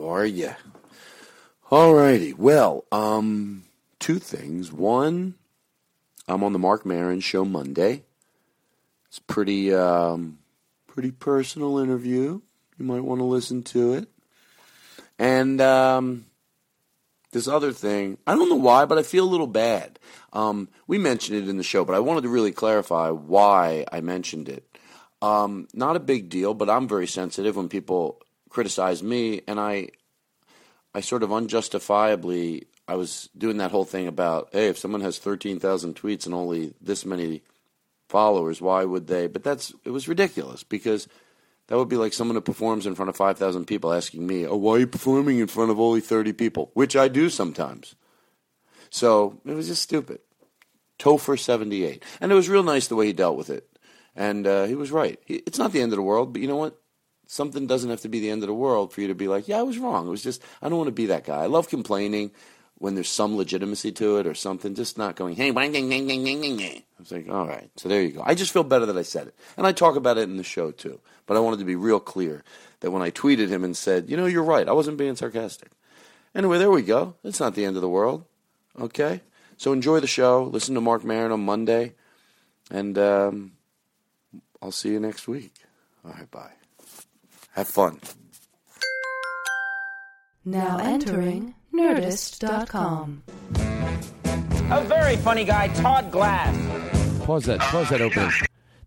how are you? All righty. well, um, two things. One, I'm on the Marc Maron show Monday. It's pretty, um, pretty personal interview. You might want to listen to it. And, um, this other thing, I don't know why, but I feel a little bad. Um, we mentioned it in the show, but I wanted to really clarify why I mentioned it. Um, not a big deal, but I'm very sensitive when people criticize me, and I, I sort of unjustifiably, I was doing that whole thing about, hey, if someone has 13,000 tweets and only this many followers, why would they? But that's it was ridiculous because that would be like someone who performs in front of 5,000 people asking me, oh, why are you performing in front of only 30 people? Which I do sometimes. So it was just stupid. Topher 78. And it was real nice the way he dealt with it. And uh, he was right. He, it's not the end of the world, but you know what? Something doesn't have to be the end of the world for you to be like, yeah, I was wrong. It was just, I don't want to be that guy. I love complaining when there's some legitimacy to it or something, just not going, hey, bang, bang, bang, bang, bang, bang. I was like, all right, so there you go. I just feel better that I said it. And I talk about it in the show too. But I wanted to be real clear that when I tweeted him and said, you know, you're right, I wasn't being sarcastic. Anyway, there we go. It's not the end of the world. Okay? So enjoy the show. Listen to Marc Maron on Monday. And um, I'll see you next week. All right, bye. Have fun. Now entering Nerdist.com. A very funny guy, Todd Glass. Pause that. Pause that opening.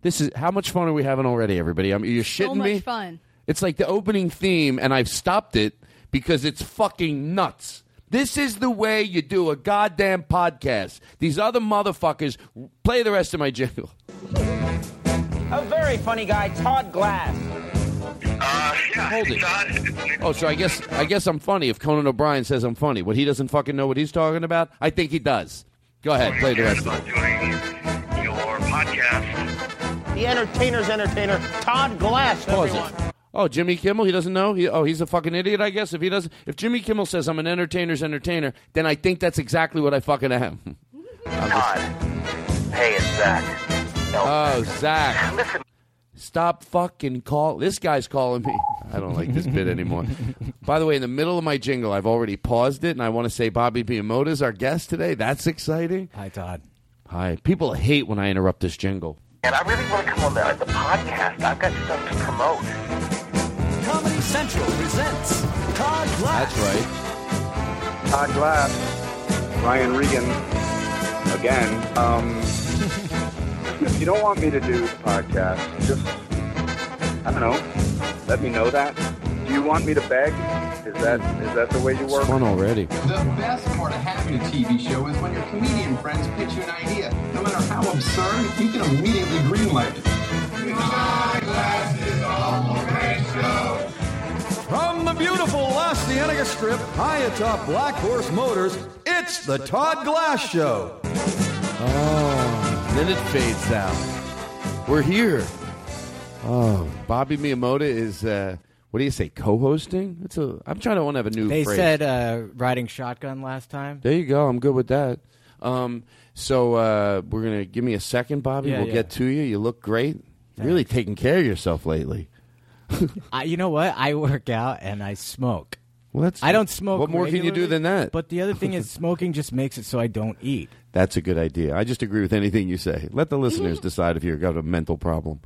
This is how much fun are we having already, everybody? I mean, you're shitting so much me. fun. It's like the opening theme, and I've stopped it because it's fucking nuts. This is the way you do a goddamn podcast. These other motherfuckers play the rest of my jingle. A very funny guy, Todd Glass. Uh, Hold it. Oh, so I guess I guess I'm funny if Conan O'Brien says I'm funny. What he doesn't fucking know what he's talking about? I think he does. Go ahead, play the rest of it. Your podcast. The entertainer's entertainer, Todd Glass, Pause everyone. it. Oh, Jimmy Kimmel, he doesn't know. He, oh, he's a fucking idiot, I guess. If he doesn't, if Jimmy Kimmel says I'm an entertainer's entertainer, then I think that's exactly what I fucking am. Todd. Hey, it's Zach. Oh, Zach. Stop fucking call. This guy's calling me. I don't like this bit anymore. By the way, in the middle of my jingle, I've already paused it, and I want to say Bobby Miyamoto is our guest today. That's exciting. Hi, Todd. Hi. People hate when I interrupt this jingle. And I really want to come on the, the podcast. I've got stuff to promote. Comedy Central presents Todd Glass. That's right. Todd Glass, Brian Regan, again. Um, if you don't want me to do the podcast, just, I don't know, let me know that. Do you want me to beg? Is that is that the way you work? It's Fun already. The best part of having a TV show is when your comedian friends pitch you an idea. No matter how absurd, you can immediately greenlight it. From the beautiful La Cienega Strip, high atop Black Horse Motors, it's the Todd Glass Show. Oh, then it fades out. We're here. Oh, Bobby Miyamoto is. Uh, What do you say? Co-hosting? It's a. I'm trying to want to have a new. They phrase. said uh, riding shotgun last time. There you go. I'm good with that. Um, so uh, we're gonna give me a second, Bobby. Yeah, we'll yeah. get to you. You look great. Really taking care of yourself lately. I, you know what? I work out and I smoke. Well, that's. I don't smoke. What more can you do than that? But the other thing is, smoking just makes it so I don't eat. That's a good idea. I just agree with anything you say. Let the listeners decide if you've got a mental problem.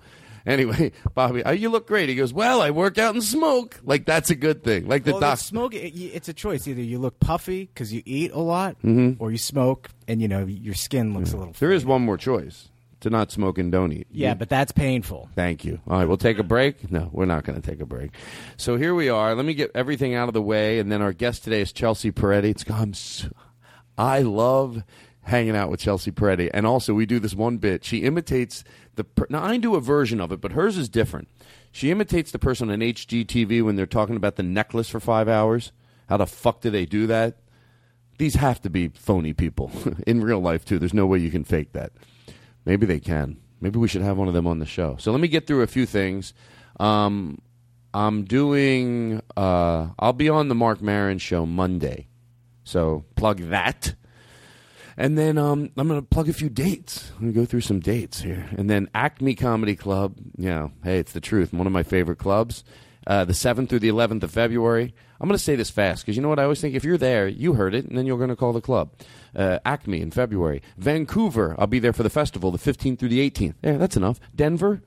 Anyway, Bobby, oh, you look great. He goes, "Well, I work out and smoke." Like that's a good thing. Like the well, doc. smoke, it, it's a choice. Either you look puffy because you eat a lot, Mhm. or you smoke and you know your skin looks a little. There is one more choice: to not smoke and don't eat. Yeah, but that's painful. Thank you. All right, we'll take a break. No, we're not going to take a break. So here we are. Let me get everything out of the way, and then our guest today is Chelsea Peretti. It's I'm so, I love hanging out with Chelsea Peretti, and also we do this one bit. She imitates the. Per- now I do a version of it, but hers is different. She imitates the person on HGTV when they're talking about the necklace for five hours. How the fuck do they do that? These have to be phony people in real life too. There's no way you can fake that. Maybe they can. Maybe we should have one of them on the show. So let me get through a few things. Um, I'm doing. Uh, I'll be on the Marc Maron show Monday, so plug that. And then um, I'm going to plug a few dates. I'm going to go through some dates here. And then Acme Comedy Club. Yeah, hey, it's the truth. One of my favorite clubs. Uh, the 7th through the 11th of February. I'm going to say this fast because you know what I always think? If you're there, you heard it, and then you're going to call the club. Uh, Acme in February. Vancouver, I'll be there for the festival, the 15th through the 18th. Yeah, that's enough. Denver,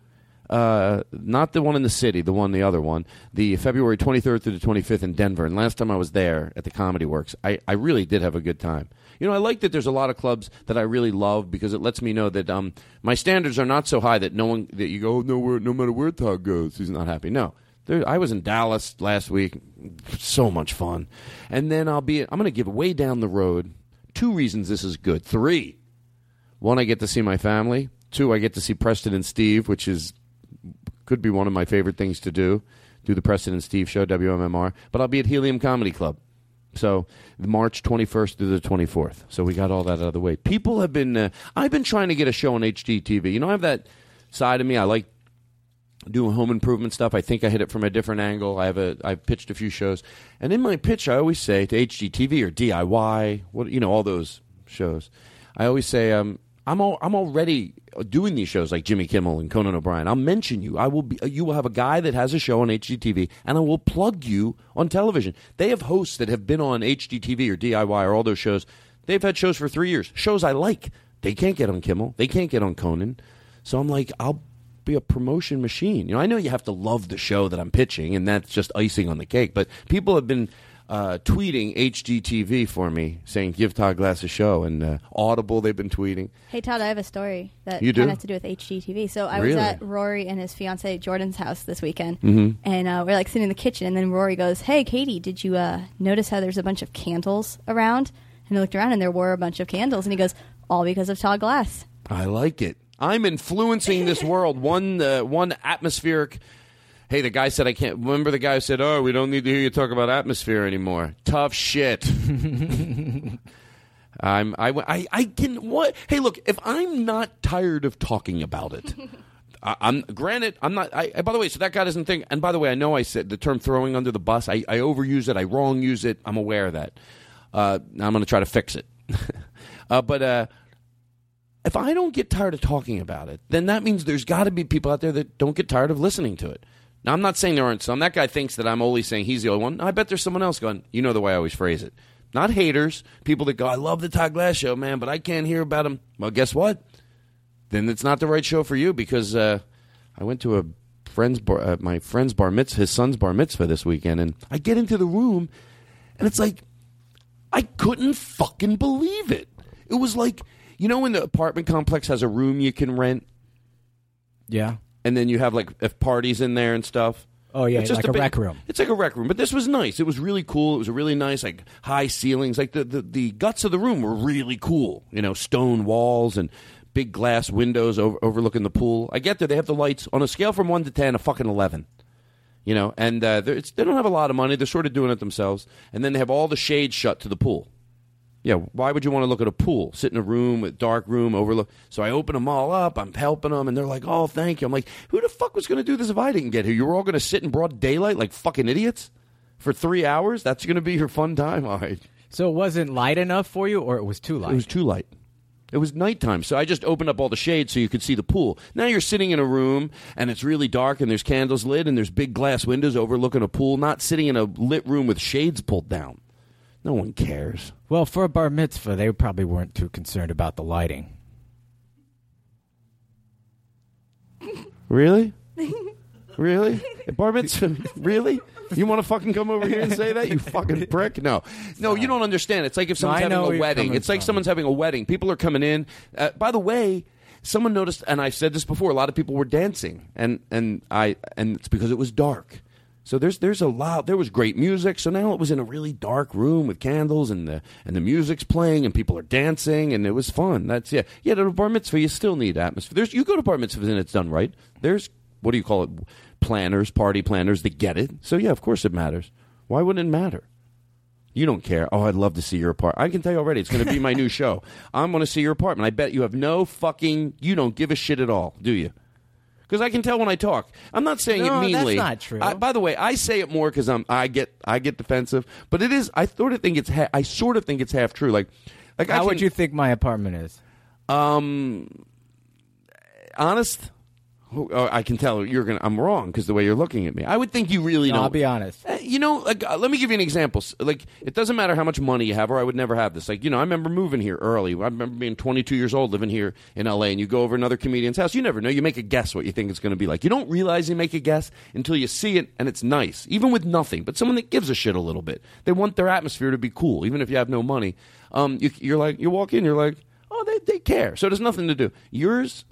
uh, not the one in the city, the one, the other one, the February 23rd through the 25th in Denver. And last time I was there at the Comedy Works, I, I really did have a good time. You know, I like that there's a lot of clubs that I really love because it lets me know that um, my standards are not so high that no one that you go, oh, no, where, no matter where Todd goes, he's not happy. No. There, I was in Dallas last week. So much fun. And then I'll be, I'm going to give way down the road. Two reasons this is good. Three. One, I get to see my family. Two, I get to see Preston and Steve, which is could be one of my favorite things to do. Do the Preston and Steve show, WMMR. But I'll be at Helium Comedy Club. So March 21st through the 24th. So we got all that out of the way. People have been. Uh, I've been trying to get a show on HGTV. You know, I have that side of me. I like doing home improvement stuff. I think I hit it from a different angle. I have a. I've pitched a few shows, and in my pitch, I always say to HGTV or DIY, what you know, all those shows. I always say, um, I'm all, I'm already doing these shows like Jimmy Kimmel and Conan O'Brien. I'll mention you. I will be. Uh, you will have a guy that has a show on HGTV, and I will plug you on television. They have hosts that have been on HGTV or DIY or all those shows. They've had shows for three years. Shows I like. They can't get on Kimmel. They can't get on Conan. So I'm like, I'll be a promotion machine. You know, I know you have to love the show that I'm pitching, and that's just icing on the cake. But people have been uh, tweeting HGTV for me, saying give Todd Glass a show, and uh, Audible they've been tweeting. Hey Todd, I have a story that You do? kind of has to do with HGTV. So I Really? was at Rory and his fiance Jordan's house this weekend, Mhm. and uh, we're like sitting in the kitchen, and then Rory goes, "Hey Katie, did you uh, notice how there's a bunch of candles around?" And I looked around, and there were a bunch of candles, and he goes, "All because of Todd Glass." I like it. I'm influencing this world one uh, one atmospheric. Hey, the guy said I can't. Remember the guy who said, "Oh, we don't need to hear you talk about atmosphere anymore." Tough shit. I'm. I. I. I can. What? Hey, look. If I'm not tired of talking about it. I- I'm granted. I'm not. I, I- by the way, so that guy doesn't think. And by the way, I know I said the term "throwing under the bus." I, I overuse it. I wrong use it. I'm aware of that. Uh, I'm going to try to fix it. uh, but uh, if I don't get tired of talking about it, then that means there's got to be people out there that don't get tired of listening to it. Now, I'm not saying there aren't some. That guy thinks that I'm only saying he's the only one. I bet there's someone else going, you know the way I always phrase it. Not haters, people that go, I love the Todd Glass show, man, but I can't hear about him. Well, guess what? Then it's not the right show for you because uh, I went to a friend's bar, uh, my friend's bar mitzvah, his son's bar mitzvah this weekend, and I get into the room, and it's like, I couldn't fucking believe it. It was like, you know, when the apartment complex has a room you can rent, Yeah. And then you have like if parties in there and stuff. Oh, yeah, It's just like a big- rec room. It's like a rec room, but this was nice. It was really cool. It was a really nice, like high ceilings. Like the, the, the guts of the room were really cool. You know, stone walls and big glass windows over, overlooking the pool. I get there, they have the lights on a scale from one to ten, a fucking eleven. You know, and uh, they don't have a lot of money. They're sort of doing it themselves, and then they have all the shades shut to the pool. Yeah, why would you want to look at a pool? Sit in a room with dark room overlook. So I open them all up. I'm helping them, and they're like, "Oh, thank you." I'm like, "Who the fuck was going to do this if I didn't get here? You were all going to sit in broad daylight like fucking idiots for three hours? That's going to be your fun time, all right?" So it wasn't light enough for you, or it was too light? It was too light. It was nighttime, so I just opened up all the shades so you could see the pool. Now you're sitting in a room and it's really dark and there's candles lit and there's big glass windows overlooking a pool, not sitting in a lit room with shades pulled down. No one cares. Well, for a bar mitzvah, they probably weren't too concerned about the lighting. Really? really? Bar mitzvah? really? You want to fucking come over here and say that? You fucking prick? No. No, you don't understand. It's like if someone's I know having where a you're wedding. coming It's like from. someone's having a wedding. People are coming in. Uh, by the way, someone noticed, and I've said this before, a lot of people were dancing. And, and, I, and it's because it was dark. So there's there's a lot. There was great music. So now it was in a really dark room with candles and the and the music's playing and people are dancing and it was fun. That's yeah yeah. To a bar mitzvah, you still need atmosphere. There's you go to bar mitzvahs and it's done right. There's what do you call it? Planners, party planners that get it. So yeah, of course it matters. Why wouldn't it matter? You don't care. Oh, I'd love to see your apartment. I can tell you already, it's going to be my new show. I'm going to see your apartment. I bet you have no fucking. You don't give a shit at all, do you? Because I can tell when I talk. I'm not saying No, it that's not true. I, by the way, I say it more because I'm. I get. I get defensive. But it is. I sort of think it's. Ha- I sort of think it's half true. Like, like I How can, would you think my apartment is? Um, honest. Oh, I can tell you're gonna. I'm wrong because the way you're looking at me. I would think you really No, don't. I'll be honest. Uh, You know, like, uh, let me give you an example. Like, it doesn't matter how much money you have, or I would never have this. Like, you know, I remember moving here early. I remember being 22 years old, living here in LA, and you go over another comedian's house. You never know. You make a guess what you think it's going to be like. You don't realize you make a guess until you see it, and it's nice, even with nothing. But someone that gives a shit a little bit, they want their atmosphere to be cool, even if you have no money. Um, you, you're like, you walk in, you're like, oh, they they care. So there's nothing to do. Yours.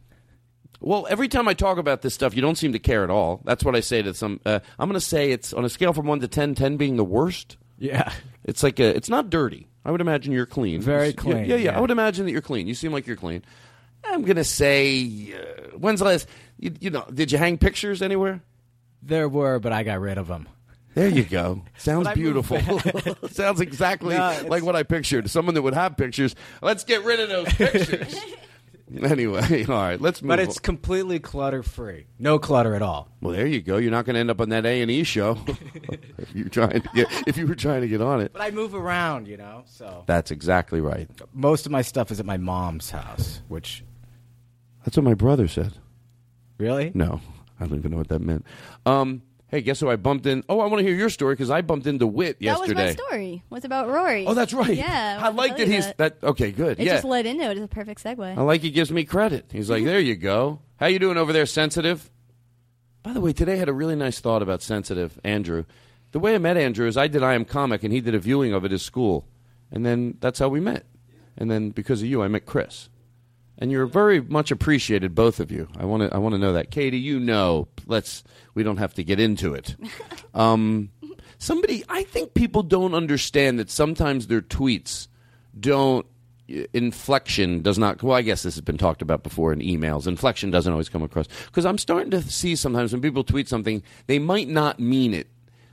Well, every time I talk about this stuff, you don't seem to care at all. That's what I say to some. Uh, I'm going to say it's on a scale from one to 10, 10 being the worst. Yeah. It's like a, it's not dirty. I would imagine you're clean. Very Yeah, clean, Yeah, yeah, yeah. I would imagine that you're clean. You seem like you're clean. I'm going to say, uh, when's the last? You, you know, did you hang pictures anywhere? There were, but I got rid of them. There you go. Sounds But I moved beautiful. Sounds exactly No, like what I pictured. Someone that would have pictures. Let's get rid of those pictures. anyway, all right. Let's move. But on. it's completely clutter free. No clutter at all. Well, there you go. You're not going to end up on that A and E show if you're trying to get if you were trying to get on it. But I move around, you know. So That's exactly right. most of my stuff is at my mom's house, which That's what my brother said. really No, I don't even know what that meant. Um, hey, guess who I bumped in? Oh, I want to hear your story because I bumped into Wit yesterday. That was my story. What's about Rory. Oh, that's right. Yeah, I to like that he's that. Okay, good. It yeah, just led into it. It's a perfect segue. I like he gives me credit. He's like, mm-hmm. there you go. How you doing over there, sensitive? By the way, today I had a really nice thought about sensitive, Andrew. The way I met Andrew is I did I Am Comic, and he did a viewing of it at school, and then that's how we met. And then because of you, I met Chris, and you're very much appreciated, both of you. I want to I want to know that, Katie. You know, let's we don't have to get into it. Um, somebody, I think people don't understand that sometimes their tweets don't inflection does not well i guess this has been talked about before in emails inflection doesn't always come across because i'm starting to see sometimes when people tweet something they might not mean it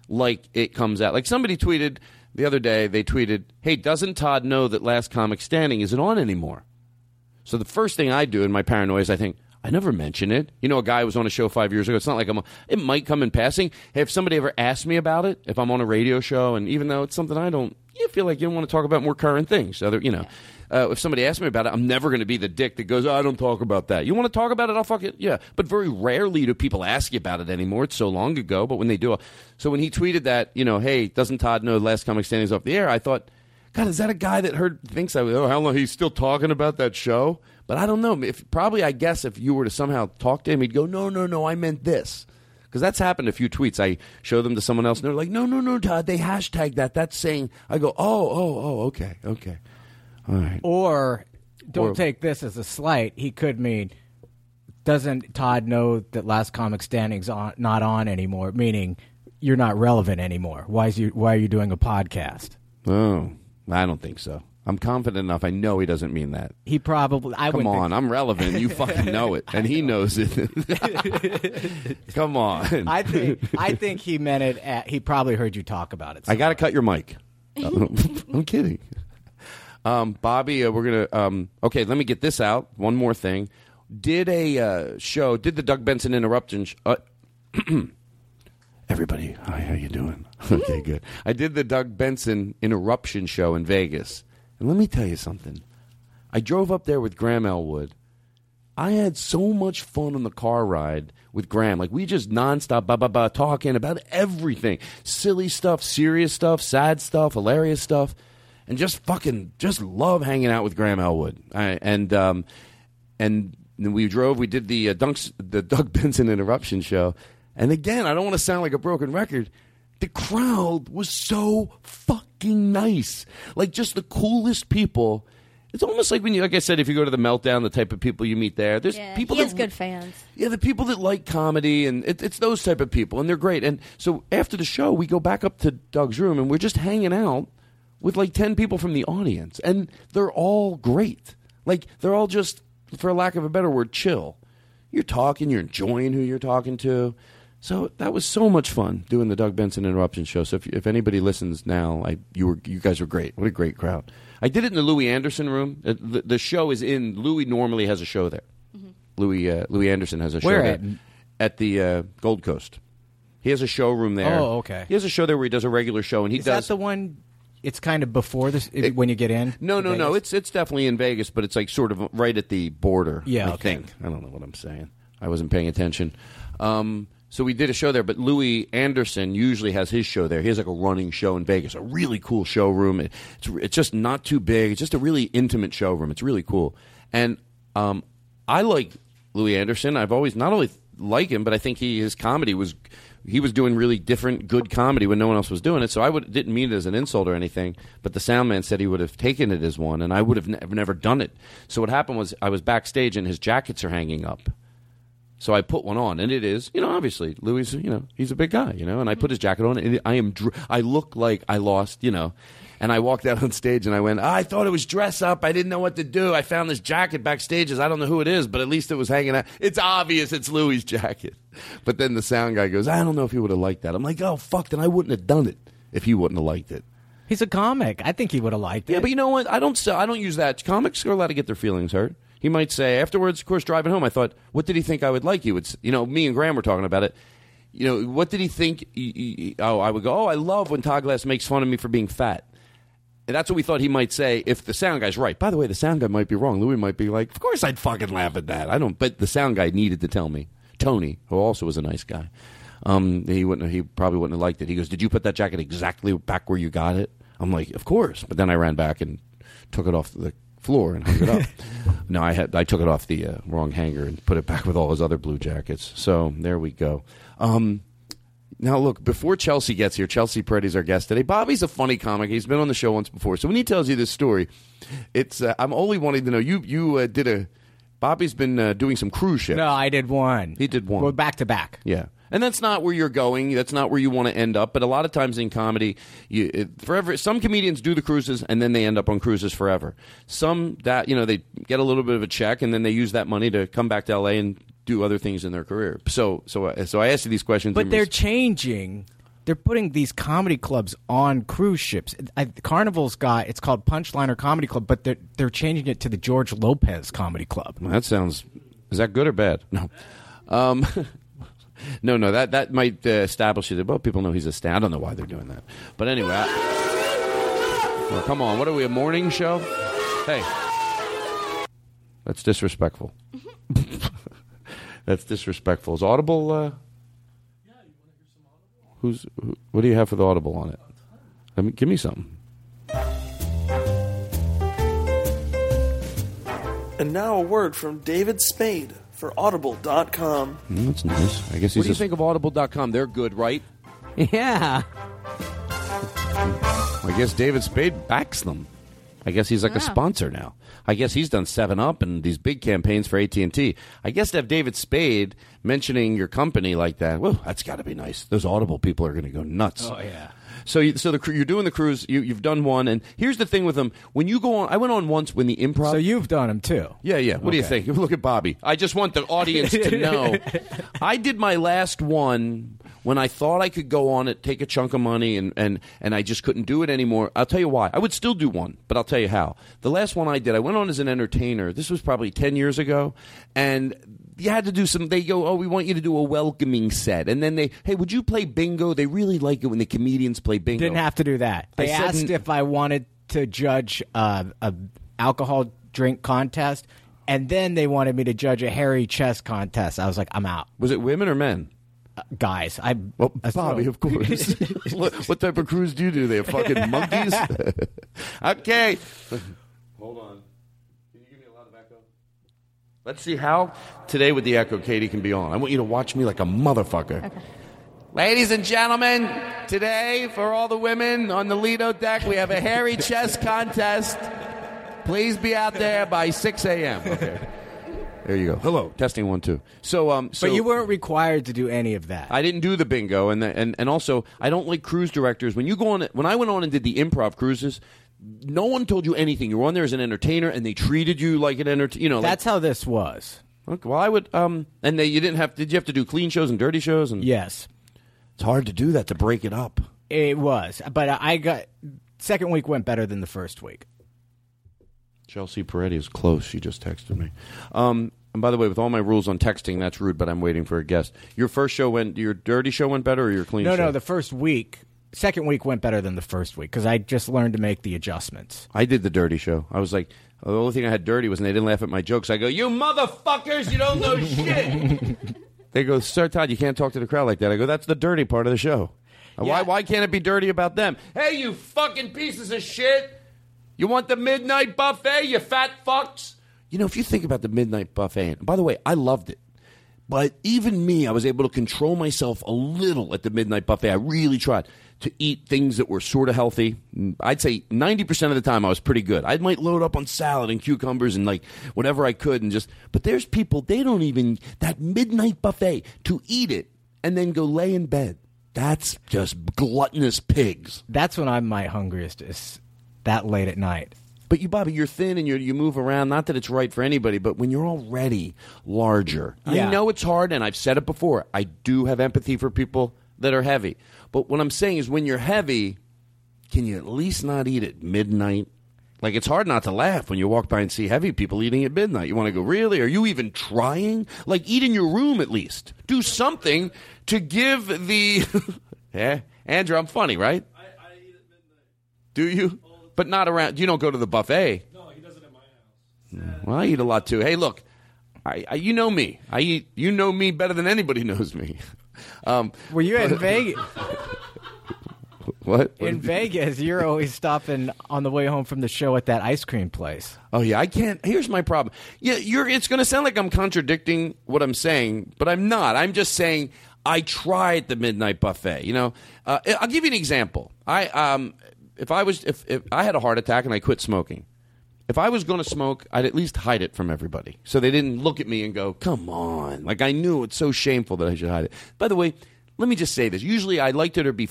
like it comes out like somebody tweeted the other day they tweeted hey doesn't todd know that last comic standing isn't on anymore so the first thing I do in my paranoia is I think I never mention it. You know, a guy was on a show five years ago. It's not like I'm. It might come in passing. Hey, if somebody ever asked me about it, if I'm on a radio show, and even though it's something I don't, you feel like you don't want to talk about more current things. Other, you know, uh, if somebody asks me about it, I'm never going to be the dick that goes, oh, "I don't talk about that." You want to talk about it? I'll fuck it. Yeah, but very rarely do people ask you about it anymore. It's so long ago. But when they do, so when he tweeted that, you know, hey, doesn't Todd know Last Comic Standing is off the air? I thought. God, is that a guy that heard thinks I oh how long he's still talking about that show? But I don't know. If probably I guess if you were to somehow talk to him, he'd go, No, no, no, I meant this. Because that's happened a few tweets. I show them to someone else and they're like, No, no, no, Todd, they hashtag that. That's saying I go, Oh, oh, oh, okay, okay. All right. Or don't Or- take this as a slight. He could mean doesn't Todd know that Last Comic Standing's on, not on anymore? Meaning you're not relevant anymore. Why is you Why are you doing a podcast? Oh. I don't think so. I'm confident enough. I know he doesn't mean that. He probably. I Come wouldn't on, I'm relevant. You fucking know it, and he knows it. Come on. I think I think he meant it. At, he probably heard you talk about it. I got to cut your mic. I'm kidding. Um, Bobby, uh, we're gonna. Um, okay, let me get this out. One more thing. Did a uh, show? Did the Doug Benson interruption? Sh- uh, Everybody, hi, how you doing? okay, good. I did the Doug Benson interruption show in Vegas, and let me tell you something. I drove up there with Graham Elwood. I had so much fun on the car ride with Graham. Like we just nonstop, ba ba ba, talking about everything, silly stuff, serious stuff, sad stuff, hilarious stuff, and just fucking just love hanging out with Graham Elwood. I, and um, and we drove. We did the uh, Dunks, the Doug Benson interruption show, and again, I don't want to sound like a broken record. The crowd was so fucking nice, like just the coolest people. It's almost like when you, like I said, if you go to the meltdown, the type of people you meet there. There's Yeah, people he that has good fans. yeah, the people that like comedy, and it, it's those type of people, and they're great. And so after the show, we go back up to Doug's room, and we're just hanging out with like ten people from the audience, and they're all great. Like they're all just, for lack of a better word, chill. You're talking, you're enjoying who you're talking to. So that was so much fun doing the Doug Benson interruption show. So if, if anybody listens now, I you were you guys were great. What a great crowd! I did it in the Louie Anderson room. Uh, The, the show is in Louie. Normally has a show there. Louie uh, Louie Anderson has a show Where there at? at the uh, Gold Coast. He has a showroom there. Oh, okay. He has a show there where he does a regular show, and he Is does that the one? It's kind of before this when you get in. no, no, no. It's it's definitely in Vegas, but it's like sort of right at the border. Yeah, I okay. think. I don't know what I'm saying. I wasn't paying attention. Um, so we did a show there, but Louie Anderson usually has his show there. He has like a running show in Vegas, a really cool showroom. It- It's it's just not too big. It's just a really intimate showroom. It's really cool. And um, I like Louie Anderson. I've always not only like him, but I think he his comedy was he was doing really different, good comedy when no one else was doing it. So I would didn't mean it as an insult or anything. But the sound man said he would have taken it as one, and I would have ne- never done it. So what happened was I was backstage and his jackets are hanging up. So I put one on, and it is, you know, obviously Louie, you know, he's a big guy, you know, and I put his jacket on, and I am, dr- I look like I lost, you know, and I walked out on stage and I went, ah, I thought it was dress up, I didn't know what to do. I found this jacket backstage, I don't know who it is, but at least it was hanging out. It's obvious it's Louie's jacket. But then the sound guy goes, I don't know if he would have liked that. I'm like, oh fuck, then I wouldn't have done it if he wouldn't have liked it. He's a comic. I think he would have liked it. Yeah, but you know what? I don't. I don't use that. Comics are allowed to get their feelings hurt. He might say afterwards. Of course, driving home, I thought, what did he think I would like? You would, you know, me and Graham were talking about it. You know, what did he think? he- he- oh, I would go. Oh, I love when Todd Glass makes fun of me for being fat. And that's what we thought he might say if the sound guy's right. By the way, the sound guy might be wrong. Louie might be like, of course I'd fucking laugh at that. I don't. But the sound guy needed to tell me. Tony, who also was a nice guy, um, he wouldn't. He probably wouldn't have liked it. He goes, "Did you put that jacket exactly back where you got it?" I'm like, "Of course." But then I ran back and took it off the floor and hung it up. no, I had I took it off the uh, wrong hanger and put it back with all his other blue jackets. So there we go. Um, now, look, before Chelsea gets here, Chelsea Peretti's our guest today. Bobby's a funny comic. He's been on the show once before. So when he tells you this story, it's uh, I'm only wanting to know you you uh, did a Bobby's been uh, doing some cruise ships. No, I did one. He did one. Well, back to back. Yeah. And that's not where you're going. That's not where you want to end up. But a lot of times in comedy, you it, forever. Some comedians do the cruises and then they end up on cruises forever. Some that you know they get a little bit of a check and then they use that money to come back to L.A. and do other things in their career. So so uh, so I asked you these questions. But they're res- changing. They're putting these comedy clubs on cruise ships. I, Carnival's got it's called Punchliner Comedy Club, but they're they're changing it to the George Lopez Comedy Club. Well, that sounds. Is that good or bad? No. Um, no, no. That that might uh, establish it. Well, people know he's a stand. I don't know why they're doing that. But anyway. I- well, come on. What are we? A morning show? Hey. That's disrespectful. That's disrespectful. Is Audible? Uh, yeah, you want to hear some Audible? who's? Who, what do you have for the Audible on it? Let me give me something. And now a word from David Spade for Audible.com. Mm, that's nice. I guess he's. What do you think of Audible.com? They're good, right? Yeah. I guess David Spade backs them. I guess he's like a Wow. sponsor now. I guess he's done Seven Up and these big campaigns for AT and T. I guess to have David Spade mentioning your company like that, well, that's got to be nice. Those Audible people are going to go nuts. Oh yeah. So, you, so the, you're doing the cruise. You, you've done one, and here's the thing with them: when you go on, I went on once when the improv. So you've done them too. Yeah, yeah. What do you think? Look at Bobby. I just want the audience to know. I did my last one when I thought I could go on it, take a chunk of money, and, and, and I just couldn't do it anymore. I'll tell you why. I would still do one, but I'll tell you how. The last one I did, I went on as an entertainer. This was probably 10 years ago. And you had to do some, they go, oh, we want you to do a welcoming set. And then they, hey, would you play bingo? They really like it when the comedians play bingo. Didn't have to do that. They said asked if I wanted to judge uh, a alcohol drink contest, and then they wanted me to judge a hairy chess contest. I was like, I'm out. Was it women or men? Uh, guys, I well, Bobby, throw- of course. what, what type of cruise do you do? They have fucking monkeys. okay, hold on. Can you give me a lot of echo? Let's see how today with the echo Katie can be on. I want you to watch me like a motherfucker. Okay. Ladies and gentlemen, today for all the women on the Lido deck, we have a hairy chest contest. Please be out there by 6 a.m. Okay. There you go. Hello, testing one two. So, um, so but you weren't required to do any of that. I didn't do the bingo, and the, and and also I don't like cruise directors. When you go on, when I went on and did the improv cruises, no one told you anything. You were on there as an entertainer, and they treated you like an entertainer. You know, like- That's how this was. Okay, well, I would. Um, and they you didn't have. Did you have to do clean shows and dirty shows? And Yes. it's hard to do that to break it up. It was, but I got second week went better than the first week. Chelsea Peretti is close. She just texted me. Um, and by the way, with all my rules on texting, that's rude. But I'm waiting for a guest. Your first show went. Your dirty show went better, or your clean? Show? No, show? no, the first week, second week went better than the first week because I just learned to make the adjustments. I did the dirty show. I was like, the only thing I had dirty was, and they didn't laugh at my jokes. I go, you motherfuckers, you don't know shit. they go, Sir Todd, you can't talk to the crowd like that. I go, that's the dirty part of the show. Uh, Why, why can't it be dirty about them? Hey, you fucking pieces of shit. You want the midnight buffet, you fat fucks? You know, if you think about the midnight buffet, and by the way, I loved it. But even me, I was able to control myself a little at the midnight buffet. I really tried to eat things that were sort of healthy. I'd say 90% of the time I was pretty good. I might load up on salad and cucumbers and like whatever I could and just, but there's people, they don't even, that midnight buffet, to eat it and then go lay in bed. That's just gluttonous pigs. That's when I'm my hungriest. Is that late at night. But you, Bobby, you're thin and you you move around. Not that it's right for anybody, but when you're already larger, Yeah. I know it's hard, and I've said it before. I do have empathy for people that are heavy. But what I'm saying is, when you're heavy, can you at least not eat at midnight? Like it's hard not to laugh when you walk by and see heavy people eating at midnight. You want to go, really? Are you even trying? Like eat in your room at least. Do something to give the. yeah, Andrew, I'm funny, right? I, I eat at midnight. Do you? But not around. You don't go to the buffet. No, he does it at my house. Mm, well, I eat a lot too. Hey, look, I, I you know me. I eat. You know me better than anybody knows me. Um, Were you in Vegas? What? In Vegas, you're always stopping on the way home from the show at that ice cream place. Oh yeah, I can't. Here's my problem. Yeah, you're. It's going to sound like I'm contradicting what I'm saying, but I'm not. I'm just saying I tried the midnight buffet. You know, uh, I'll give you an example. I um, if I was if, if I had a heart attack and I quit smoking, if I was going to smoke, I'd at least hide it from everybody, so they didn't look at me and go, "Come on!" Like I knew it's so shameful that I should hide it. By the way, let me just say this. Usually, I like it to be.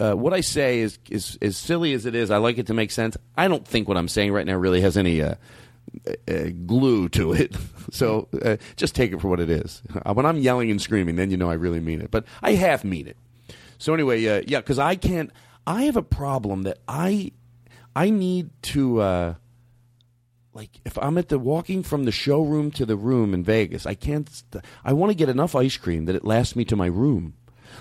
Uh, what I say is, is as silly as it is. I like it to make sense. I don't think what I'm saying right now really has any uh, uh, glue to it. so uh, just take it for what it is. Uh, when I'm yelling and screaming, then you know I really mean it. But I half mean it. So anyway, uh, yeah, because I can't. I have a problem that I I need to. Like if I'm at the walking from the showroom to the room in Vegas, I can't. St- I want to get enough ice cream that it lasts me to my room.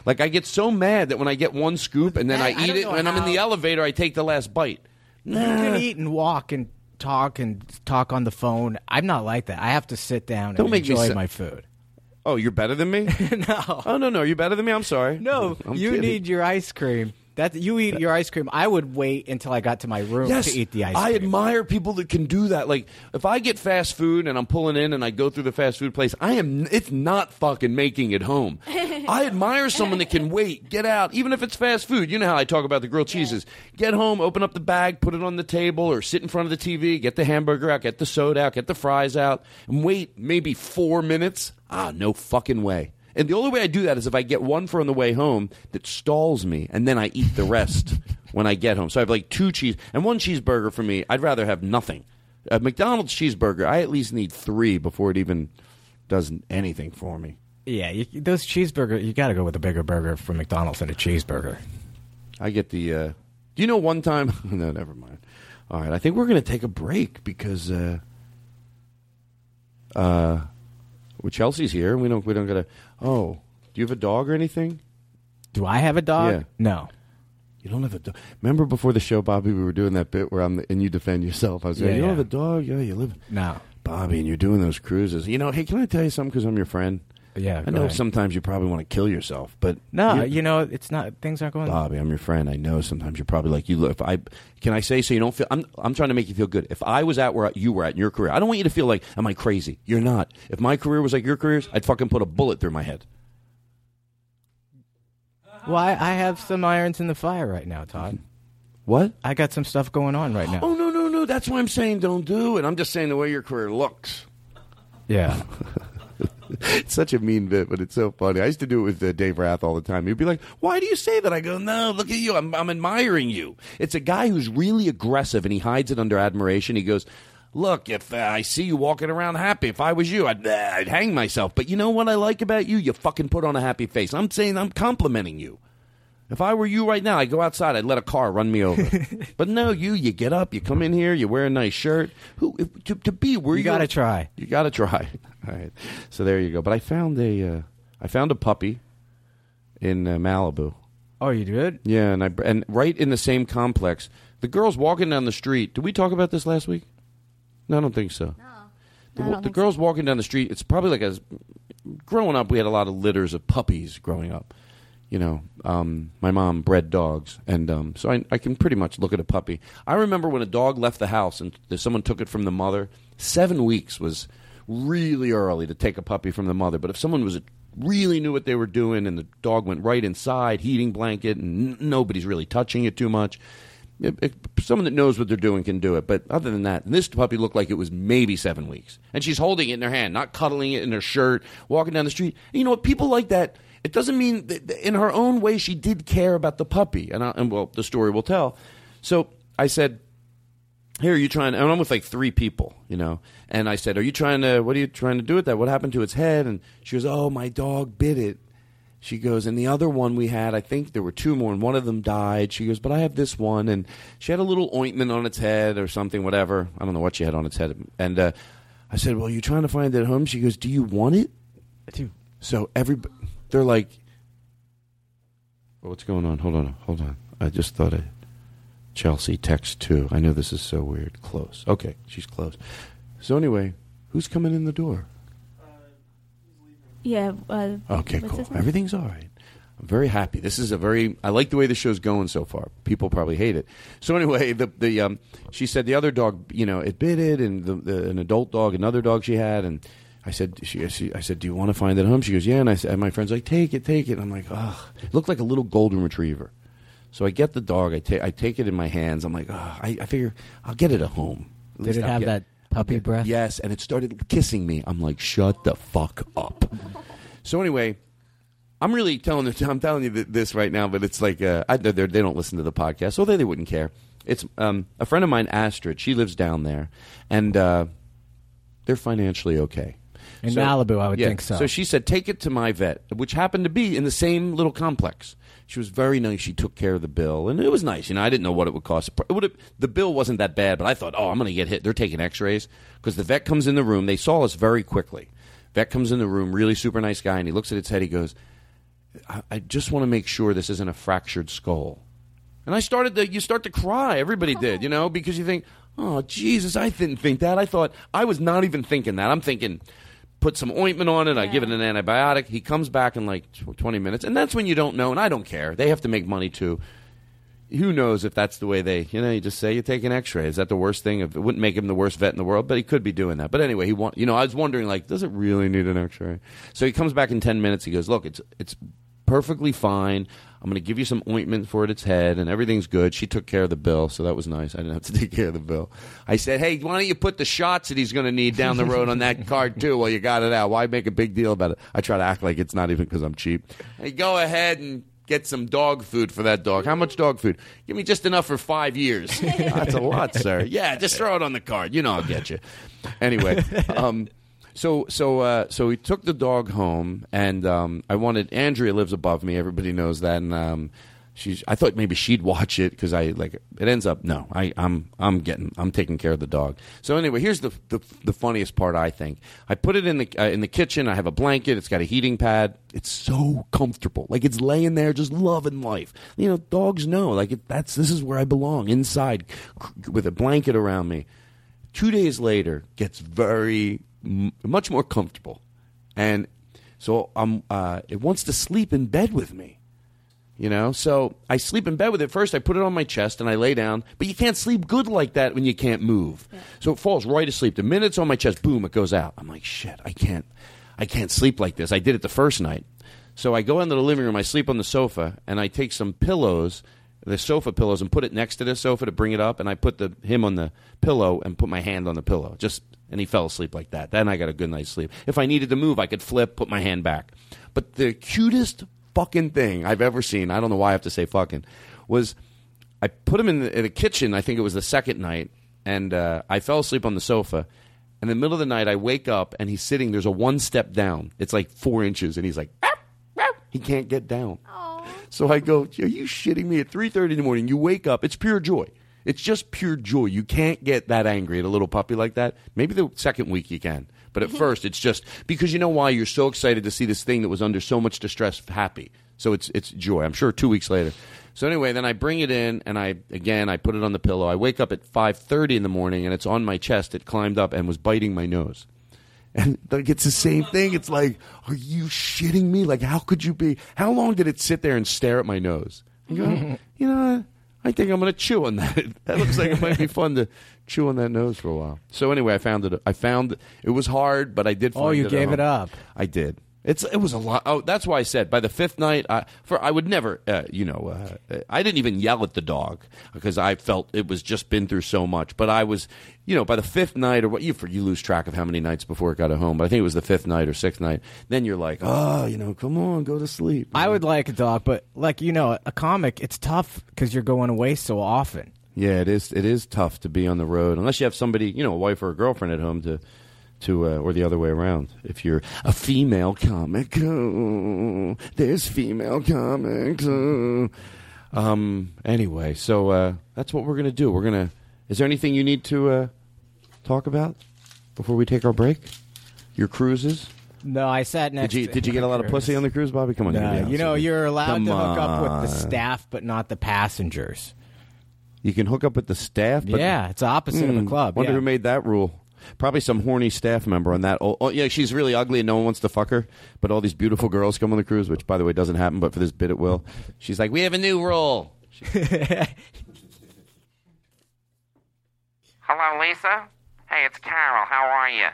Like I get so mad that when I get one scoop and then That- I I eat don't it, and I'm in the elevator, I take the last bite. You can eat and walk and talk and talk on the phone. I'm not like that. I have to sit down Don't and make me enjoy my food. Oh, you're better than me? no. Oh no, no, you're better than me. I'm sorry. No, I'm you kidding. need your ice cream. That you eat your ice cream. I would wait until I got to my room Yes, to eat the ice I cream. admire people that can do that. Like, if I get fast food and I'm pulling in and I go through the fast food place, I am. It's not fucking making it home. I admire someone that can wait, get out, even if it's fast food. You know how I talk about the grilled cheeses. Get home, open up the bag, put it on the table, or sit in front of the TV, get the hamburger out, get the soda out, get the fries out, and wait maybe four minutes. Ah, no fucking way. And the only way I do that is if I get one for on the way home that stalls me, and then I eat the rest when I get home. So I have like two cheese and one cheeseburger for me. I'd rather have nothing. A McDonald's cheeseburger, I at least need three before it even does anything for me. Yeah, you, those cheeseburger. You got to go with a bigger burger from McDonald's than a cheeseburger. I get the. Uh, do you know one time? no, never mind. All right, I think we're going to take a break because uh, uh, well, Chelsea's here. We don't. We don't got to. Oh, do you have a dog or anything? Do I have a dog? Yeah. No. You don't have a dog. Remember before the show, Bobby, we were doing that bit where I'm the, and you defend yourself. I was like, Yeah, you don't yeah. have a dog? Yeah, you live. No. Bobby, and you're doing those cruises. You know, hey, can I tell you something? Because I'm your friend. Yeah, I know ahead. sometimes you probably want to kill yourself, but No, you- know it's not. Things aren't going. Bobby, I'm your friend. I know sometimes you're probably like you. Look, if I can I say so you don't feel. I'm I'm trying to make you feel good. If I was at where you were at in your career, I don't want you to feel like am I crazy? You're not. If my career was like your careers, I'd fucking put a bullet through my head. Well, I, I have some irons in the fire right now, Todd. What? I got some stuff going on right now. Oh no no no! That's why I'm saying don't do it. I'm just saying the way your career looks. Yeah. it's such a mean bit, but it's so funny. I used to do it with uh, Dave Rath all the time. He'd be like, "Why do you say that?" I go, "No, look at you. I'm, I'm admiring you." It's a guy who's really aggressive, and he hides it under admiration. He goes, "Look, if uh, I see you walking around happy, if I was you, I'd, uh, I'd hang myself." But you know what I like about you? You fucking put on a happy face. I'm saying I'm complimenting you. If I were you right now, I'd go outside. I'd let a car run me over. but no, you you get up, you come in here, you wear a nice shirt. Who if, to, to be where You you gotta try. You got to try. All right. So there you go. But I found a uh, I found a puppy in uh, Malibu. Oh, you did? Yeah, and I and right in the same complex, the girl's walking down the street. Did we talk about this last week? No, I don't think so. No. The, I don't the think girl's walking down the street. It's probably like a. Growing up, we had a lot of litters of puppies growing up. You know, um, my mom bred dogs, and um, so I, I can pretty much look at a puppy. I remember when a dog left the house and someone took it from the mother. Seven weeks was really early to take a puppy from the mother. But if someone was really knew what they were doing, and the dog went right inside, heating blanket, and n- nobody's really touching it too much. If, if someone that knows what they're doing can do it. But other than that, this puppy looked like it was maybe seven weeks. And she's holding it in her hand, not cuddling it in her shirt, walking down the street. And you know what? People like that. It doesn't mean in her own way she did care about the puppy. And, I, and well, the story will tell. So I said, here, are you trying? And I'm with like three people, you know. And I said, "Are you trying to? What are you trying to do with that? What happened to its head?" And she goes, "Oh, my dog bit it." She goes, and the other one we had, I think there were two more, and one of them died. She goes, but I have this one, and she had a little ointment on its head or something, whatever. I don't know what she had on its head. And uh, I said, well, you're trying to find it at home. She goes, do you want it? I do. So every, they're like, what's going on? Hold on, hold on. I just thought I, Chelsea text too. I know this is so weird. Close. Okay, she's close. So anyway, who's coming in the door? Yeah. Uh, Okay, cool. Everything's all right. I'm very happy. This is a very. I like the way the show's going so far. People probably hate it. So anyway, the the um, she said the other dog, you know, it bit it, and the, the an adult dog, another dog she had, and I said she, she I said, do you want to find it home? She goes, yeah, and I said, and my friend's like, take it, take it. I'm like, ugh, it looked like a little golden retriever. So I get the dog. I take I take it in my hands. I'm like, oh, I, I figure I'll get it at home. At Did it I'll have get- that puppy breath? Yes, and it started kissing me. I'm like, shut the fuck up. So anyway, I'm really telling the, I'm telling you th- this right now, but it's like uh, I, they're, they're- they don't listen to the podcast, so they, they wouldn't care. It's um, a friend of mine, Astrid. She lives down there, and uh, they're financially okay. In Malibu, I would yeah, think so. So she said, take it to my vet, which happened to be in the same little complex. She was very nice. She took care of the bill, and it was nice. You know, I didn't know what it would cost. It would have, the bill wasn't that bad, but I thought, oh, I'm going to get hit. They're taking X-rays because the vet comes in the room. They saw us very quickly. Vet comes in the room, really super nice guy, and he looks at its head. He goes, I, I just want to make sure this isn't a fractured skull. And I started to, you start to cry. Everybody did, you know, because you think, oh, Jesus, I didn't think that. I thought, I was not even thinking that. I'm thinking, put some ointment on it, I give it an antibiotic. He comes back in like 20 minutes. And that's when you don't know, and I don't care. They have to make money too. Who knows if that's the way they, you know, you just say you take an x ray. Is that the worst thing? It wouldn't make him the worst vet in the world, but he could be doing that. But anyway, he want, you know, I was wondering, like, does it really need an x ray? So he comes back in 10 minutes. He goes, look, it's, it's perfectly fine. I'm going to give you some ointment for its head, and everything's good. She took care of the bill, so that was nice. I didn't have to take care of the bill. I said, hey, why don't you put the shots that he's going to need down the road on that card, too, while you got it out? Why make a big deal about it? I try to act like it's not even because I'm cheap. Hey, go ahead and get some dog food for that dog. How much dog food? Give me just enough for five years. That's a lot, sir. Yeah, just throw it on the card. You know I'll get you. Anyway, um, So so uh, so we took the dog home, and um, I wanted Andrea lives above me. Everybody knows that, and um, she's. I thought maybe she'd watch it because I like. It ends up no. I, I'm I'm getting I'm taking care of the dog. So anyway, here's the the, the funniest part. I think I put it in the uh, in the kitchen. I have a blanket. It's got a heating pad. It's so comfortable. Like it's laying there, just loving life. You know, dogs know. Like it, that's this is where I belong inside, with a blanket around me. Two days later, gets very m- much more comfortable, and so I'm. Uh, it wants to sleep in bed with me. You know, so I sleep in bed with it first. I put it on my chest and I lay down, but you can't sleep good like that when you can't move. So it falls right asleep. The minute it's on my chest, boom, it goes out. I'm like, shit, I can't, I can't sleep like this. I did it the first night. So I go into the living room, I sleep on the sofa, and I take some pillows, the sofa pillows, and put it next to the sofa to bring it up, and I put the him on the pillow and put my hand on the pillow. Just and he fell asleep like that. Then I got a good night's sleep. If I needed to move, I could flip, put my hand back. But the cutest fucking thing I've ever seen, I don't know why I have to say fucking, was I put him in the, in the kitchen. I think it was the second night, and uh, I fell asleep on the sofa. In the middle of the night, I wake up and he's sitting. There's a one step down. It's like four inches, and he's like, he can't get down. So I go, are you shitting me? At three thirty in the morning, you wake up. It's pure joy. It's just pure joy. You can't get that angry at a little puppy like that. Maybe the second week you can, but at first it's just because you know why you're so excited to see this thing that was under so much distress happy. So it's it's joy. I'm sure two weeks later. So anyway, then I bring it in and I again I put it on the pillow. I wake up at five thirty in the morning and it's on my chest. It climbed up and was biting my nose. And like it's the same thing. It's like, are you shitting me? Like, how could you be? How long did it sit there and stare at my nose? You, go, you know, I think I'm going to chew on that. That looks like it might be fun to chew on that nose for a while. So anyway, I found it. I found it was hard, but I did. Oh, find Oh, you at gave it up. I did. It's it was a lot. Oh, that's why I said by the fifth night, I, for I would never, uh, you know, uh, I didn't even yell at the dog because I felt it was just been through so much. But I was, you know, by the fifth night or what you you lose track of how many nights before it got home. But I think it was the fifth night or sixth night. Then you're like, oh, you know, come on, go to sleep. I would like a dog, but like you know, a comic, it's tough because you're going away so often. Yeah, it is. It is tough to be on the road unless you have somebody, you know, a wife or a girlfriend at home to, to, uh, or the other way around. If you're a female comic, oh, there's female comics. oh. Um. Anyway, so uh, that's what we're gonna do. We're gonna. Is there anything you need to uh, talk about before we take our break? Your cruises. No, I sat next. Did you did you get a lot of pussy on the cruise, Bobby? Come on, No, gotta be honest you know you're allowed Come to hook up with the staff, but not the passengers. You can hook up with the staff. But, Yeah, it's opposite of a Hmm, club, Wonder yeah. who made that rule. Probably some horny staff member on that. Oh, oh, yeah, she's really ugly and no one wants to fuck her. But all these beautiful girls come on the cruise, which by the way doesn't happen, but for this bit it will. She's like, we have a new rule. Hello, Lisa? Hey, it's Carol. How are you?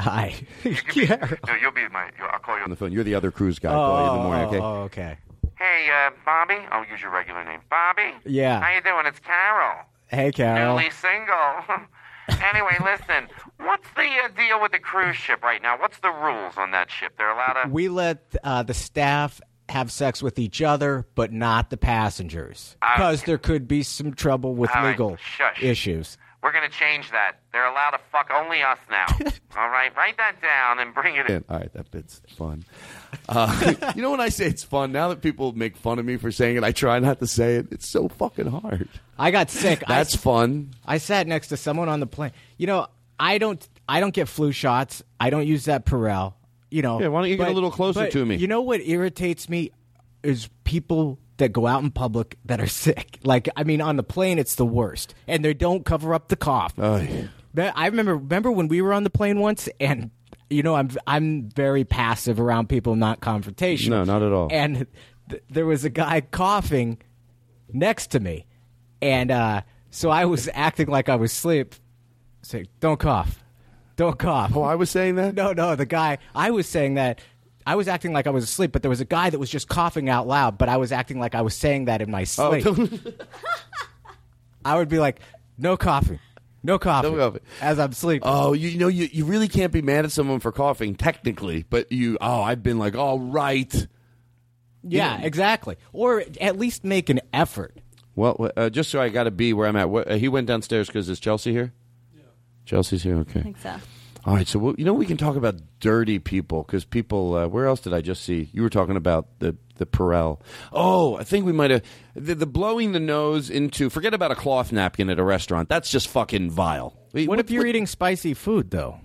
Hi. You be, Carol. No, you'll be my. I'll call you on the phone. You're the other cruise guy. I'll call you in the morning. Okay. Oh, okay. Hey, uh, Bobby. I'll use your regular name. Bobby? Yeah. How you doing? It's Carol. Hey, Carol. Newly single. anyway, listen. What's the uh, deal with the cruise ship right now? What's the rules on that ship? They're allowed to. We let uh, the staff have sex with each other, but not the passengers, Uh, because there could be some trouble with legal shush. issues. We're gonna change that. They're allowed to fuck only us now. All right, write that down and bring it in. All right, that bit's fun. Uh, you know when I say it's fun, now that people make fun of me for saying it, I try not to say it. It's so fucking hard. I got sick. I- That's fun. I sat next to someone on the plane. You know, I don't I don't get flu shots. I don't use that Purell. You know. Yeah, why don't you get a little closer to me? You know what irritates me is people that go out in public that are sick. Like I mean on the plane it's the worst. And they don't cover up the cough. Ay. That- I remember remember when we were on the plane once and you know I'm I'm very passive around people not confrontational. No, not at all. And th- there was a guy coughing next to me. And uh, so I was acting like I was asleep. Saying, "Don't cough, don't cough." Oh, I was saying that. No, no, the guy. I was saying that. I was acting like I was asleep, but there was a guy that was just coughing out loud. But I was acting like I was saying that in my sleep. I would be like, "No coughing, no coughing,", No coughing. as I'm sleeping. Oh, you, you know, you, you really can't be mad at someone for coughing, technically, but you, oh, I've been like, all right. yeah, exactly. Or at least make an effort. Well, uh, just so I got to be where I'm at. What, uh, he went downstairs because is Chelsea here? Chelsea's here. Okay. I think so. All right, so we'll, you know we can talk about dirty people because people. Uh, where else did I just see? You were talking about the the Purell. Oh, I think we might have the, the blowing the nose into. Forget about a cloth napkin at a restaurant. That's just fucking vile. What if you're eating spicy food though?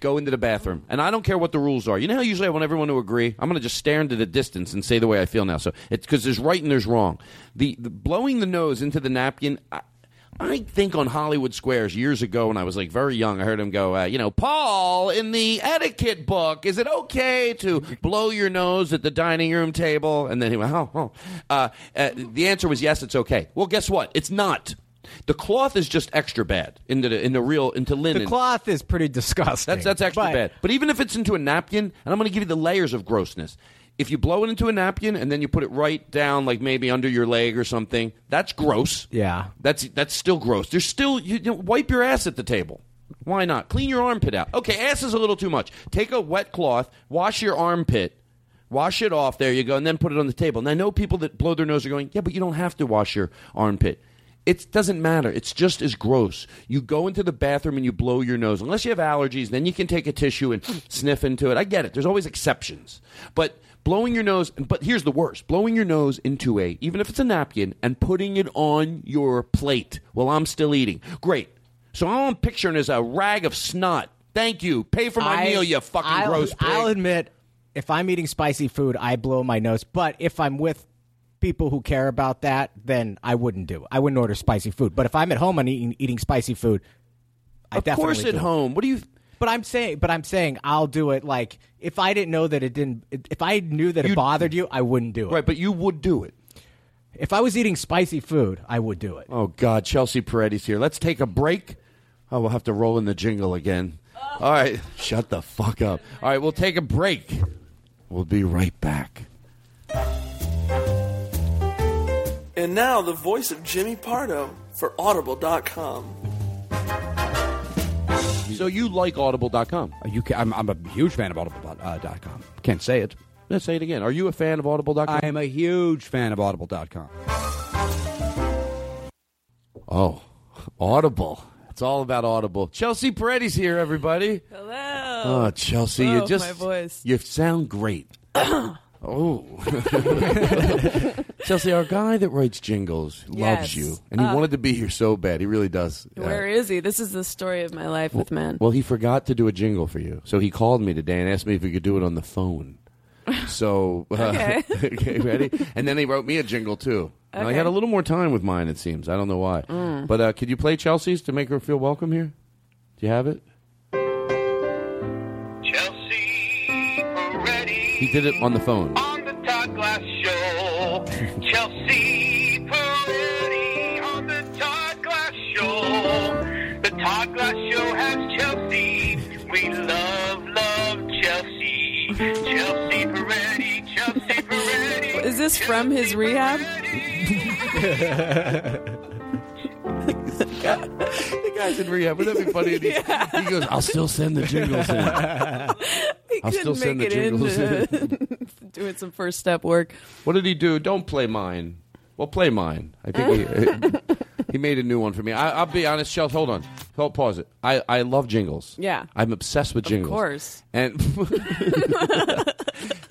Go into the bathroom, and I don't care what the rules are. You know how usually I want everyone to agree. I'm going to just stare into the distance and say the way I feel now. So it's because there's right and there's wrong. The, the blowing the nose into the napkin. I, I think on Hollywood Squares years ago when I was like very young, I heard him go, uh, you know, Paul, in the etiquette book, is it okay to blow your nose at the dining room table? And then he went, oh, oh. Uh, uh, the answer was yes, it's okay. Well, guess what? It's not. The cloth is just extra bad into the in the real into linen. The cloth is pretty disgusting. That's that's extra but- bad. But even if it's into a napkin, and I'm going to give you the layers of grossness. If you blow it into a napkin and then you put it right down, like maybe under your leg or something, that's gross. Yeah. That's that's still gross. There's still you, you know, wipe your ass at the table. Why not? Clean your armpit out. Okay, ass is a little too much. Take a wet cloth, wash your armpit, wash it off. There you go, and then put it on the table. And I know people that blow their nose are going, yeah, but you don't have to wash your armpit. It doesn't matter. It's just as gross. You go into the bathroom and you blow your nose. Unless you have allergies, then you can take a tissue and sniff into it. I get it. There's always exceptions. But blowing your nose, but here's the worst blowing your nose into a, even if it's a napkin, and putting it on your plate while I'm still eating. Great. So all I'm picturing is a rag of snot. Thank you. Pay for my I- meal, you fucking I'll, gross pig. I'll admit, if I'm eating spicy food, I blow my nose. But if I'm with people who care about that, then I wouldn't do it. I wouldn't order spicy food. But if I'm at home and eating, eating spicy food, I Of course at do home. What do you? But I'm saying, but I'm saying, I'll do it. Like if I didn't know that it didn't, if I knew that it bothered you, I wouldn't do it. Right, but you would do it. If I was eating spicy food, I would do it. Oh God, Chelsea Peretti's here. Let's take a break. Oh, we'll have to roll in the jingle again. Ah. All right, shut the fuck up. All right, we'll take a break. We'll be right back. And now the voice of Jimmy Pardo for Audible.com. So you like Audible.com? Uh, you can, I'm, I'm a huge fan of Audible.com. Uh, Can't say it. Let's say it again. Are you a fan of Audible.com? I am a huge fan of Audible.com. Oh, Audible. It's all about Audible. Chelsea Peretti's here, everybody. Hello. Oh, Chelsea, Whoa, you oh, just my voice. you sound great. oh, Chelsea, our guy that writes jingles loves Yes. you, and he Uh, wanted to be here so bad. He really does. Uh, Where is he? This is the story of my life with men. Well, he forgot to do a jingle for you, so he called me today and asked me if he could do it on the phone. So, uh, Okay. okay, ready? And then he wrote me a jingle too. And I Okay. had a little more time with mine. It seems I don't know why, Mm. but uh, could you play Chelsea's to make her feel welcome here? Do you have it? He did it on the phone. On the Todd Glass Show. Chelsea Peretti on the Todd Glass Show. The Todd Glass Show has Chelsea. We love, love Chelsea. Chelsea Peretti, Chelsea Peretti. Is this from his rehab? guy's in rehab. Wouldn't that be funny? And he, he goes, "I'll still send the jingles in. He I'll still send the jingles in." into uh, doing some first step work. What did he do? Don't play mine. Well, play mine. I think he, he made a new one for me. I, I'll be honest, Chelsea. Hold on. Hold, pause it. I, I love jingles. Yeah. I'm obsessed with jingles. Of course. And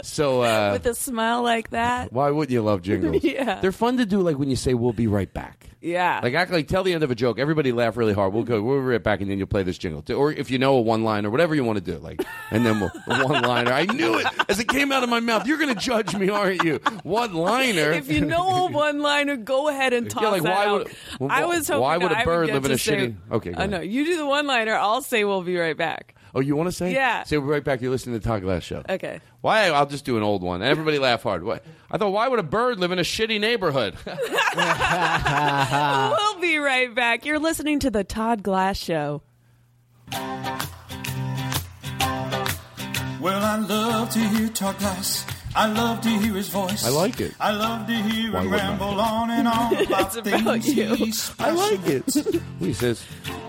so, uh, With a smile like that. why wouldn't you love jingles? Yeah. They're fun to do, like when you say, "We'll be right back." Yeah. Like act like tell the end of a joke. Everybody laugh really hard. We'll go. We'll be right back, and then you'll play this jingle. Or if you know a one liner, whatever you want to do, like, and then we'll one liner. I knew it as it came out of my mouth. You're going to judge me, aren't you? One liner. If you know a one liner, go ahead and toss like, that why out. would- I was hoping why would that a I bird get live in a say- shitty- Okay, go I know. You do the one liner. I'll say we'll be right back. Oh, you want to say? Yeah. Say we'll be right back. You're listening to the Todd Glass show. Okay. Why? I'll just do an old one. Everybody laugh hard. What? I thought, why would a bird live in a shitty neighborhood? we'll be right back. You're listening to the Todd Glass Show. Well, I love to hear Todd Glass. I love to hear his voice. I like it. I love to hear Why him wouldn't ramble on and on about It's about things you. he's I like it. he says,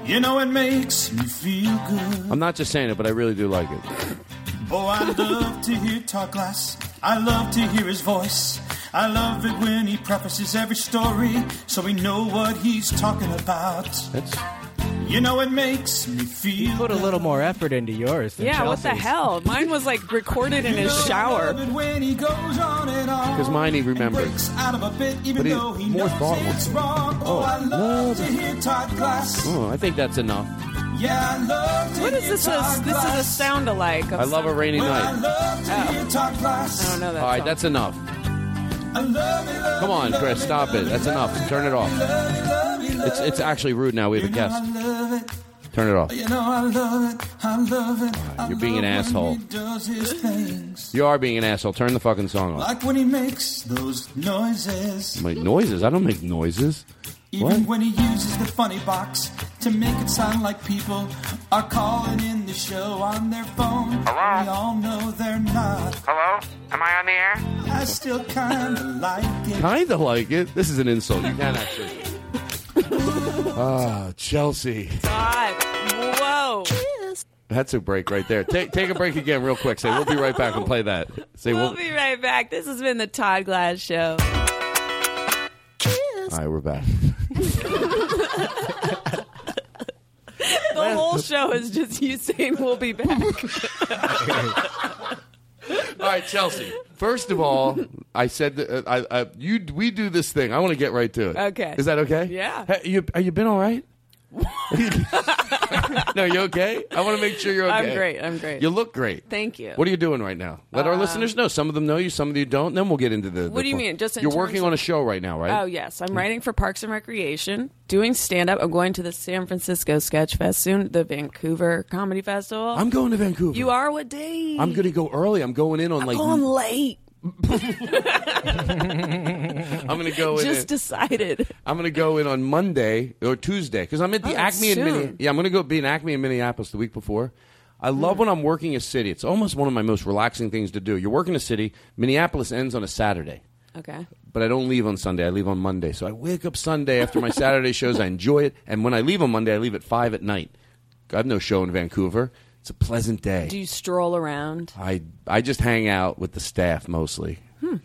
You know, it makes me feel good. I'm not just saying it, but I really do like it. Oh, I love to hear Todd Glass. I love to hear his voice. I love it when he prefaces every story so we know what he's talking about. That's You know it makes me feel. Put a little more effort into yours. Than Yeah, what the hell? Mine was like recorded in his shower. When he goes on and on. Because mine he remembered. breaks out of a bit, even But he- though he more knows thoughtful. it's wrong. Oh, oh I love to hear Todd Glass. Oh, I think that's enough. Yeah, I love to What is this? Todd A, this is a sound alike. Of I love a rainy Well, I night. love to Oh. hear Todd Glass. I don't know that. All right, song. that's enough. Come on, Chris, stop it. That's enough. Turn it off. love it, love it, It's it's actually rude now. We have a guest. I love it. Turn it off. You know I love it. I love it. I You're being an love when asshole. He does his things. You are being an asshole. Turn the fucking song off. Like when he makes those noises. Make noises. I don't make noises. Even What? when he uses the funny box to make it sound like people are calling in the show on their phone. Hello? We all know they're not. Hello? Am I on the air? I still kinda like it. Kinda like it. This is an insult. You can't actually. Ah, Chelsea. God. Whoa. That's a break right there. Take take a break again, real quick. Say we'll be right back and play that. Say We'll we'll. be right back. This has been the Todd Glass Show. All right, we're back. The whole show is just you saying we'll be back. All right, Chelsea. First of all, I said that, uh, I, I, you we do this thing. I want to get right to it. Okay. Is that okay? Yeah. You are you been all right? no, you okay? I want to make sure you're okay. I'm great. I'm great. You look great. Thank you. What are you doing right now? Let our Uh, listeners know. Some of them know you, some of you don't. Then we'll get into the. What do you mean? Just in you're terms working of- on a show right now, right? Oh yes, I'm writing for Parks and Recreation, doing stand up. I'm going to the San Francisco Sketch Fest soon, the Vancouver Comedy Festival. I'm going to Vancouver. You are what day? I'm going to go early. I'm going in on I'm like. going late. I'm going to go in. Just decided. I'm going to go in on Monday or Tuesday because I'm at the Oh, Acme in soon. Minneapolis. Yeah, I'm going to go be in Acme in Minneapolis the week before. I love when I'm working a city. It's almost one of my most relaxing things to do. You're working a city. Minneapolis ends on a Saturday. Okay. But I don't leave on Sunday. I leave on Monday. So I wake up Sunday after my Saturday shows. I enjoy it. And when I leave on Monday, I leave at 5 at night. I have no show in Vancouver. It's a pleasant day. Do you stroll around? I I just hang out with the staff mostly. Hmm.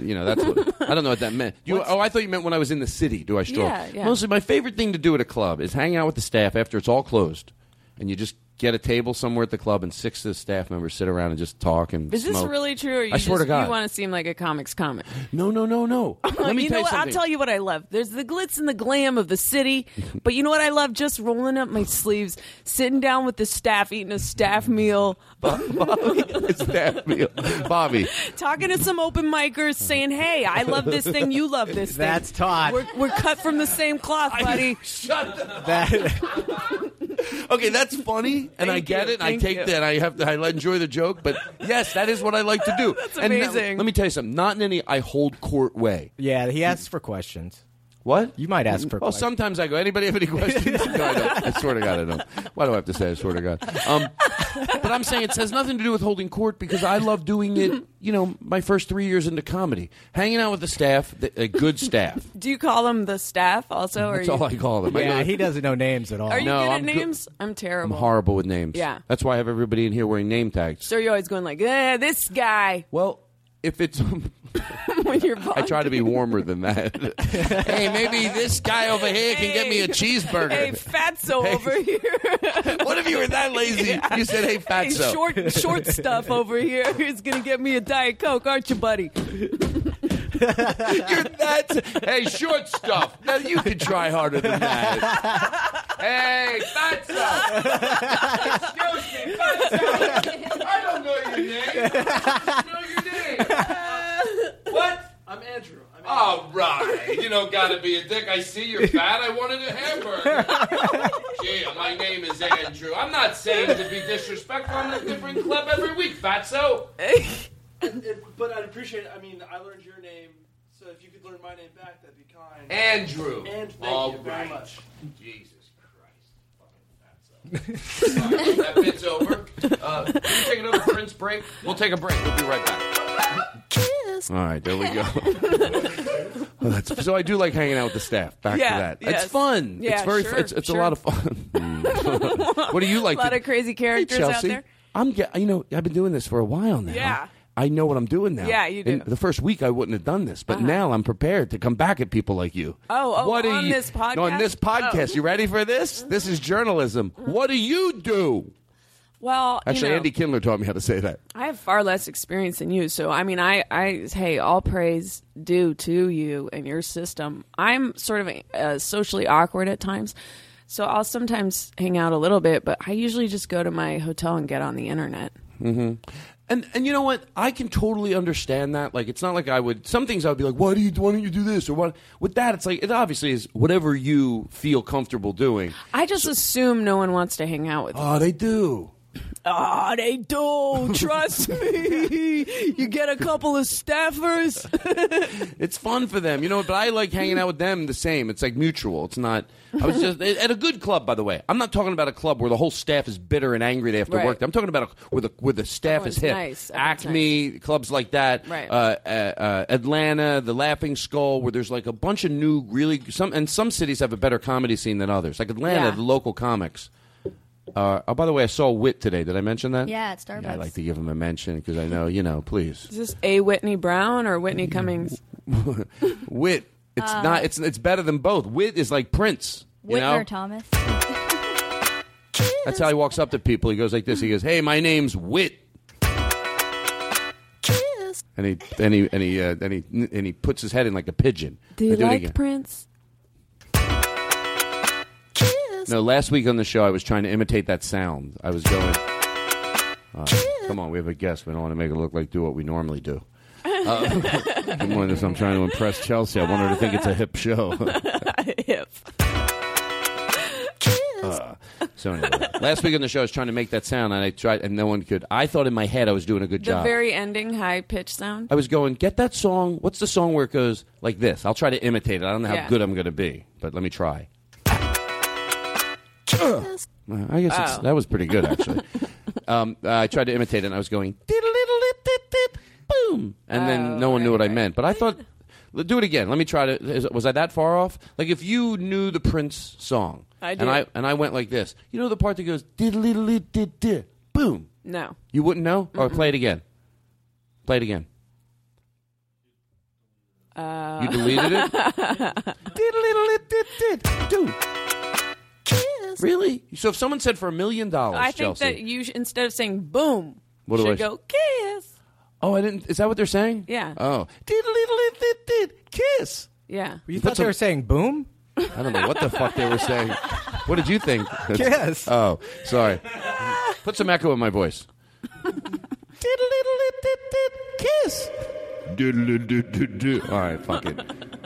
You know, that's what I don't know what that meant. You, oh, I thought you meant when I was in the city. Do I stroll? Yeah, yeah. Mostly, my favorite thing to do at a club is hang out with the staff after it's all closed, and you just get a table somewhere at the club, and six of the staff members sit around and just talk and Is this really true? Or you I swear to God. You want to seem like a comics comic? No, no, no, no. Let me you tell know you what? I'll tell you what I love. There's the glitz and the glam of the city, but you know what I love? Just rolling up my sleeves, sitting down with the staff, eating a staff meal, staff meal. Bobby. talking to some open micers, saying, "Hey, I love this thing. You love this thing." That's Todd. We're, we're cut from the same cloth, buddy. Shut the That, Okay, that's funny, and I get you, it. and I thank take you. that. I have to. I enjoy the joke, but yes, that is what I like to do. That's And now- amazing. let me tell you something. Not in any I hold court way. yeah, he asks for questions. What? You might ask for Well, questions. sometimes I go. Anybody have any questions? no, I don't. I swear to God, I don't. Why do I have to say? I swear to God. Um, but I'm saying it has nothing to do with holding court because I love doing it. You know, my first three years into comedy, hanging out with the staff, the, a good staff. Do you call them the staff also? Or That's you, all I call them. Yeah, he doesn't know names at all. Are you No, good at I'm good- names? I'm terrible. I'm horrible with names. Yeah. that's why I have everybody in here wearing name tags. So you're always going like, eh, this guy. Well, if it's when you're I try to be warmer than that. hey, maybe this guy over here can get me a cheeseburger. Hey, fatso Hey. over here. what if you were that lazy? You said, "Hey, Hey, fatso." short, short stuff over here is gonna get me a diet coke, aren't you, buddy? You're that. Hey, short stuff. Now you can try harder than that. hey, fatso. Excuse me, fatso. I don't know your name. I don't know your name. What? I'm Andrew. I'm All right. You don't got to be a dick. I see you're fat. I wanted a hamburger. Gee, my name is Andrew. I'm not saying to be disrespectful. I'm in a different club every week, fatso. And- and- but I'd appreciate it. I mean, I learned your name, so if you could learn my name back, that'd be kind. Andrew. And thank All you very right. much. Jesus Christ. Fucking fatso. All right, that bit's over. Uh, can we take another Prince break? We'll take a break. We'll be right back. All right, there we go. Oh, that's, so I do like hanging out with the staff. Back Yeah, to that. yes. It's fun. Yeah, it's very. sure, fun. It's, a lot of fun. Hmm. what do you like? a lot to, of crazy Hey, characters Chelsea, out there. I'm. ge- You know, I've been doing this for a while now. Yeah. I know what I'm doing now. Yeah, you do. In the first week, I wouldn't have done this, but uh-huh. now I'm prepared to come back at people like you. Oh, oh, what do on you, this podcast? No, on this podcast. Oh. You ready for this? This is journalism. Uh-huh. What do you do? Well, you Actually, know, Andy Kindler taught me how to say that. I have far less experience than you, so I mean, I, I, hey, all praise due to you and your system. I'm sort of uh, socially awkward at times, so I'll sometimes hang out a little bit, but I usually just go to my hotel and get on the internet. hmm And and you know what? I can totally understand that. Like, it's not like I would. Some things I'd be like, "Why do you? Why don't you do this?" Or what? With that, it's like it obviously is whatever you feel comfortable doing. I just assume no one wants to hang out with. Oh, they do. Ah, they do. Trust me. you get a couple of staffers. It's fun for them, you know. But I like hanging out with them the same. It's like mutual. It's not. I was just at a good club, by the way. I'm not talking about a club where the whole staff is bitter and angry they have to Right. work. I'm talking about a, where the where the staff is hip. nice. Acme clubs like that. Right. Uh, uh, uh, Atlanta, the Laughing Skull, where there's like a bunch of new, really some, and some cities have a better comedy scene than others. Like Atlanta, Yeah. the local comics. Uh, oh, by the way, I saw Wit today. Did I mention that? Yeah, at Starbucks. I like to give him a mention because I know, you know, please. Is this a Whitney Brown or Whitney Cummings? Wit. It's Uh, not. It's it's better than both. Wit is like Prince. You Whitner know, Thomas. that's how he walks up to people. He goes like this. He goes, "Hey, my name's Wit." And he and he and he uh, and he and he puts his head in like a pigeon. Do you I it like again. No, last week on the show, I was trying to imitate that sound. I was going. Uh, come on, we have a guest. We don't want to make it look like do what we normally do. Uh, good morning. I'm trying to impress Chelsea. I want her to think it's a hip show. Hip. Uh, so anyway, last week on the show, I was trying to make that sound, and I tried, and no one could. I thought in my head I was doing a good The job. The very ending high pitch sound. I was going, get that song. What's the song where it goes like this? I'll try to imitate it. I don't know how Yeah. good I'm going to be, but let me try. I guess it's, Oh. that was pretty good, actually. um, uh, I tried to imitate it, and I was going, "Diddle-diddle-dit-dit-dit, boom, and then no one knew what I meant. But I thought, "Let- do it again. Let me try to. Is, was I that far off? Like if you knew the Prince song, I and. I and I went like this. You know the part that goes diddle-diddle-dit-dit, boom. No. You wouldn't know? Or play it again. Play it again. Uh, You deleted it? Dude. Really? So if someone said for a million dollars, I think Chelsea. that you sh- instead of saying boom, What do should I- go kiss. oh, I didn't. Is that what they're saying? Yeah. Oh, diddle-diddle-dit-dit, kiss. Yeah. You Put thought they some- were saying boom? I don't know what the fuck they were saying. What did you think? Kiss. Oh, sorry. Put some echo in my voice. Diddle-diddle-dit-dit, kiss. Diddle-diddle-dit-dit. All right, fuck it.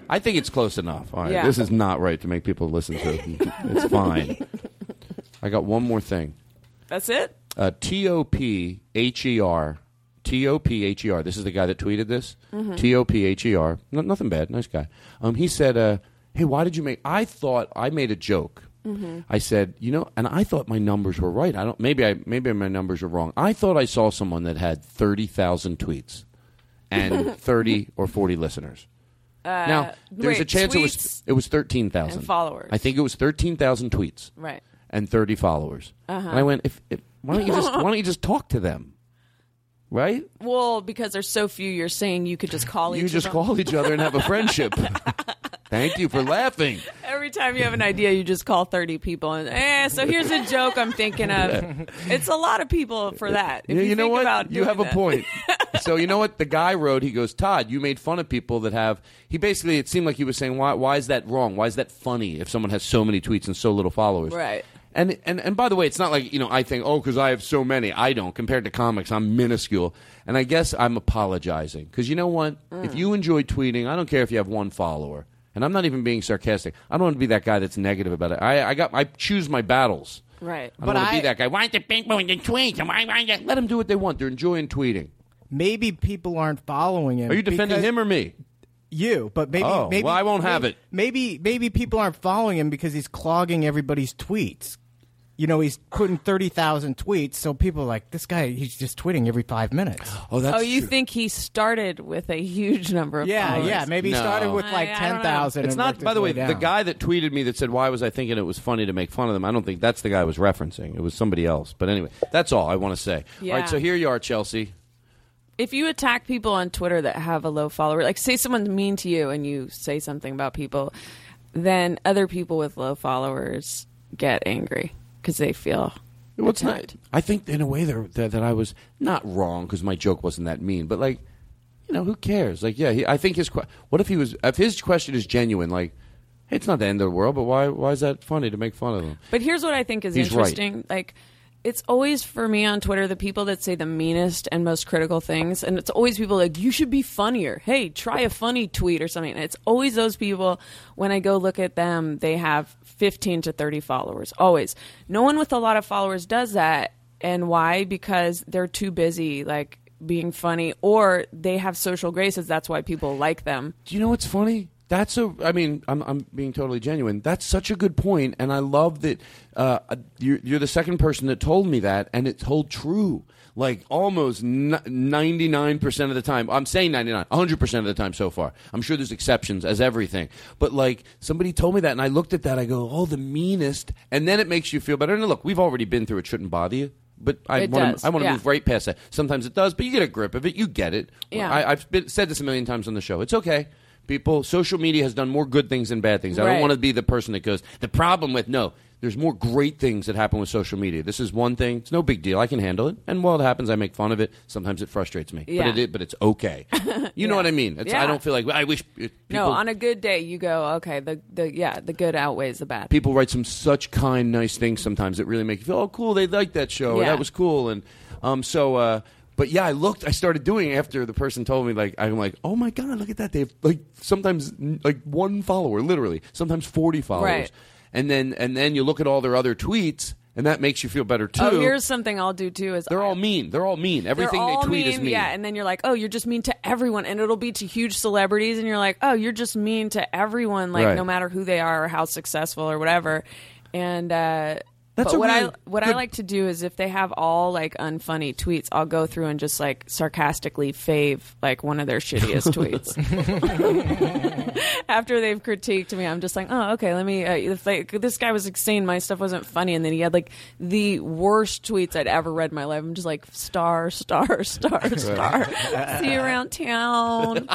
I think it's close enough. All right, Yeah. this is not right to make people listen to. It's fine. I got one more thing. That's it. Uh, T O P H E R. T O P H E R. This is the guy that tweeted this. Mhm. T O P H E R. No, nothing bad. Nice guy. Um, he said, uh, "Hey, why did you make?" I thought I made a joke. Mhm. I said, you know, and I thought my numbers were right. I don't. Maybe I. Maybe my numbers are wrong. I thought I saw someone that had thirty thousand tweets and thirty or forty listeners. Uh, now there's wait, a chance it was it was thirteen thousand followers. I think it was thirteen thousand tweets Right. and 30 followers. Uh-huh. And I went, if, if why don't you just why don't you just talk to them, right? Well, because there's so few, you're saying you could just call each You just of them? call each other and have a friendship. Thank you for laughing. Every time you have an idea, you just call 30 people. And, eh, so here's a joke I'm thinking of. It's a lot of people for that. If Yeah, you, you know think what? About You have a point. so you know what the guy wrote? He goes, Todd, you made fun of people that have. He basically, it seemed like he was saying, why, why is that wrong? Why is that funny if someone has so many tweets and so little followers? Right. And and and by the way, it's not like you know I think oh because I have so many. I don't compared to comics. I'm minuscule, and I guess I'm apologizing because you know what? If you enjoy tweeting, I don't care if you have one follower, and I'm not even being sarcastic. I don't want to be that guy that's negative about it. I I got I choose my battles. Right. I don't want to be that guy. Why the people in the tweet? Why, why, why? Let them do what they want. They're enjoying tweeting. Maybe people aren't following him. Are you defending him or me? You, but maybe. Oh, maybe well, I won't have it. Maybe maybe people aren't following him because he's clogging everybody's tweets. You know, he's putting thirty thousand tweets, so people are like this guy. He's just tweeting every five minutes. Oh, that's oh, you think he started with a huge number of Yeah, followers? yeah, maybe he started with like I- I don't know. thousand. It's not. By the way, the guy that tweeted me that said why was I thinking it was funny to make fun of them. I don't think that's the guy I was referencing. It was somebody else. But anyway, that's all I want to say. All Yeah. right. So here you are, Chelsea. if you attack people on Twitter that have a low follower, like say someone's mean to you and you say something about people, then other people with low followers get angry because they feel. Well, it's not. I think in a way that that, that I was not wrong because my joke wasn't that mean, but like, you know, who cares? Like, yeah, he, I think his. que- What if he was? If his question is genuine, like, hey, it's not the end of the world, but why? Why is that funny to make fun of them? But here's what I think is He's right. interesting. Like, it's always for me on Twitter the people that say the meanest and most critical things, and it's always people like you should be funnier. Hey, try a funny tweet or something. And it's always those people. When I go look at them, they have 15 to 30 followers. Always. No one with a lot of followers does that, and why? Because they're too busy. Like. Being funny, or they have social graces. That's why people like them. Do you know what's funny? That's a. I mean, I'm I'm being totally genuine. That's such a good point, and I love that uh, you're, you're the second person that told me that, and it's hold true. Like almost ninety nine percent of the time. I'm saying ninety nine, hundred percent of the time so far. I'm sure there's exceptions as everything, but like somebody told me that, and I looked at that. I go, oh, the meanest, and then it makes you feel better. And look, we've already been through it. Shouldn't bother you. But I want to. I want to yeah. move right past that. Sometimes it does, but you get a grip of it. You get it. Yeah. I, I've been, said this a million times on the show. It's okay. People, social media has done more good things than bad things. I Right. don't want to be the person that goes, the problem with, no, there's more great things that happen with social media. This is one thing. It's no big deal. I can handle it. And while it happens, I make fun of it. Sometimes it frustrates me. Yeah. But, it, but it's okay. You know what I mean? It's, I don't feel like, I wish people, no, on a good day, you go, okay, the the yeah, the good outweighs the bad. people write some such kind, nice things sometimes that really make you feel, oh, cool, they liked that show. Or Yeah. that was cool. And um, so, uh, but yeah, I looked, I started doing it after the person told me, like, I'm like, oh my God, look at that. They have like sometimes like one follower, literally, sometimes 40 followers. Right. And then, and then you look at all their other tweets. And that makes you feel better too. Oh, here's something I'll do too. Is They're all mean. They're all mean. Everything all they tweet mean, is mean. Yeah, and then you're like, oh, you're just mean to everyone, and it'll be to huge celebrities, and you're like, oh, you're just mean to everyone, like Right. no matter who they are or how successful or whatever. And uh, That's but what really I what I like to do is if they have all like unfunny tweets, I'll go through and just like sarcastically fave like one of their shittiest tweets. After they've critiqued me, I'm just like, oh, okay, let me. Uh, if like this guy was like, saying my stuff wasn't funny, and then he had like the worst tweets I'd ever read in my life. I'm just like, star, star, star, star. See you around town.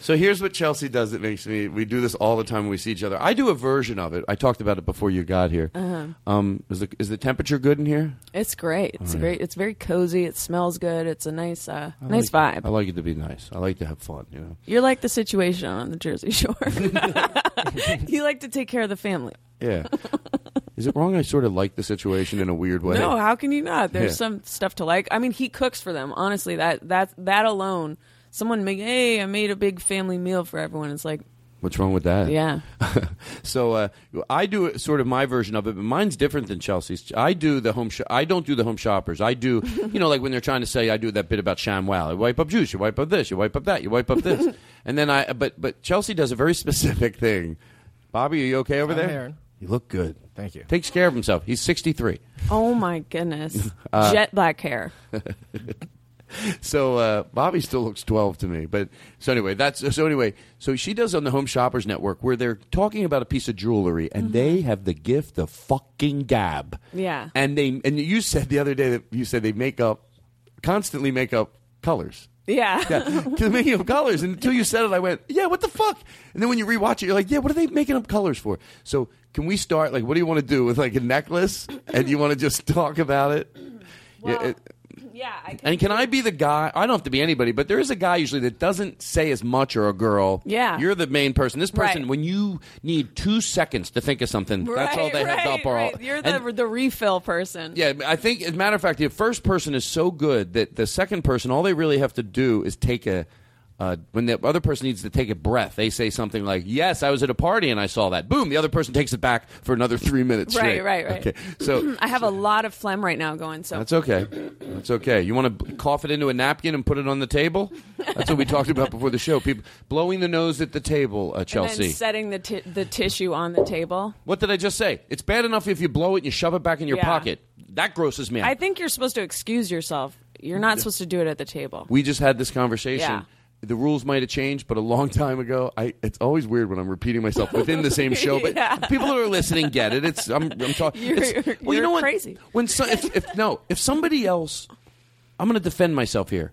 So here's what Chelsea does that makes me. We do this all the time when we see each other. I do a version of it. I talked about it before you got here. Uh-huh. Um, is the is the temperature good in here? It's great. It's yeah. great. It's very cozy. It smells good. It's a nice, uh, I nice like- vibe. I like it to be nice. I like to have fun. You know. You're like the situation on the Jersey Shore. you like to take care of the family. Yeah. is it wrong? I sort of like the situation in a weird way. No, how can you not? There's Yeah. some stuff to like. I mean, he cooks for them. Honestly, that that that alone, someone make, hey, I made a big family meal for everyone. It's like, What's wrong with that? yeah, so uh, I do it- sort of my version of it, but mine's different than Chelsea's. I do the home. Sh- I don't do the home shoppers. I do, you know, like when they're trying to say I do that bit about ShamWow. I wipe up juice. You wipe up this. You wipe up that. You wipe up this. and then I. But but Chelsea does a very specific thing. Bobby, are you okay over I'm there? here. You look good. Thank you. Takes care of himself. He's sixty three. oh my goodness, Uh, jet black hair. so uh, Bobby still looks 12 to me. But so anyway, that's so anyway. So she does on the Home Shoppers Network where they're talking about a piece of jewelry and they have the gift of fucking gab. Yeah. And they and you said the other day that you said they make up constantly make up colors. Yeah. Yeah, to making up colors. And until you said it, I went, "Yeah, what the fuck?" And then when you rewatch it, you're like, "Yeah, what are they making up colors for?" So can we start? Like, what do you want to do with like a necklace? And you want to just talk about it? Yeah, it- yeah. I and can I be the guy? I don't have to be anybody, but there is a guy usually that doesn't say as much or a girl. Yeah. You're the main person. This person, Right. when you need two seconds to think of something, that's all they have up. Or all, right. You're the and- the refill person. yeah, I think, as a matter of fact, the first person is so good that the second person, all they really have to do is take a. Uh, when the other person needs to take a breath, they say something like, "Yes, I was at a party and I saw that." Boom! The other person takes it back for another three minutes. Right, straight. right, right. Okay, so I have a lot of phlegm right now going. So that's okay. That's okay. You want to cough it into a napkin and put it on the table? That's what we talked about before the show. People blowing the nose at the table, uh, and Chelsea. setting the ti the tissue on the table. what did I just say? It's bad enough if you blow it and you shove it back in your Yeah. pocket. That grosses me out. I think you're supposed to excuse yourself. You're not supposed to do it at the table. we just had this conversation. Yeah. The rules might have changed, but a long time ago, I, it's always weird when I'm repeating myself within the same show. But Yeah. people that are listening get it. It's I'm, I'm talking. You're- it's- well, you you're know what? crazy. When so, if, if no, if somebody else, I'm going to defend myself here.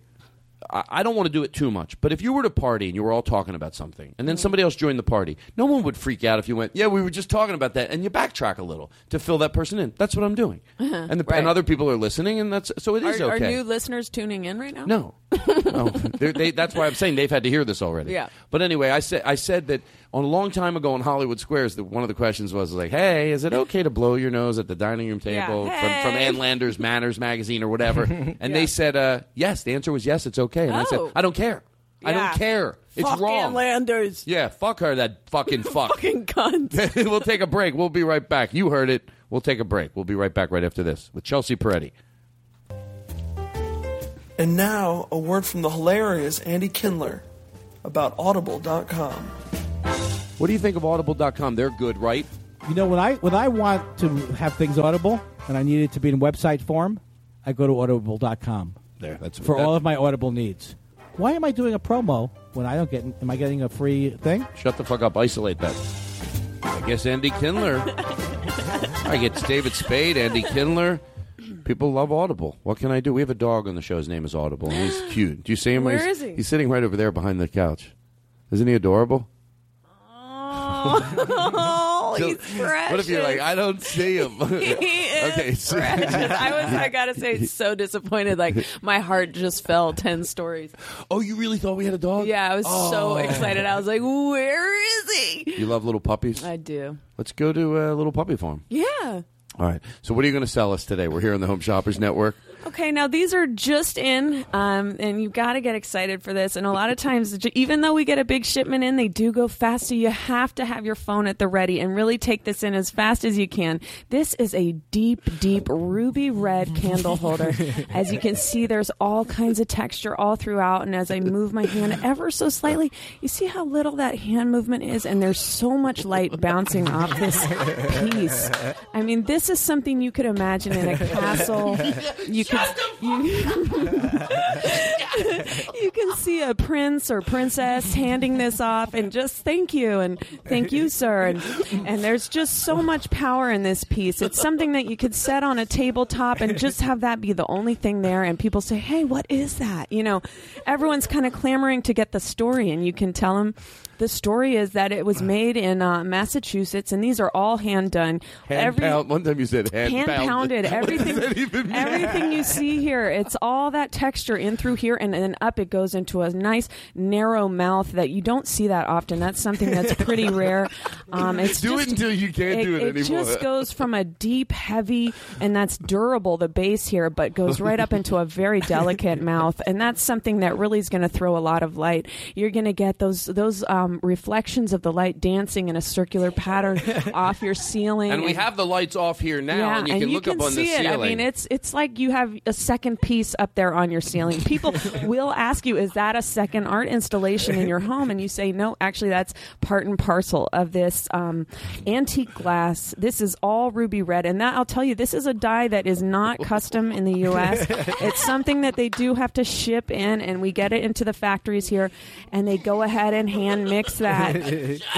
I, don't want to do it too much, but if you were to party and you were all talking about something, and then mm-hmm. somebody else joined the party, no one would freak out if you went, "Yeah, we were just talking about that," and you backtrack a little to fill that person in. That's what I'm doing, and, the, Right. and other people are listening, and that's so it is are, okay. are new listeners tuning in right now? No, no. They're- they, that's why I'm saying they've had to hear this already. Yeah. But anyway, I said I said that on a long time ago in Hollywood Squares, that one of the questions was like, "Hey, is it okay to blow your nose at the dining room Yeah. table from from Hey. Ann Landers' Manners magazine or whatever?" And they said, uh, "Yes." The answer was yes. It's okay. And I said, Oh. "I don't care. I don't care. It's Fuck wrong." Ann Landers. Yeah, fuck her. That fucking fuck. Fucking cunt. we'll take a break. We'll be right back. You heard it. We'll take a break. We'll be right back right after this with Chelsea Peretti. And now, a word from the hilarious Andy Kindler about Audible.com. What do you think of Audible.com? They're good, right? You know, when I when I want to have things audible and I need it to be in website form, I go to audible.com. There, that's for that- all of my audible needs. Why am I doing a promo when I don't get? Am I getting a free thing? Shut the fuck up. Isolate that. I guess Andy Kindler. I get David Spade, Andy Kindler. People love Audible. What can I do? We have a dog on the show. His name is Audible, and he's cute. Do you see him? Where he's, is he? He's sitting right over there behind the couch. Isn't he adorable? Oh, he's precious. What if you're like, I don't see him? He is okay, so- precious. I was, I gotta say, so disappointed. Like my heart just fell ten stories. Oh, you really thought we had a dog? Yeah, I was so Oh. excited. I was like, "Where is he?" You love little puppies? I do. Let's go to a little puppy farm. Yeah. All right. So, what are you going to sell us today? We're here on the Home Shoppers Network. Okay, now these are just in, um, and you've got to get excited for this. And a lot of times, even though we get a big shipment in, they do go fast. So you have to have your phone at the ready and really take this in as fast as you can. This is a deep, deep ruby red candle holder. As you can see, there's all kinds of texture all throughout. And as I move my hand ever so slightly, you see how little that hand movement is, and there's so much light bouncing off this piece. I mean, this is something you could imagine in a castle. You could you, you can see a prince or princess handing this off and just thank you and thank you, sir. And and there's just so much power in this piece. It's something that you could set on a tabletop and just have that be the only thing there. And people say, "Hey, what is that?" You know, everyone's kind of clamoring to get the story, and you can tell them. The story is that it was made in uh, Massachusetts, and these are all hand done. Hand Every- pound. One time you said hand, hand pounded. Does Everything, that even mean? everything you see here, it's all that texture in through here, and then up it goes into a nice narrow mouth that you don't see that often. That's something that's pretty rare. Um, it's Do it until you can't do it It anymore. just goes from a deep, heavy, and that's durable. The base here, but goes right up into a very delicate mouth, and that's something that really is going to throw a lot of light. You're going to get those those um, reflections of the light dancing in a circular pattern off your ceiling, And we have the lights off here now, yeah, and you can look up on see the it. ceiling. I mean, it's it's like you have a second piece up there on your ceiling. People will ask you, "Is that a second art installation in your home?" And you say, "No, actually, that's part and parcel of this um, antique glass. This is all ruby red, and that I'll tell you, this is a die that is not custom in the U.S. it's something that they do have to ship in, and we get it into the factories here, and they go ahead and hand mix that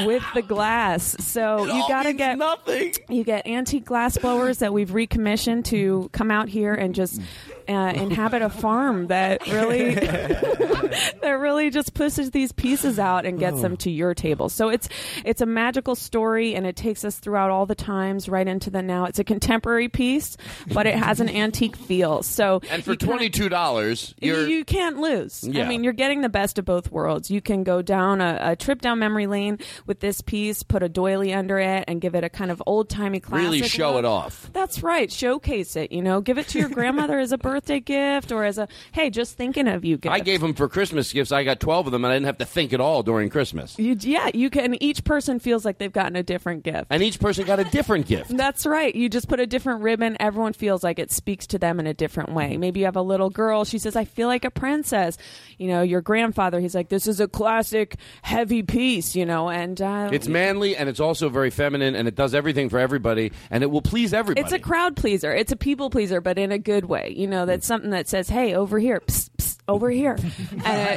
with the glass. So you got to get nothing. You get antique glass blowers that we've recommissioned to come out here and just uh, inhabit a farm that really that really just pushes these pieces out and gets them to your table. So it's it's a magical story and it takes us throughout all the times right into the now. It's a contemporary piece, but it has an antique feel. So and for twenty two dollars, you're you can't lose. Yeah. I mean, you're getting the best of both worlds. You can go down a, a trip down memory lane with this piece, put a doily under it, and give it a kind of old timey classic. really show look. it off. That's right. Showcase it. You know, give it to your grandmother as a birthday gift or as a hey, just thinking of you gift. I gave them for Christmas gifts. I got twelve of them, and I didn't have to think at all during Christmas. You, yeah, you can. Each person feels like they've gotten a different gift. And each person got a different gift. That's right. You just put a different ribbon. Everyone feels like it speaks to them in a different way. Maybe you have a little girl. She says, I feel like a princess. You know, your grandfather, he's like, this is a classic heavy piece, you know, and uh, It's manly and it's also very feminine, and it does everything for everybody, and it will please everybody. It's a crowd pleaser. It's a people pleaser, but in a good way. You know, that's hmm. something that says, "Hey, over here, psst, psst, over here, and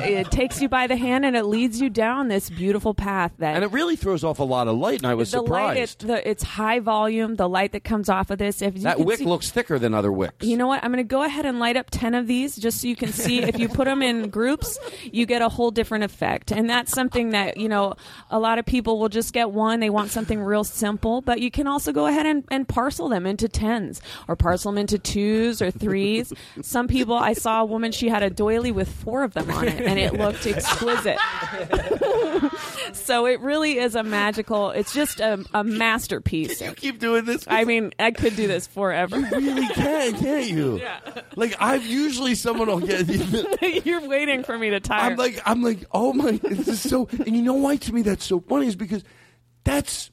it, uh, it takes you by the hand and it leads you down this beautiful path that. And it really throws off a lot of light, and I was the Light, it, the, it's high volume. The light that comes off of this, if you that wick see- looks thicker than other wicks. you know what? I'm going to go ahead and light up 10 of these just so you can see if you put them in groups, you get a whole different effect. And that's something that, you know, a lot of people will just get one. They want something real simple, but you can also go ahead and, and parcel them into tens or parcel them into twos or threes. Some people, I saw a woman, she had a doily with four of them on it and it looked exquisite. so it really is a magical, it's just a, a masterpiece. you keep doing this? I mean, I could do this forever. You really can, can't you? Yeah. Like I've usually someone will get. You're waiting for me to tire. I'm like, I'm like, oh my, this is so. And you know why to me that's so funny is because that's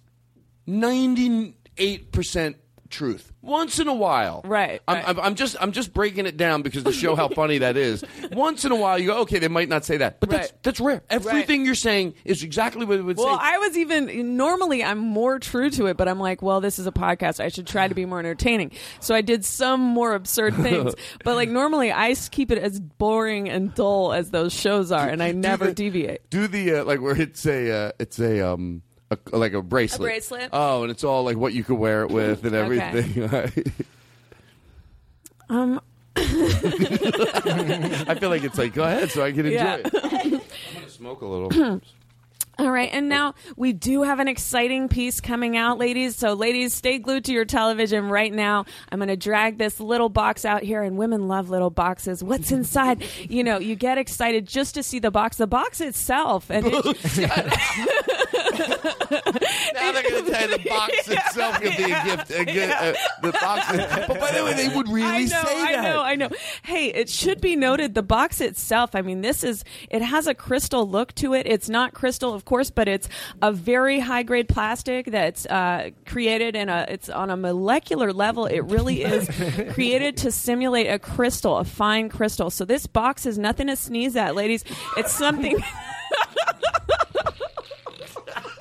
ninety eight percent truth. Once in a while, right? I'm, I'm, I'm just, I'm just breaking it down because to show how funny that is. Once in a while, you go, okay, they might not say that, but that's that's rare. Everything you're saying is exactly what it would Well, say. Well i was even normally I'm more true to it, but I'm like, well, this is a podcast. I should try to be more entertaining. So I did some more absurd things. but like normally, i keep it as boring and dull as those shows are, and I never the- deviate. Do the uh, like where it's a, uh, it's a um. A, like a bracelet. bracelet? Oh, and it's all like what you could wear it with and Okay. everything. Um, I feel like it's like go ahead so I can enjoy Yeah. it. I'm gonna smoke a little. All right, and now we do have an exciting piece coming out, ladies. So, ladies, stay glued to your television right now. I'm going to drag this little box out here, and women love little boxes. What's inside? You know, you get excited just to see the box. The box itself, and it, now they're going to tell you the box itself could be a gift. A good, uh, the box. But by the way, they would really I know, say I that. I know, I know. Hey, it should be noted the box itself. I mean, this is it has a crystal look to it. It's not crystal, of course, but it's a very high grade plastic that's uh, created in a. It's on a molecular level. It really is created to simulate a crystal, a fine crystal. So this box is nothing to sneeze at, ladies. It's something.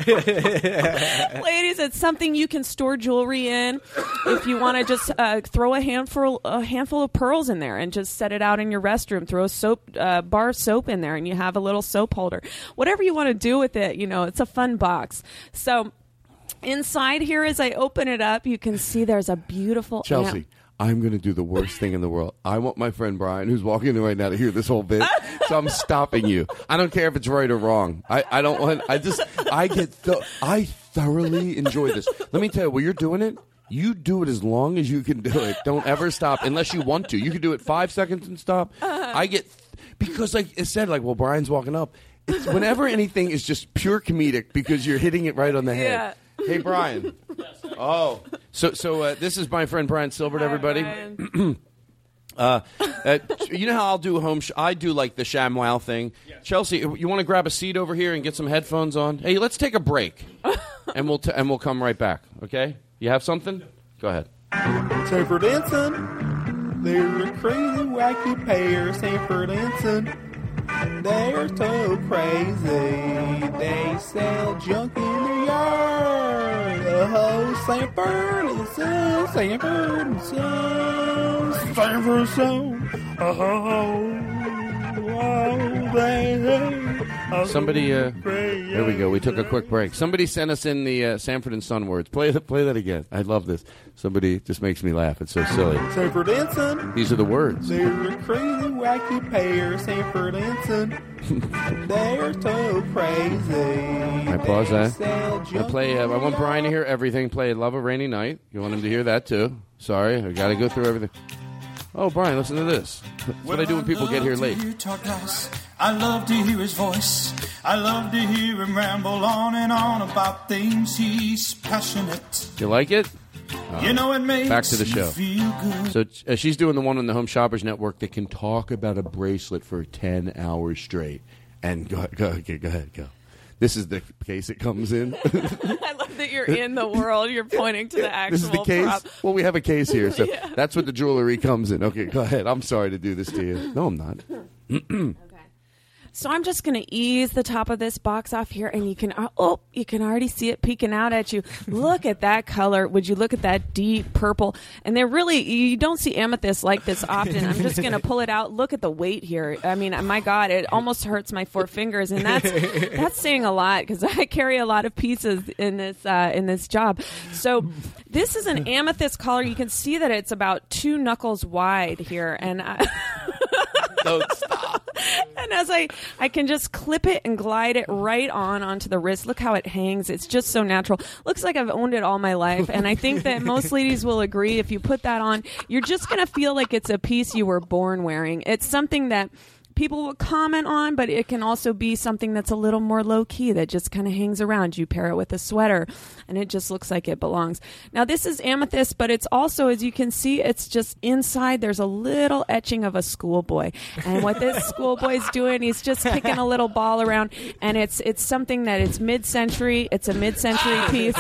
Ladies, it's something you can store jewelry in. If you want to just uh, throw a handful a handful of pearls in there and just set it out in your restroom, throw a soap uh, bar soap in there, and you have a little soap holder. Whatever you want to do with it, you know, it's a fun box. So. Inside here, as I open it up, you can see there's a beautiful Chelsea, amp- I'm going to do the worst thing in the world. I want my friend Brian, who's walking in right now, to hear this whole bit. so I'm stopping you. I don't care if it's right or wrong. I, I don't want. I just. I get. Th- I thoroughly enjoy this. Let me tell you, when you're doing it, you do it as long as you can do it. Don't ever stop unless you want to. You can do it five seconds and stop. I get because, like it said, like well, Brian's walking up. It's whenever anything is just pure comedic because you're hitting it right on the head. Yeah. Hey, Brian. Oh, so so uh, this is my friend Brian Silbert, everybody. uh, uh, you know how I'll do home? Sh- I do like the ShamWow thing. Chelsea, you want to grab a seat over here and get some headphones on? Hey, let's take a break, and we'll t- and we'll come right back. Okay? You have something? Go ahead. Sanford Ensign. They're a crazy wacky pair, Sanford Ensign. They're so crazy. They sell junk in their yard. Oh, Sanford and Son, Sanford and Son, Sanford and Son. Oh, uh-huh. oh, they. Somebody, uh, there we go. We took a quick break. Somebody sent us in the uh, Sanford and Son words. Play that. Play that again. I love this. Somebody just makes me laugh. It's so silly. Sanford and Son. These are the words. They're a crazy wacky pair, Sanford and Son. They're so crazy. I pause that. I play. Uh, I want Brian to hear everything. Play "Love a Rainy Night." You want him to hear that too? Sorry, I got to go through everything. Oh, Brian, listen to this. That's what I do when people get here late. hear Todd Glass. I love to hear his voice. I love to hear him ramble on and on about things he's passionate. You like it? You know it makes Back to the show. So uh, she's doing the one on the Home Shoppers Network that can talk about a bracelet for ten hours straight. And go, go, okay, go ahead, go. This is the case it comes in. I love that you're in the world. You're pointing to the actual this is the case. prop. Well, we have a case here, so Yeah. that's what the jewelry comes in. Okay, go ahead. I'm sorry to do this to you. No, I'm not. So I'm just going to ease the top of this box off here, and you can uh, oh, you can already see it peeking out at you. Look at that color. Would you look at that deep purple? And they're really you don't see amethyst like this often. I'm just going to pull it out. Look at the weight here. I mean, uh, my God, it almost hurts my four fingers, and that's that's saying a lot because I carry a lot of pieces in this uh, in this job. So this is an amethyst color. You can see that it's about two knuckles wide here, and. I, uh, Don't stop. and as I, I can just clip it and glide it right on onto the wrist. Look how it hangs. It's just so natural. Looks like I've owned it all my life. And I think that most ladies will agree. If you put that on, you're just going to feel like it's a piece you were born wearing. It's something that people will comment on, but it can also be something that's a little more low key that just kind of hangs around. You pair it with a sweater and it just looks like it belongs. Now, this is amethyst, but it's also, as you can see, it's just inside there's a little etching of a schoolboy. And what this schoolboy's doing, he's just kicking a little ball around and it's it's something that it's mid-century, it's a mid-century piece.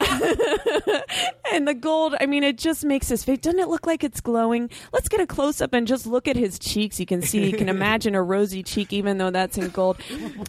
and the gold, I mean, it just makes his face. Doesn't it look like it's glowing? Let's get a close up and just look at his cheeks. You can see, you can imagine a rosy cheek, even though that's in gold.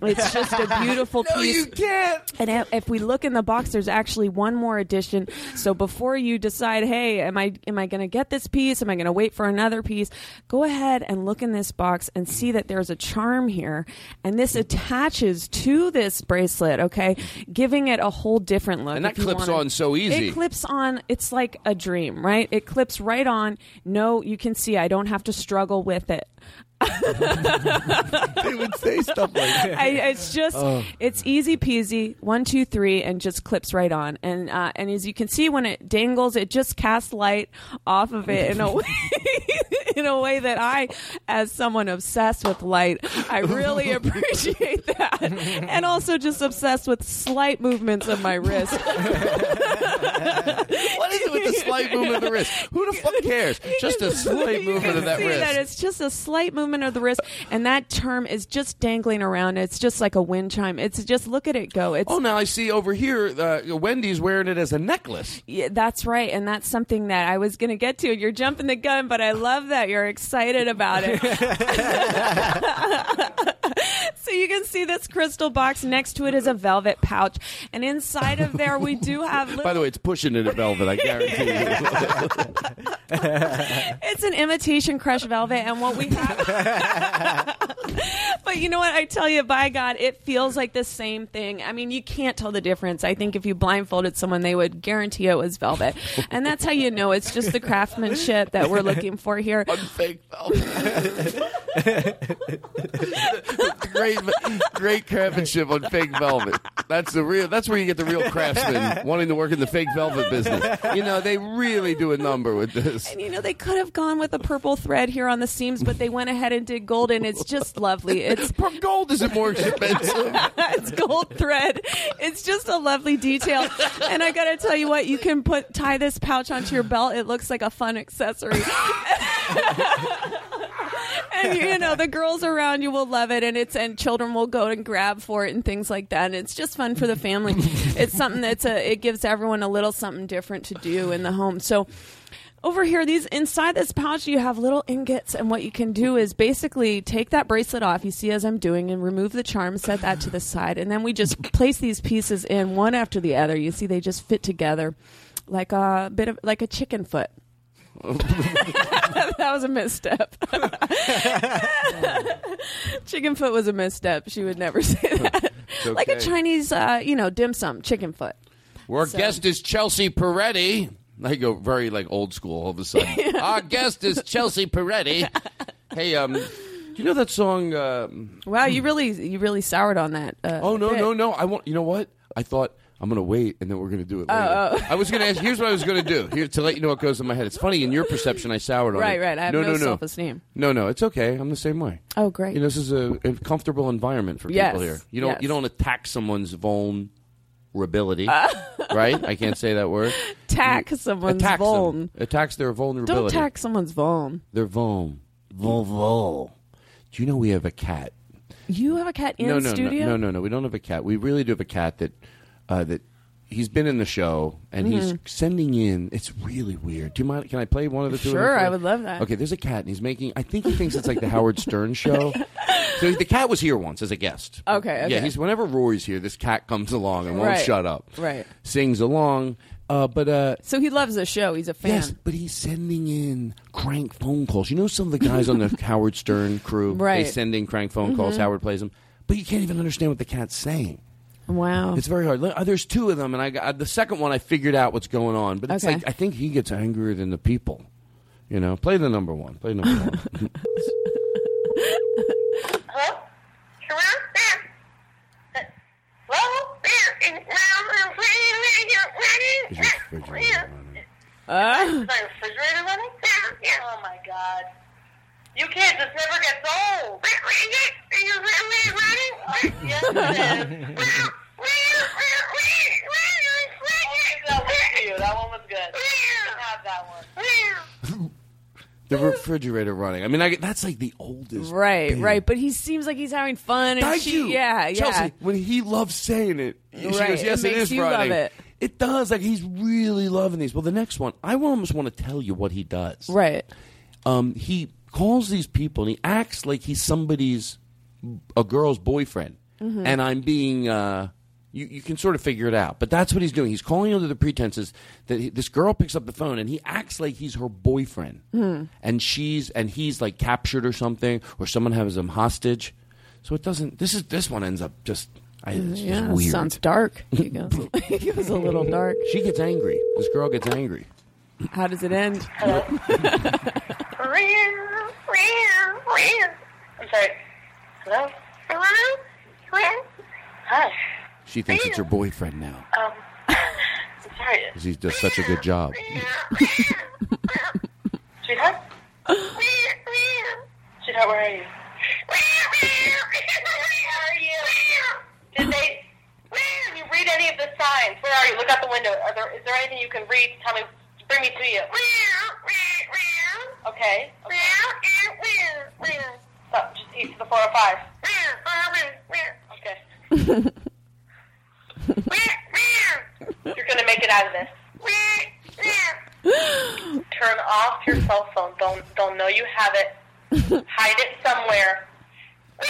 It's just a beautiful No, piece. you can't. And if- if we look in the box, there's actually one more addition. So before you decide, hey, am I am I going to get this piece? Am I going to wait for another piece? Go ahead and look in this box and see that there's a charm here, and this attaches to this bracelet. Okay, giving it a whole different look. And that clips wanna- on so easy. It clips on. It's like a dream, right? It clips right on. No, you can see. I don't have to struggle with it. They would say stuff like that. I, it's just Oh. it's easy peasy one two three and just clips right on and uh, and as you can see when it dangles it just casts light off of it in a way in a way that I as someone obsessed with light I really appreciate that and also just obsessed with slight movements of my wrist what is it with the slight movement of the wrist? Who the fuck cares? Just a slight movement of that see wrist. that it's just a slight movement of the wrist, and that term is just dangling around. It's just like a wind chime. It's just look at it go. It's oh, now I see over here. Uh, Wendy's wearing it as a necklace. Yeah, that's right, and that's something that I was going to get to. You're jumping the gun, but I love that you're excited about it. so you can see this crystal box. Next to it is a velvet pouch, and inside of there we do have. Little- By the way, it's pushing it at velvet. I guarantee you. it's an imitation crushed velvet, and what we have. but you know what? I tell you, by God, it feels like the same thing. I mean, you can't tell the difference. I think if you blindfolded someone, they would guarantee it was velvet, and that's how you know it's just the craftsmanship that we're looking for here. fake great, great craftsmanship on fake velvet. That's the real. That's where you get the real craftsmen wanting to work in the fake velvet business. You know, they really do a number with this. And you know, they could have gone with a purple thread here on the seams, but they went ahead and did gold, and it's just lovely. It's gold isn't more expensive. it's gold thread. It's just a lovely detail. And I gotta tell you what, you can put tie this pouch onto your belt. It looks like a fun accessory. and you know the girls around you will love it and it's and children will go and grab for it and things like that and it's just fun for the family. It's something that's a it gives everyone a little something different to do in the home. So over here these inside this pouch you have little ingots and what you can do is basically take that bracelet off. You see as i'm doing and remove the charm set that to the side and then we just place these pieces in one after the other. You see they just fit together like a bit of like a chicken foot that was a misstep. chicken foot was a misstep. She would never say that. It's Like a. Chinese, uh, you know, dim sum, chicken foot. Our So- guest is Chelsea Peretti. I go very like old school all of a sudden. Our guest is Chelsea Peretti. Hey, um, do you know that song? Um, Wow, you really, you really soured on that. Uh, oh no, bit. no, no! I want. You know what? I thought I'm gonna wait and then we're gonna do it. Oh, Later. oh. I was gonna ask. Here's what I was gonna do. Here to let you know what goes in my head. It's funny in your perception. I soured on Right, it. right. right. I have no, no no, no. self-esteem. No, no. It's okay. I'm the same way. Oh, great. You know, this is a, a comfortable environment for Yes, people here. You don't. yes. You don't attack someone's vulnerability. Uh. right? I can't say that word. Attack someone's Attacks vuln. them. Attacks their vulnerability. Don't attack someone's vuln. They're vuln. Vul vul. Do you know we have a cat? You have a cat in no, no, studio? no, no, no, no. We don't have a cat. We really do have a cat that uh, that he's been in the show and he's Mhm. sending in. It's really weird. Do you mind? Can I play one of the two? of them Sure, for I you? would love that. Okay, there's a cat and he's making. I think he thinks it's like the Howard Stern show. So the cat was here once as a guest. Okay, okay. Yeah, he's whenever Rory's here, this cat comes along and won't Right, shut up. right. Sings along, uh, but uh, So he loves the show. He's a fan. Yes, but he's sending in crank phone calls. You know, some of the guys on the Howard Stern crew, Right. they send in crank phone calls. Mhm. Howard plays them, but you can't even understand what the cat's saying. Wow. It's very hard. Uh, There's two of them, and I got the second one. I figured out what's going on, but it's Okay. like I think he gets angrier than the people. You know, play the number one. Play number one. Uh, refrigerator running? Oh my god. You kids, this never gets old. yes, it is. that was cute. That one was good. You can have that one. the refrigerator running. I mean, I, that's like the oldest. right, bit. right. But he seems like he's having fun. And Thank she, you, Yeah, yeah. Chelsea. When he loves saying it, she Right, goes, "Yes, it, makes is you love running." it. It does. Like he's really loving these. Well, the next one, I almost want to tell you what he does. Right. Um, he calls these people and he acts like he's somebody's a girl's boyfriend, Mhm. and I'm being. Uh, you, you can sort of figure it out, but that's what he's doing. He's calling under the pretenses that he, this girl picks up the phone and he acts like he's her boyfriend, Hmm. and she's and he's like captured or something, or someone has him hostage. So it doesn't. This is this one ends up just. I, it's just yeah, weird. sounds dark. He goes, he goes a little dark. She gets angry. This girl gets angry. How does it end? I'm sorry. Hello? Hello? Hello? Hi. She thinks it's her boyfriend now Um, I'm sorry. because he does such a good job. Sweetheart? Sweetheart, where are you? Where are you? Did they... Can you read any of the signs? Where are you? Look out the window. Are there, is there anything you can read? Tell me. Bring me to you. Okay. okay. Stop. Just east of the 405. Okay. You're going to make it out of this. Turn off your cell phone. Don't don't know you have it. Hide it somewhere. Oh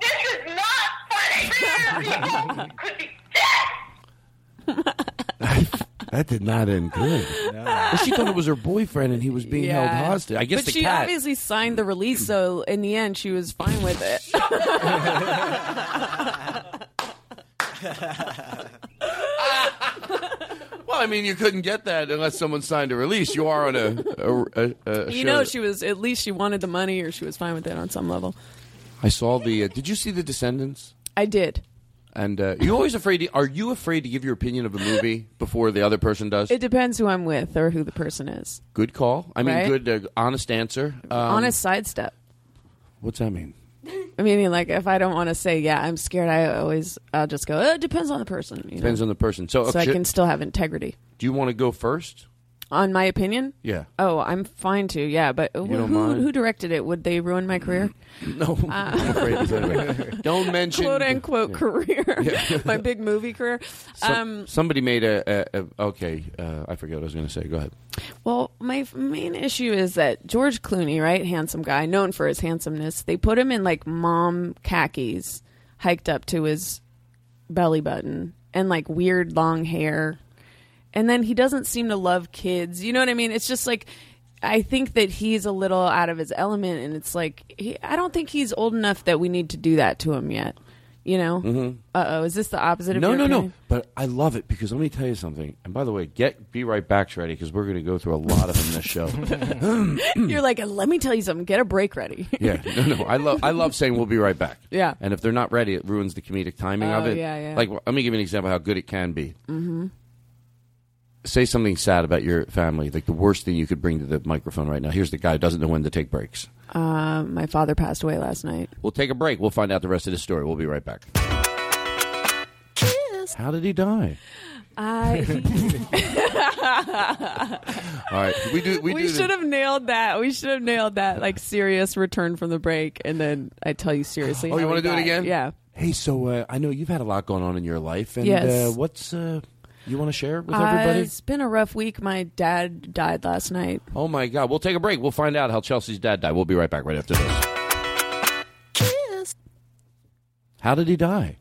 this is not funny. Could be That did not end good. Well, she thought it was her boyfriend and he was being held hostage. I guess but the she cat. obviously signed the release, so in the end, she was fine with it. Well, I mean, you couldn't get that unless someone signed a release. You are on a, a, a, a you show know, that- she was at least she wanted the money, or she was fine with it on some level. I saw the. Uh, did you see the Descendants? I did. And uh, you always afraid? To, are you afraid to give your opinion of a movie before the other person does? It depends who I'm with or who the person is. good call. I mean, Right? good, uh, honest answer. Um, Honest sidestep. What's that mean? I mean, like if I don't want to say, yeah, I'm scared. I always, I'll just go. "Uh, It depends on the person. You Depends know? on the person. So, so I can still have integrity. Do you want to go first? On my opinion, Yeah. Oh, I'm fine to. Yeah, but who, don't who, mind? who directed it? Would they ruin my career? No, I'm afraid say. Don't mention quote unquote career, my big movie career. Some- um, somebody made a, a, a okay. Uh, I forget what I was going to say. Go ahead. well, my f- main issue is that George Clooney, right, handsome guy, known for his handsomeness, they put him in like mom khakis, hiked up to his belly button, and like weird long hair, and then he doesn't seem to love kids. You know what I mean? It's just like. I think that he's a little out of his element, and it's like he, I don't think he's old enough that we need to do that to him yet. You know? Mhm. Uh oh, is this the opposite of No, no, no. But I love it because let me tell you something. And by the way, get be right back ready because we're going to go through a lot of them this show. You're like, let me tell you something. Get a break ready. yeah, no, no. I love I love saying we'll be right back. Yeah. And if they're not ready, it ruins the comedic timing of Oh, it. yeah, yeah. Like, let me give you an example of how good it can be. hmm Say something sad about your family, like the worst thing you could bring to the microphone right now. Here's the guy who doesn't know when to take breaks. Uh, my father passed away last night. We'll take a break. We'll find out the rest of the story. We'll be right back. Kiss. How did he die? I. All right, we do. We, We, do the- should have nailed that. We should have nailed that. Like serious return from the break, and then I tell you seriously. Oh, you want to he do it again? Yeah. Hey, so uh, I know you've had a lot going on in your life, and Yes. uh, what's uh, you want to share with Uh, everybody? it's been a rough week. My dad died last night. Oh my God! We'll take a break. We'll find out how Chelsea's dad died. We'll be right back right after this. Kiss. How did he die?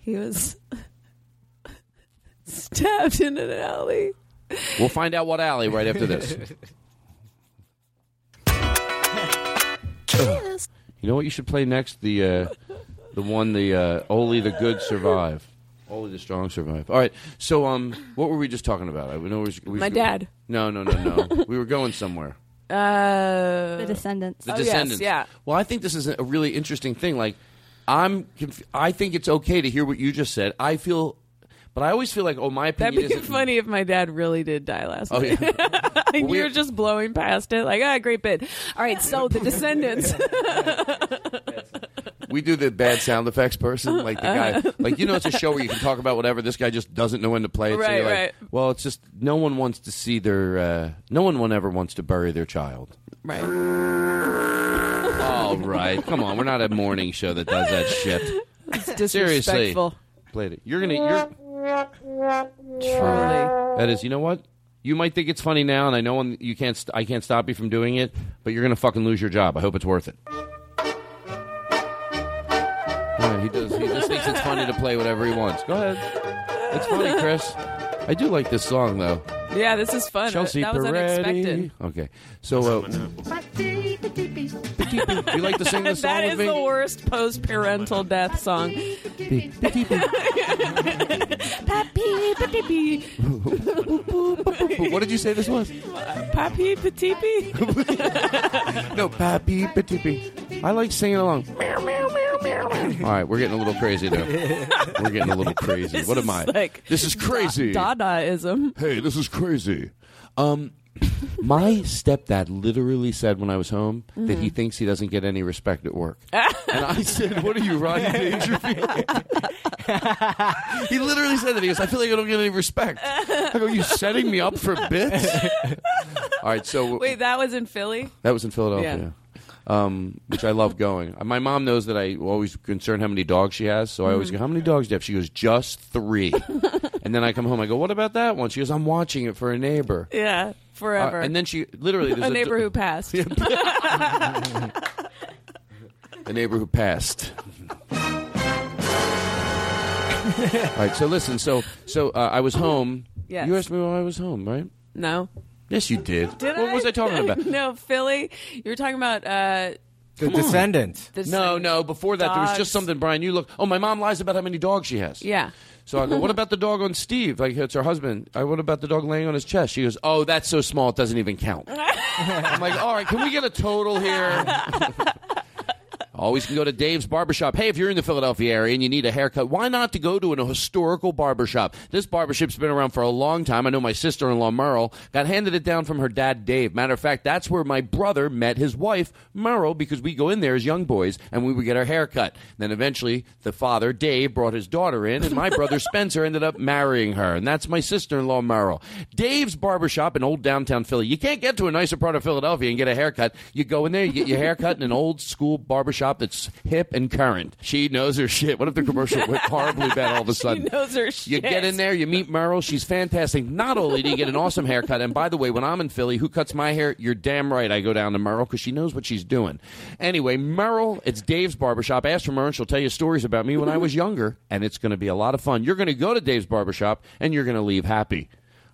He was stabbed in an alley. We'll find out what alley right after this. Kiss. You know what you should play next? The uh, the one the uh, only the good survive. Only the strong survive. All right. So um, what were we just talking about? I know we was, we was- My dad. No, no, no, no. we were going somewhere. Uh, The Descendants. The Oh, yes, Descendants. yeah. Well, I think this is a really interesting thing. Like, I'm. Conf- I think it's okay to hear what you just said. I feel, but I always feel like, oh, my That'd be isn't funny if my dad really did die last Oh, night. yeah. and we- you're just blowing past it, like, ah, great bit. All right, so the Descendants. We do the bad sound effects person, like the guy, like you know, it's a show where you can talk about whatever. This guy just doesn't know when to play it. so Right, you're like, right. Well, it's just no one wants to see their, uh, no one one ever wants to bury their child. right. All right, come on, we're not a morning show that does that shit. It's Seriously, disrespectful. played it. You're gonna, you're. Truly. That is, you know what? You might think it's funny now, and I know when you can't. St- I can't stop you from doing it, but you're gonna fucking lose your job. I hope it's worth it. Yeah, he does. He just thinks it's funny to play whatever he wants. Go ahead. It's funny, Chris. I do like this song though. Yeah, this is fun. Chelsea that was Peretti. unexpected. Okay, so uh, you like to sing this song that with is me? the worst post parental death song. Papi patipi. what did you say this was? Papi patipi. no, papi patipi. I like singing along. Meow, meow, meow, meow. All right, we're getting a little crazy there. We're getting a little crazy. This what am I? like this is crazy. Dadaism. Hey, this is crazy. Um, my stepdad literally said when I was home that he Mhm. thinks he doesn't get any respect at work. and I said, "What are you, Rodney Dangerfield?" he literally said that. He goes, "I feel like I don't get any respect." I go, "You setting me up for bits?" All right, so Wait, that was in Philly? that was in Philadelphia. Um, which I love going. My mom knows that I always concern how many dogs she has, so I always Mhm. go, "How many dogs do you have?" She goes, "Just three. and then I come home, I go, "What about that one?" She goes, "I'm watching it for a neighbor." Yeah, forever. Uh, and then she literally there's a neighbor who passed. a neighbor who passed. All right, so listen, so so uh, I was home. Yes. You asked me why I was home, right? no. Yes, you did. Did what I? was I talking about? no, Philly. You were talking about uh, The Come on. Descendants. No, no. Before that, there was Dogs. just something. Brian, you look. Oh, my mom lies about how many dogs she has. Yeah. So I go, what about the dog on Steve? Like it's her husband. I what about the dog laying on his chest? She goes, oh, that's so small it doesn't even count. I'm like, all right, can we get a total here? Always can go to Dave's Barbershop. Hey, if you're in the Philadelphia area and you need a haircut, why not to go to an historical barbershop? This barbershop's been around for a long time. I know my sister-in-law Merle got handed it down from her dad Dave. Matter of fact, that's where my brother met his wife Merle because we go in there as young boys and we would get our haircut. Then eventually the father Dave brought his daughter in and my brother Spencer ended up marrying her. And that's my sister-in-law Merle. Dave's Barbershop in old downtown Philly. You can't get to a nicer part of Philadelphia and get a haircut. You go in there, you get your haircut in an old school barbershop that's hip and current. She knows her shit. What if the commercial went horribly bad all of a sudden? She knows her shit. You get in there, you meet Merle. She's fantastic. Not only do you get an awesome haircut, and by the way, when I'm in Philly, who cuts my hair? You're damn right. I go down to Merle because she knows what she's doing. Anyway, Merle, it's Dave's barbershop. Ask for Merle, and she'll tell you stories about me when I was younger, and it's going to be a lot of fun. You're going to go to Dave's barbershop, and you're going to leave happy.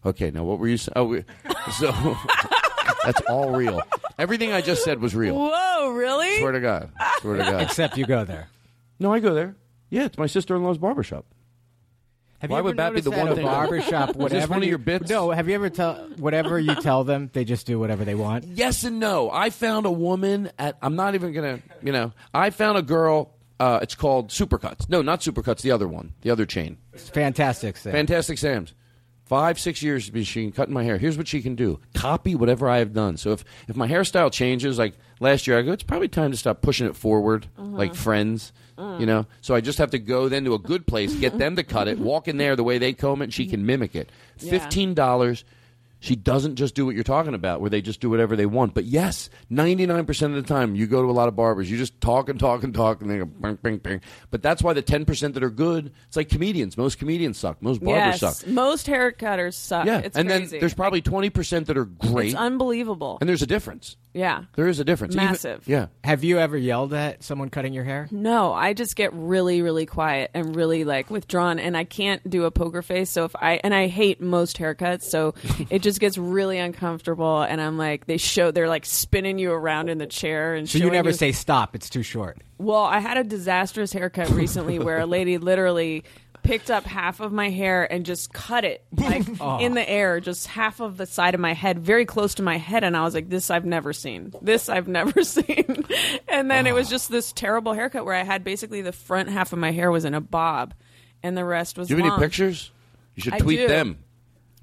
Okay, now what were you saying? Oh, we- so that's all real. Everything I just said was real. Whoa, really? Swear to God. Swear to God. Except you go there. No, I go there. Yeah, it's my sister-in-law's barbershop. Have Why you ever would that be the one thing- a barbershop? Is this Whatever one of your bits? No. Have you ever tell whatever you tell them, they just do whatever they want? Yes and no. I found a woman at. I'm not even gonna. You know, I found a girl. Uh, it's called Supercuts. No, not Supercuts. The other one. The other chain. It's fantastic. Sam. Fantastic Sam's. Five, six years been can cutting my hair. Here's what she can do: copy whatever I have done. So if if my hairstyle changes, like last year, I go, it's probably time to stop pushing it forward, uh-huh. like Friends. Uh. You know, so I just have to go then to a good place, get them to cut it, walk in there the way they comb it, and she mm-hmm. can mimic it. Fifteen dollars. She doesn't just do what you're talking about, where they just do whatever they want. But yes, 99% of the time, you go to a lot of barbers, you just talk and talk and talk, and they go bing, bing, bing. But that's why the 10% that are good, it's like comedians. Most comedians suck. Most barbers yes, suck. most haircutters suck. Yeah, it's and crazy. then there's probably 20% that are great. It's unbelievable. and there's a difference. yeah. There is a difference. Even- Massive. yeah. Have you ever yelled at someone cutting your hair? No, I just get really, really quiet and really like withdrawn, and I can't do a poker face. So if I and I hate most haircuts, so it just gets really uncomfortable, and I'm like, they show they're like spinning you around in the chair, and So you showing never say stop. It's too short. Well, I had a disastrous haircut recently where a lady literally picked up half of my hair and just cut it like Oh. in the air, just half of the side of my head, very close to my head, and I was like, "This I've never seen. This I've never seen." and then it was ah. just this terrible haircut where I had basically the front half of my hair was in a bob, and the rest was. Do you have any pictures? You should I tweet do. them.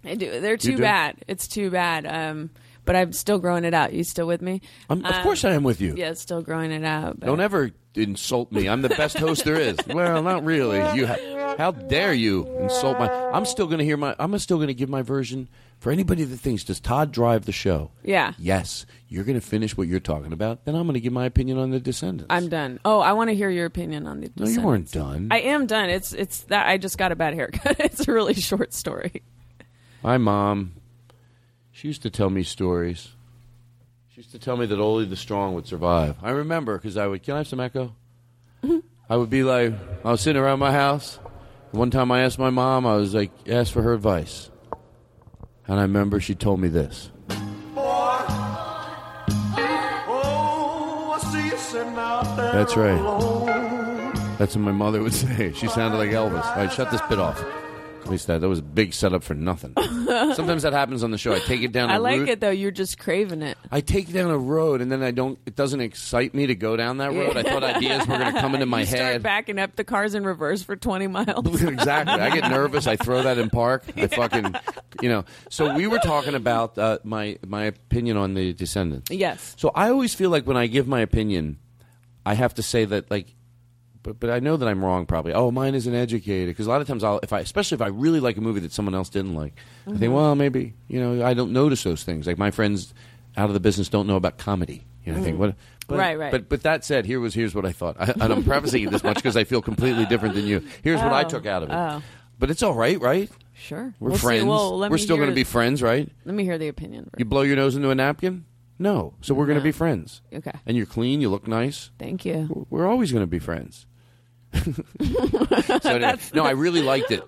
I do. They're too do? bad. It's too bad. Um, but I'm still growing it out. You still with me? I'm- of course I am with you. Yeah, still growing it out. but- Don't ever insult me. I'm the best host there is. Well, not really. You, ha- how dare you insult my? I'm still going to hear my. I'm still going to give my version for anybody that thinks does Todd drive the show? Yeah. Yes, you're going to finish what you're talking about. Then I'm going to give my opinion on the Descendants. I'm done. Oh, I want to hear your opinion on the. no, you weren't done. I am done. It's it's that I just got a bad haircut. it's a really short story. My mom, she used to tell me stories. She used to tell me that only the strong would survive. I remember because I would. Can I have some echo? Mm-hmm. I would be like, I was sitting around my house. One time I asked my mom, I was like, asked for her advice. And I remember she told me this. Oh, I see you sitting out there That's right. alone. That's what my mother would say. She sounded like Elvis. All right, shut this bit off. At least that that was a big setup for nothing. Sometimes that happens on the show. I take it down. a I like route- it though. You're just craving it. I take down a road and then I don't. It doesn't excite me to go down that road. I thought ideas were going to come into my you Start head. backing up the cars in reverse for 20 miles. exactly. I get nervous. I throw that in park. I fucking, you know. So we were talking about uh, my my opinion on the Descendants. Yes. So I always feel like when I give my opinion, I have to say that like, but but I know that I'm wrong probably. Oh, mine isn't educated because a lot of times I'll if I especially if I really like a movie that someone else didn't like, I think Mhm. well maybe you know I don't notice those things. Like my friends out of the business don't know about comedy. You know, I think Mhm. what. But, Right, right. But but that said, here was here's what I thought, I, and I'm prefacing it this much because I feel completely different than you. Here's what I Oh, took out of it. oh. But it's all right, right? Sure. We're We'll friends. Well, We're still going to be friends, right? Let me hear the opinion. You blow your nose into a napkin? No. So we're going to be friends. Okay. And you're clean. You look nice. Thank you. We're always going to be friends. So anyway, no, I really liked it.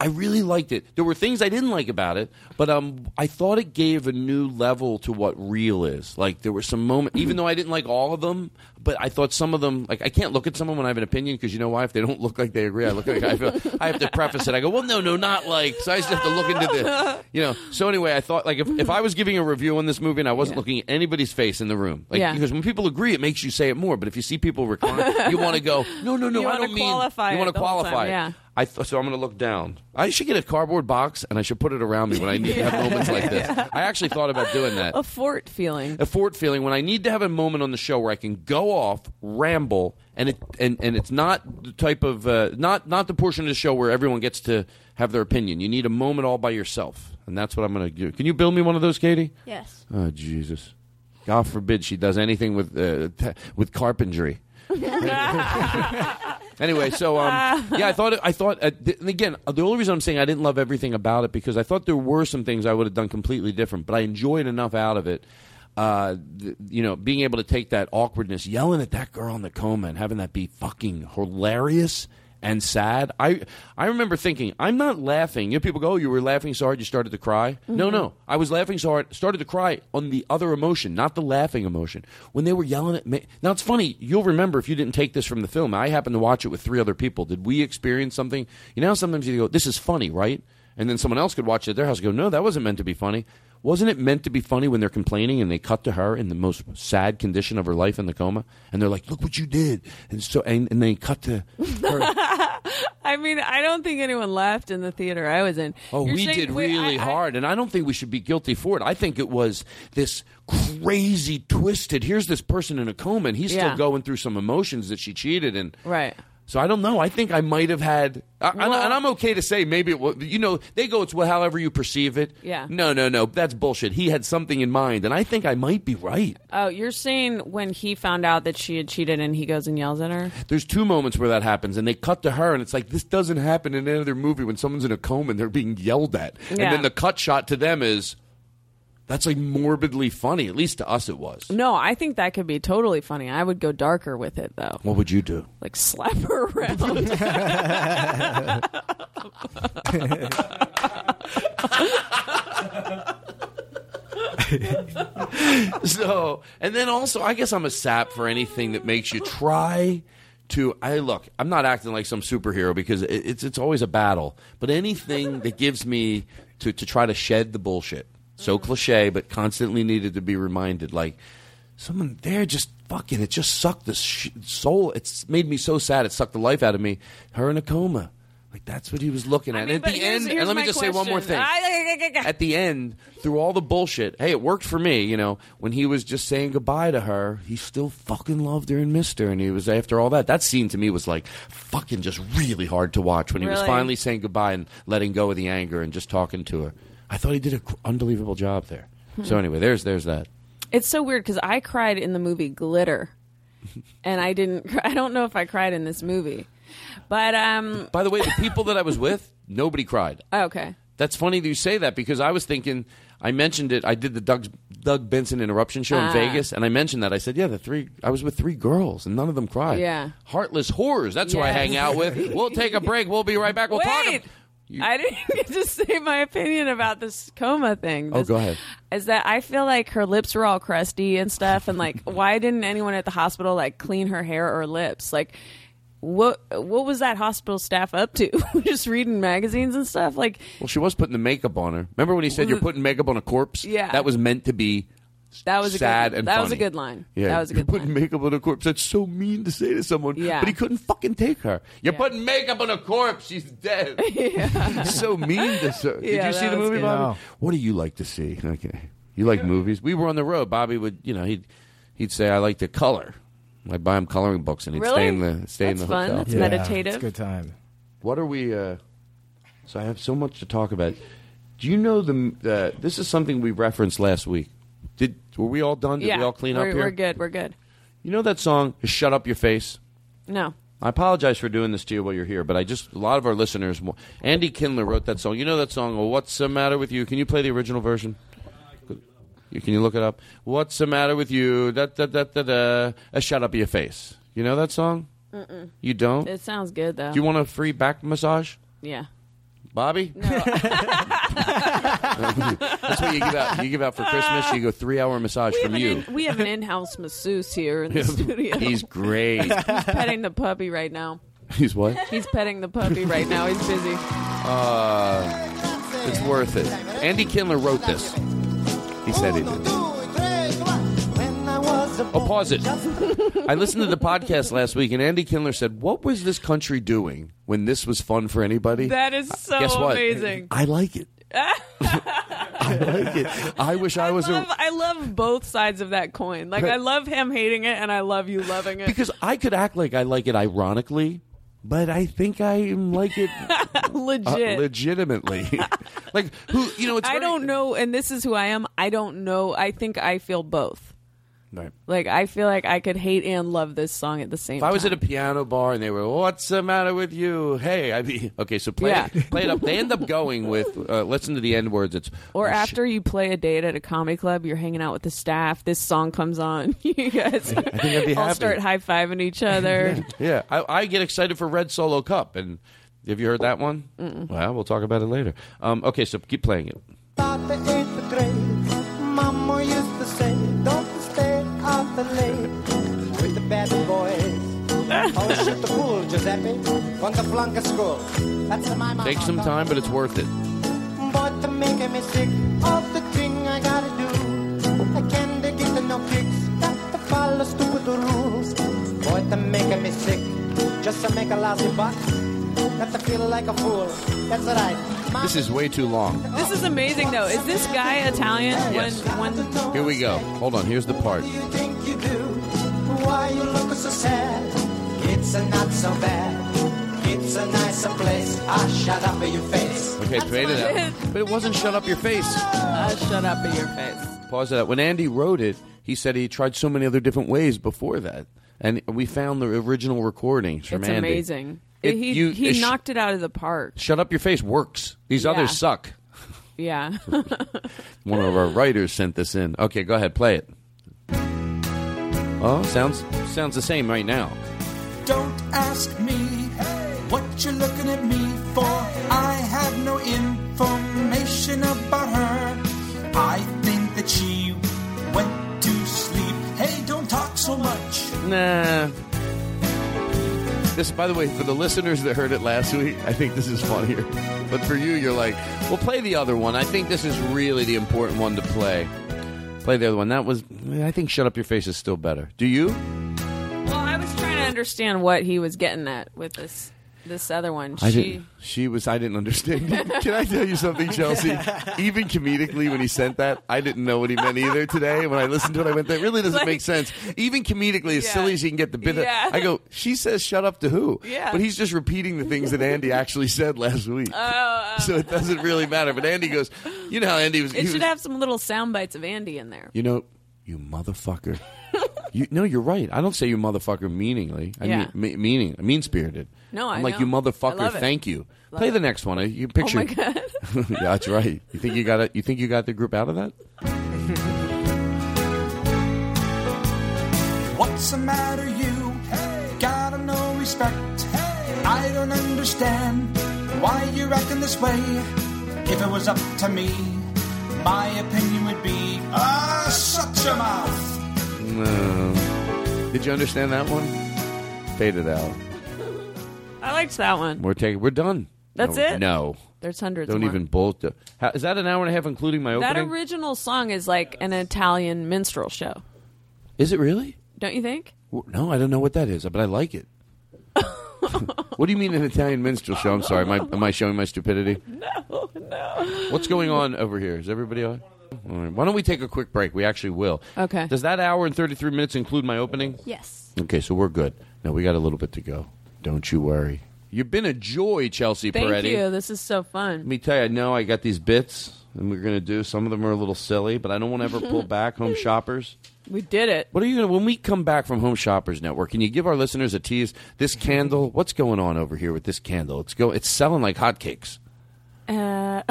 I really liked it. There were things I didn't like about it, but um, I thought it gave a new level to what real is. Like there were some moments, even though I didn't like all of them, but I thought some of them. Like I can't look at someone when I have an opinion because you know why? If they don't look like they agree, I look like I feel. I have to preface it. I go, well, no, no, not like. So I just have to look into the, you know. So anyway, I thought like if, if I was giving a review on this movie and I wasn't looking at anybody's face in the room, like Yeah. because when people agree, it makes you say it more. But if you see people recline, you want to go, no, no, no, You I don't mean. qualify you want to whole time, qualify yeah. I th- so I'm going to look down. I should get a cardboard box and I should put it around me when I need to have moments like this. I actually thought about doing that. A fort feeling. A fort feeling when I need to have a moment on the show where I can go off, ramble, and it and, and it's not the type of uh, not not the portion of the show where everyone gets to have their opinion. You need a moment all by yourself, and that's what I'm going to do. Can you build me one of those, Katie? Yes. Oh Jesus! God forbid she does anything with uh, t- with carpentry. Anyway, so um, yeah, I thought I thought, uh, th- and again, uh, the only reason I'm saying I didn't love everything about it because I thought there were some things I would have done completely different, but I enjoyed enough out of it. Uh, th- you know, being able to take that awkwardness, yelling at that girl in the coma, and having that be fucking hilarious and sad. I I remember thinking, I'm not laughing. You know, people go, "Oh, you were laughing so hard you started to cry." No, Mhm. no, I was laughing so hard, started to cry on the other emotion, not the laughing emotion. When they were yelling at me. Now it's funny. You'll remember if you didn't take this from the film. I happened to watch it with three other people. Did we experience something? You know, sometimes you go, "This is funny," right? And then someone else could watch it at their house and go, "No, that wasn't meant to be funny." Wasn't it meant to be funny when they're complaining and they cut to her in the most sad condition of her life in the coma, and they're like, "Look what you did," and so and, and they cut to her. I mean, I don't think anyone laughed in the theater I was in. Oh, You're we saying- did really I- I- hard, and I don't think we should be guilty for it. I think it was this crazy, twisted. Here's this person in a coma, and he's Yeah. still going through some emotions that she cheated, and Right. So I don't know. I think I might have had, I, and- and I'm okay to say maybe it was. You know, they go it's well, however you perceive it. Yeah. No, no, no. That's bullshit. He had something in mind, and I think I might be right. Oh, you're saying when he found out that she had cheated and he goes and yells at her? There's two moments where that happens, and they cut to her, and it's like this doesn't happen in any other movie when someone's in a coma and they're being yelled at, and then the cut shot to them is that's like morbidly funny. At least to us, it was. No, I think that could be totally funny. I would go darker with it though. What would you do? Like slap her around. so, and then also, I guess I'm a sap for anything that makes you try to. I look, I'm not acting like some superhero because it, it's it's always a battle. But anything that gives me to to try to shed the bullshit, so cliche, but constantly needed to be reminded. Like someone there just fucking, it just sucked the sh- soul. It's made me so sad. It sucked the life out of me. Her in a coma. Like that's what he was looking at. mean, and at the here's- end, here's and let me just say one more thing at the end, through all the bullshit, hey, it worked for me. You know, when he was just saying goodbye to her, he still fucking loved her and missed her, and he was after all that. That scene to me was like fucking just really hard to watch when he was finally saying goodbye and letting go of the anger and just talking to her. I thought he did an unbelievable job there. So Hmm. anyway, there's there's that. It's so weird because I cried in the movie Glitter, and I didn't. cry- I don't know if I cried in this movie, but um. By the way, the people that I was with, nobody cried. Okay. That's funny that you say that because I was thinking I mentioned it. I did the Doug Doug Benson interruption show in Ah. Vegas, and I mentioned that. I said, "Yeah, the three. I was with three girls, and none of them cried. Yeah. heartless whores. That's who I hang out with. We'll take a break. We'll be right back. We'll talk. I didn't get to say my opinion about this coma thing. Oh, go ahead. Is that I feel like her lips were all crusty and stuff, and like, why didn't anyone at the hospital like clean her hair or lips? Like, what what was that hospital staff up to? Just reading magazines and stuff. Like, Well, she was putting the makeup on her. Remember when he said you're mm-hmm. putting makeup on a corpse? Yeah. that was meant to be that was a sad good, and that was a good line. Yeah, that was a good. you're good putting makeup on a corpse. That's so mean to say to someone. Yeah. but he couldn't fucking take her. You're putting makeup on a corpse. She's dead. yeah. so mean to her. Did you see the movie, good. Bobby? No. What do you like to see? Okay, you like movies? We were on the road. Bobby would, you know, he'd he'd say, "I like to color." I'd buy him coloring books, and he'd Really? stay in the stay That's in the fun. hotel. That's Yeah, meditative. it's a good time. What are we? Uh, so I have so much to talk about. Do you know the? Uh, this is something we referenced last week. Did were we all done? Did yeah, we all clean up here? We're good. We're good. You know that song, "Shut Up Your Face." No. I apologize for doing this to you while you're here, but I just a lot of our listeners. Andy Kindler wrote that song. You know that song? Well, what's the matter with you? Can you play the original version? Can you look it up? What's the matter with you? Da da da da da. Uh, shut up your face. You know that song? Mm-mm. You don't? It sounds good though. Do you want a free back massage, Yeah. Bobby? That's what you give out. You give out for Christmas. You go three hour massage We from you. in, we have an in-house masseuse here in the studio. He's great. He's petting the puppy right now. He's what? He's petting the puppy right now. He's busy. Uh, it's worth it. Andy Kindler wrote this. He said he did. Oh, pause it. I listened to the podcast last week, and Andy Kindler said, "What was this country doing when this was fun for anybody?" That is so Guess what? amazing. I like it. I like it. I wish I was love, a I love both sides of that coin. Like I love him hating it, and I love you loving it. because I could act like I like it ironically, but I think I like it uh, legit. legitimately. like who you know? It's I very- don't know, and this is who I am. I don't know. I think I feel both. Right. Like I feel like I could hate and love this song at the same If time. I was at a piano bar and they were, "What's the matter with you?" Hey, I'd be okay. So play, Yeah. it, play it up. They end up going with uh, listen to the end words. It's or oh, shit. after you play a date at a comedy club, you're hanging out with the staff. This song comes on. you guys I think I'd be all happy. start high fiving each other. Yeah, I, I get excited for Red Solo Cup, and have you heard that one? Mm-mm. Well, we'll talk about it later. Um, okay, so keep playing it. Always shoot the pool, Giuseppe, on the flunk of school. That's the my mama. Takes some time, but it's worth it. But to make me sick of the thing I gotta do, I can't get no kicks. Got to follow stupid rules. Boy, to make me sick, just to make a lousy buck. Got to feel like a fool. That's right. This is way too long. This is amazing, though. Is this guy Italian? Yes. When when Here we go. Hold on. Here's the part. think you do? Why you look so sad? It's a not so bad. It's a nicer place. Ah, shut up in your face. Okay, fade it what it out. But it wasn't shut up your face. Uh, shut up in your face. Pause it out. When Andy wrote it, he said he tried so many other different ways before that. And we found the original recordings from It's Andy. amazing. It- he you- he it sh- knocked it out of the park. Shut up your face works. These Yeah. others suck. Yeah. One of our writers sent this in. Okay, go ahead, play it. Oh, sounds sounds the same right now. Don't ask me what you're looking at me for. I have no information about her. I think that she went to sleep. Hey, don't talk so much. Nah. This, by the way, for the listeners that heard it last week, I think this is funnier. But for you, you're like, well, play the other one. I think this is really the important one to play. Play the other one. That was, I think Shut Up Your Face is still better. Do you? Understand what he was getting at with this this other one. I she didn't. She was. I didn't understand. Can I tell you something, Chelsea? Even comedically, when he sent that, I didn't know what he meant either. Today, when I listened to it, I went, "That really doesn't Like- make sense." Even comedically, as Yeah. silly as you can get the bit. of- I go, "She says shut up to who?" Yeah. But he's just repeating the things that Andy actually said last week. Oh, oh. so it doesn't really matter. But Andy goes, "You know how Andy was." it should was- have some little sound bites of Andy in there. You know, you motherfucker. you no, you're right. I don't say you motherfucker meaningly. I Yeah. mean, me, meaning mean spirited. No, I I'm like know. you I motherfucker. love it. Thank you. Love Play it. the next one. You picture. Oh my god. yeah, that's right. You think you got it? You think you got the group out of that? What's the matter, you? Gotta no respect. I don't understand why you're acting this way. If it was up to me, my opinion would be, ah, shut your mouth. No. Did you understand that one? Fade it out. I liked that one. We're taking. We're done. That's No, it? No. There's hundreds. Don't more. even bolt. The, how, is that an hour and a half, including my That original song is like an Italian minstrel show. is it really? Don't you think? No, I don't know what that is, but I like it. what do you mean an Italian minstrel show? I'm sorry. Am I, am I showing my stupidity? No, no. What's going on over here? Is everybody on? All right. Why don't we take a quick break? We actually will. Okay. Does that hour and 33 minutes include my opening? Yes. Okay, so we're good. Now we got a little bit to go. Don't you worry. You've been a joy, Chelsea Thank Peretti. you. This is so fun. Let me tell you, I know I got these bits, and we're going to do. Some of them are a little silly, but I don't want to ever pull back, home shoppers. We did it. What are you going to, when we come back from Home Shoppers Network, can you give our listeners a tease? This candle, what's going on over here with this candle? It's go, it's selling like hotcakes. Uh,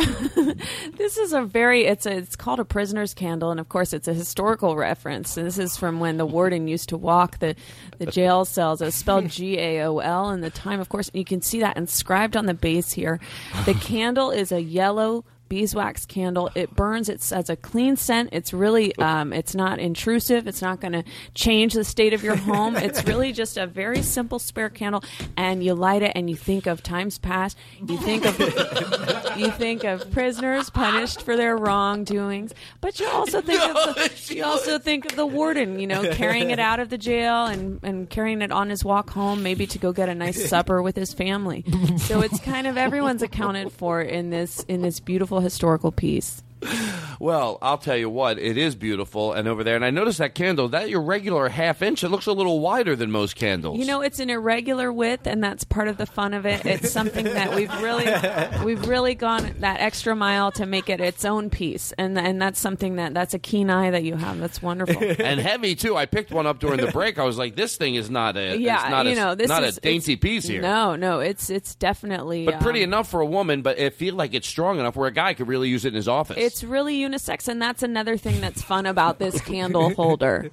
this is a very it's a it's called a prisoner's candle and of course it's a historical reference. And this is from when the warden used to walk the the jail cells. It's spelled g-a-o-l in the time of course and you can see that inscribed on the base here. The candle is a yellow beeswax candle. It burns. It has a clean scent. It's really um, it's not intrusive. It's not going to change the state of your home. It's really just a very simple spare candle and you light it and you think of times past. You think of you think of prisoners punished for their wrongdoings, but you also think of the, you also think of the warden, you know, carrying it out of the jail and, and carrying it on his walk home, maybe to go get a nice supper with his family. So it's kind of everyone's accounted for in this in this beautiful historical piece. Well, I'll tell you what, it is beautiful, and over there, and I noticed that candle, that your regular half inch, it looks a little wider than most candles. You know, it's an irregular width, and that's part of the fun of it. It's something that we've really, we've really gone that extra mile to make it its own piece, and and that's something that that's a keen eye that you have. That's wonderful. and heavy too. I picked one up during the break. I was like, "This thing is not a, yeah, it's not you a, know, this not is a dainty piece here." No, no, it's it's definitely, but pretty um, enough for a woman. But it feel like it's strong enough where a guy could really use it in his office. It's really unisex, and that's another thing that's fun about this candle holder.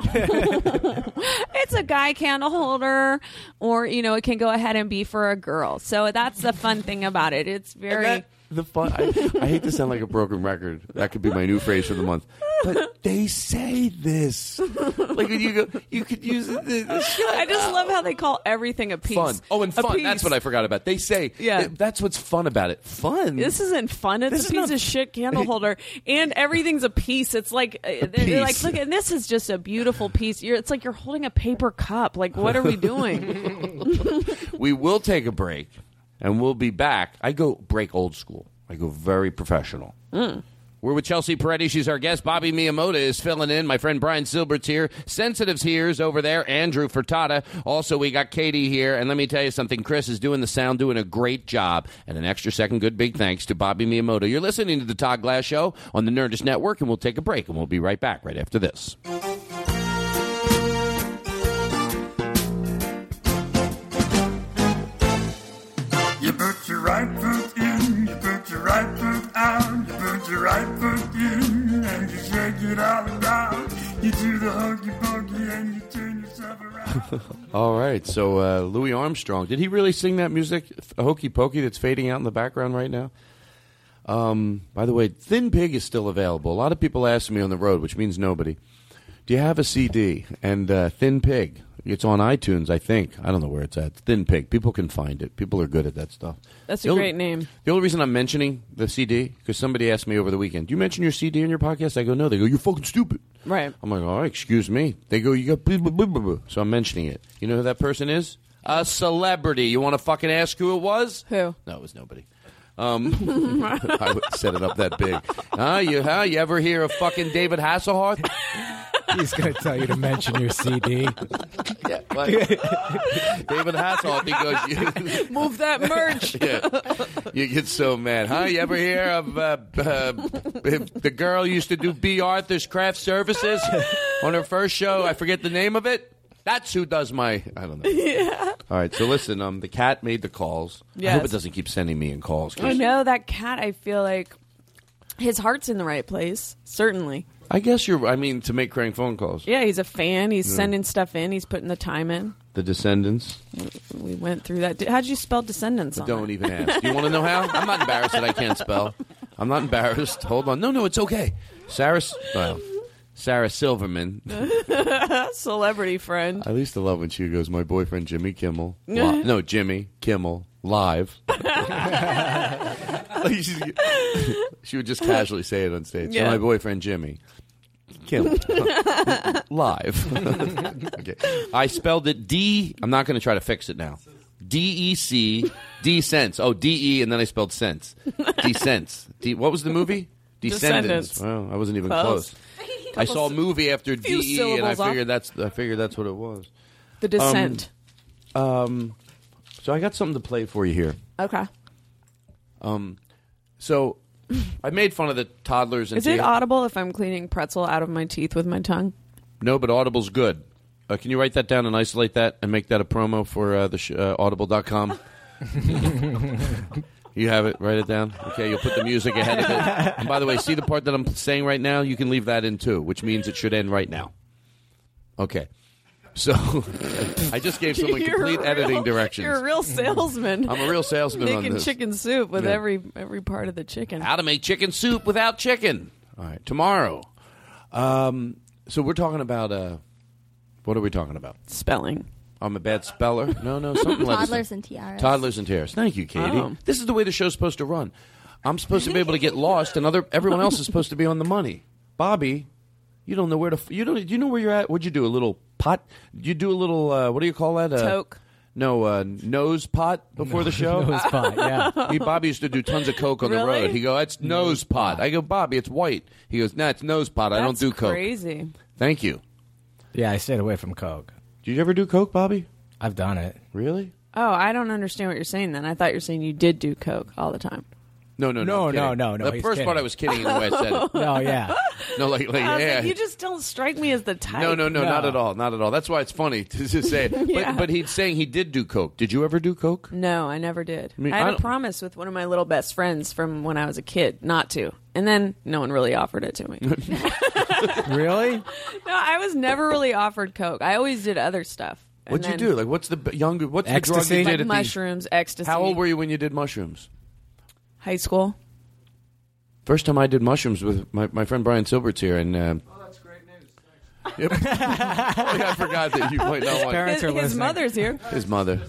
it's a guy candle holder, or you know, it can go ahead and be for a girl. So that's the fun thing about it. It's very. that- the fun. I, I hate to sound like a broken record. That could be my new phrase for the month. But they say this. Like when you go, you could use it. I just love how they call everything a piece. Fun. Oh, and fun. That's what I forgot about. They say, Yeah. that's what's fun about it. Fun. This isn't fun. It's This a piece not- of shit candle holder, and everything's a piece. It's like they're, they're like, look, and this is just a beautiful piece. You're, it's like you're holding a paper cup. Like, what are we doing? we will take a break, and we'll be back. I go break old school. I go very professional. Mm. We're with Chelsea Peretti. She's our guest. Bobby Miyamoto is filling in. My friend Brian Silbert's here. Sensitive's here is over there. Andrew Furtada. Also, we got Katie here. And let me tell you something. Chris is doing the sound, doing a great job. And an extra second good big thanks to Bobby Miyamoto. You're listening to the Todd Glass Show on the Nerdist Network, and we'll take a break, and we'll be right back right after this. You put your right All right. So, uh, Louis Armstrong. Did he really sing that music, Hokey Pokey, that's fading out in the background right now? Um, by the way, Thin Pig is still available. A lot of people ask me on the road, which means nobody. Do you have a CD? And uh, Thin Pig. It's on iTunes, I think. I don't know where it's at. Thin Pig. People can find it. People are good at that stuff. That's The a only- great name. The only reason I'm mentioning the CD because somebody asked me over the weekend, "Do you mention your CD in your podcast?" I go, "No." They go, "You're fucking stupid." Right. I'm like, "All right, excuse me." They go, "You got," blah, blah, blah, blah, blah." so I'm mentioning it. You know who that person is? A celebrity. You want to fucking ask who it was? Who? No, it was nobody. Um, I would set it up that big. Huh? You, huh? You ever hear of fucking David Hasselhoff? He's going to tell you to mention your CD. yeah, what? David Hasselhoff. He goes, you, Move that merch. yeah. You get so mad, huh? You ever hear of uh, uh, the girl used to do Bea Arthur's Craft Services on her first show? I forget the name of it. That's who does my. I don't know. Yeah. All right, so listen. Um, the cat made the calls. I hope it doesn't keep sending me in calls. I know that cat. I feel like his heart's in the right place. Certainly. I guess you're. I mean, to make crank phone calls. Yeah, he's a fan. He's Yeah. sending stuff in. He's putting the time in. The Descendants. We went through that. How'd you spell descendants? on Don't that? even ask. Do you want to know how? I'm not embarrassed that I can't spell. I'm not embarrassed. Hold on. No, no, it's okay. Sarah. S- Well, Sarah Silverman. Celebrity friend. At least to love when she goes, "My boyfriend Jimmy Kimmel." No, Jimmy Kimmel live. Like, she would just casually say it on stage. So my boyfriend Jimmy Kimmel live. okay, I spelled it D. I'm not going to try to fix it now. D E C D sense. Oh, D E, and then I spelled sense. D sense. D. What was the movie? Descendants. Descendants. Well, I wasn't even Close. close. I saw a movie after few D E, and I syllables off. figured that's I figured that's what it was. The Descent. Um, um, so I got something to play for you here. okay. Um, so I made fun of the toddlers and Is it tea- audible if I'm cleaning pretzel out of my teeth with my tongue? no, but Audible's good. Uh, can you write that down and isolate that and make that a promo for uh, the sh- uh, Audible.com? you have it. Write it down. Okay, you'll put the music ahead of it. And by the way, see the part that I'm saying right now? You can leave that in too, which means it should end right now. Okay. So I just gave someone You're complete a editing real- directions. You're a real salesman. I'm a real salesman on Making this. chicken soup with Yeah. every every part of the chicken. How to make chicken soup without chicken. All right, tomorrow. Um, so we're talking about uh, what are we talking about? Spelling. I'm a bad speller. No, no, something like Toddlers and tiaras. Toddlers and tiaras. Thank you, Katie. Oh. This is the way the show's supposed to run. I'm supposed to be able to get lost, and other everyone else is supposed to be on the money. Bobby, you don't know where to. You don't. Do you know where you're at? What'd you do? A little pot? You do a little. Uh, what do you call that? Uh, Toke. No, uh, nose pot before the show. Nose pot, yeah. Me, Bobby used to do tons of coke on the Really? road. He go, "That's nose pot." I go, "Bobby, it's white." He goes, "Nah, it's nose pot. I don't That's do coke." Crazy. Thank you. Yeah, I stayed away from Coke. Did you ever do coke, Bobby? I've done it. Really? Oh, I don't understand what you're saying. Then I thought you're saying you did do coke all the time. No, no, No, no, no, no, The he's first kidding. part I was kidding in the way I said it. No, yeah. No, like, like yeah. like, you just don't strike me as the type. no, no, no, not at all, not at all. That's why it's funny to just say it. But, Yeah. but he's saying he did do coke. Did you ever do coke? No, I never did. I mean, I I had a promise with one of my little best friends from when I was a kid not to, and then no one really offered it to me. really? no, I was never really offered coke. I always did other stuff. And What'd you do? Like, what's the b- young? What's the drug Ecstasy? you Like did at the- mushrooms, ecstasy. How old were you when you did mushrooms? High school. First time I did mushrooms with my, my friend Brian Silbert's here, and um, Oh, that's great news. Yep. oh, yeah, I forgot that you might not want Parents His, are his listening. mother's here. his mother.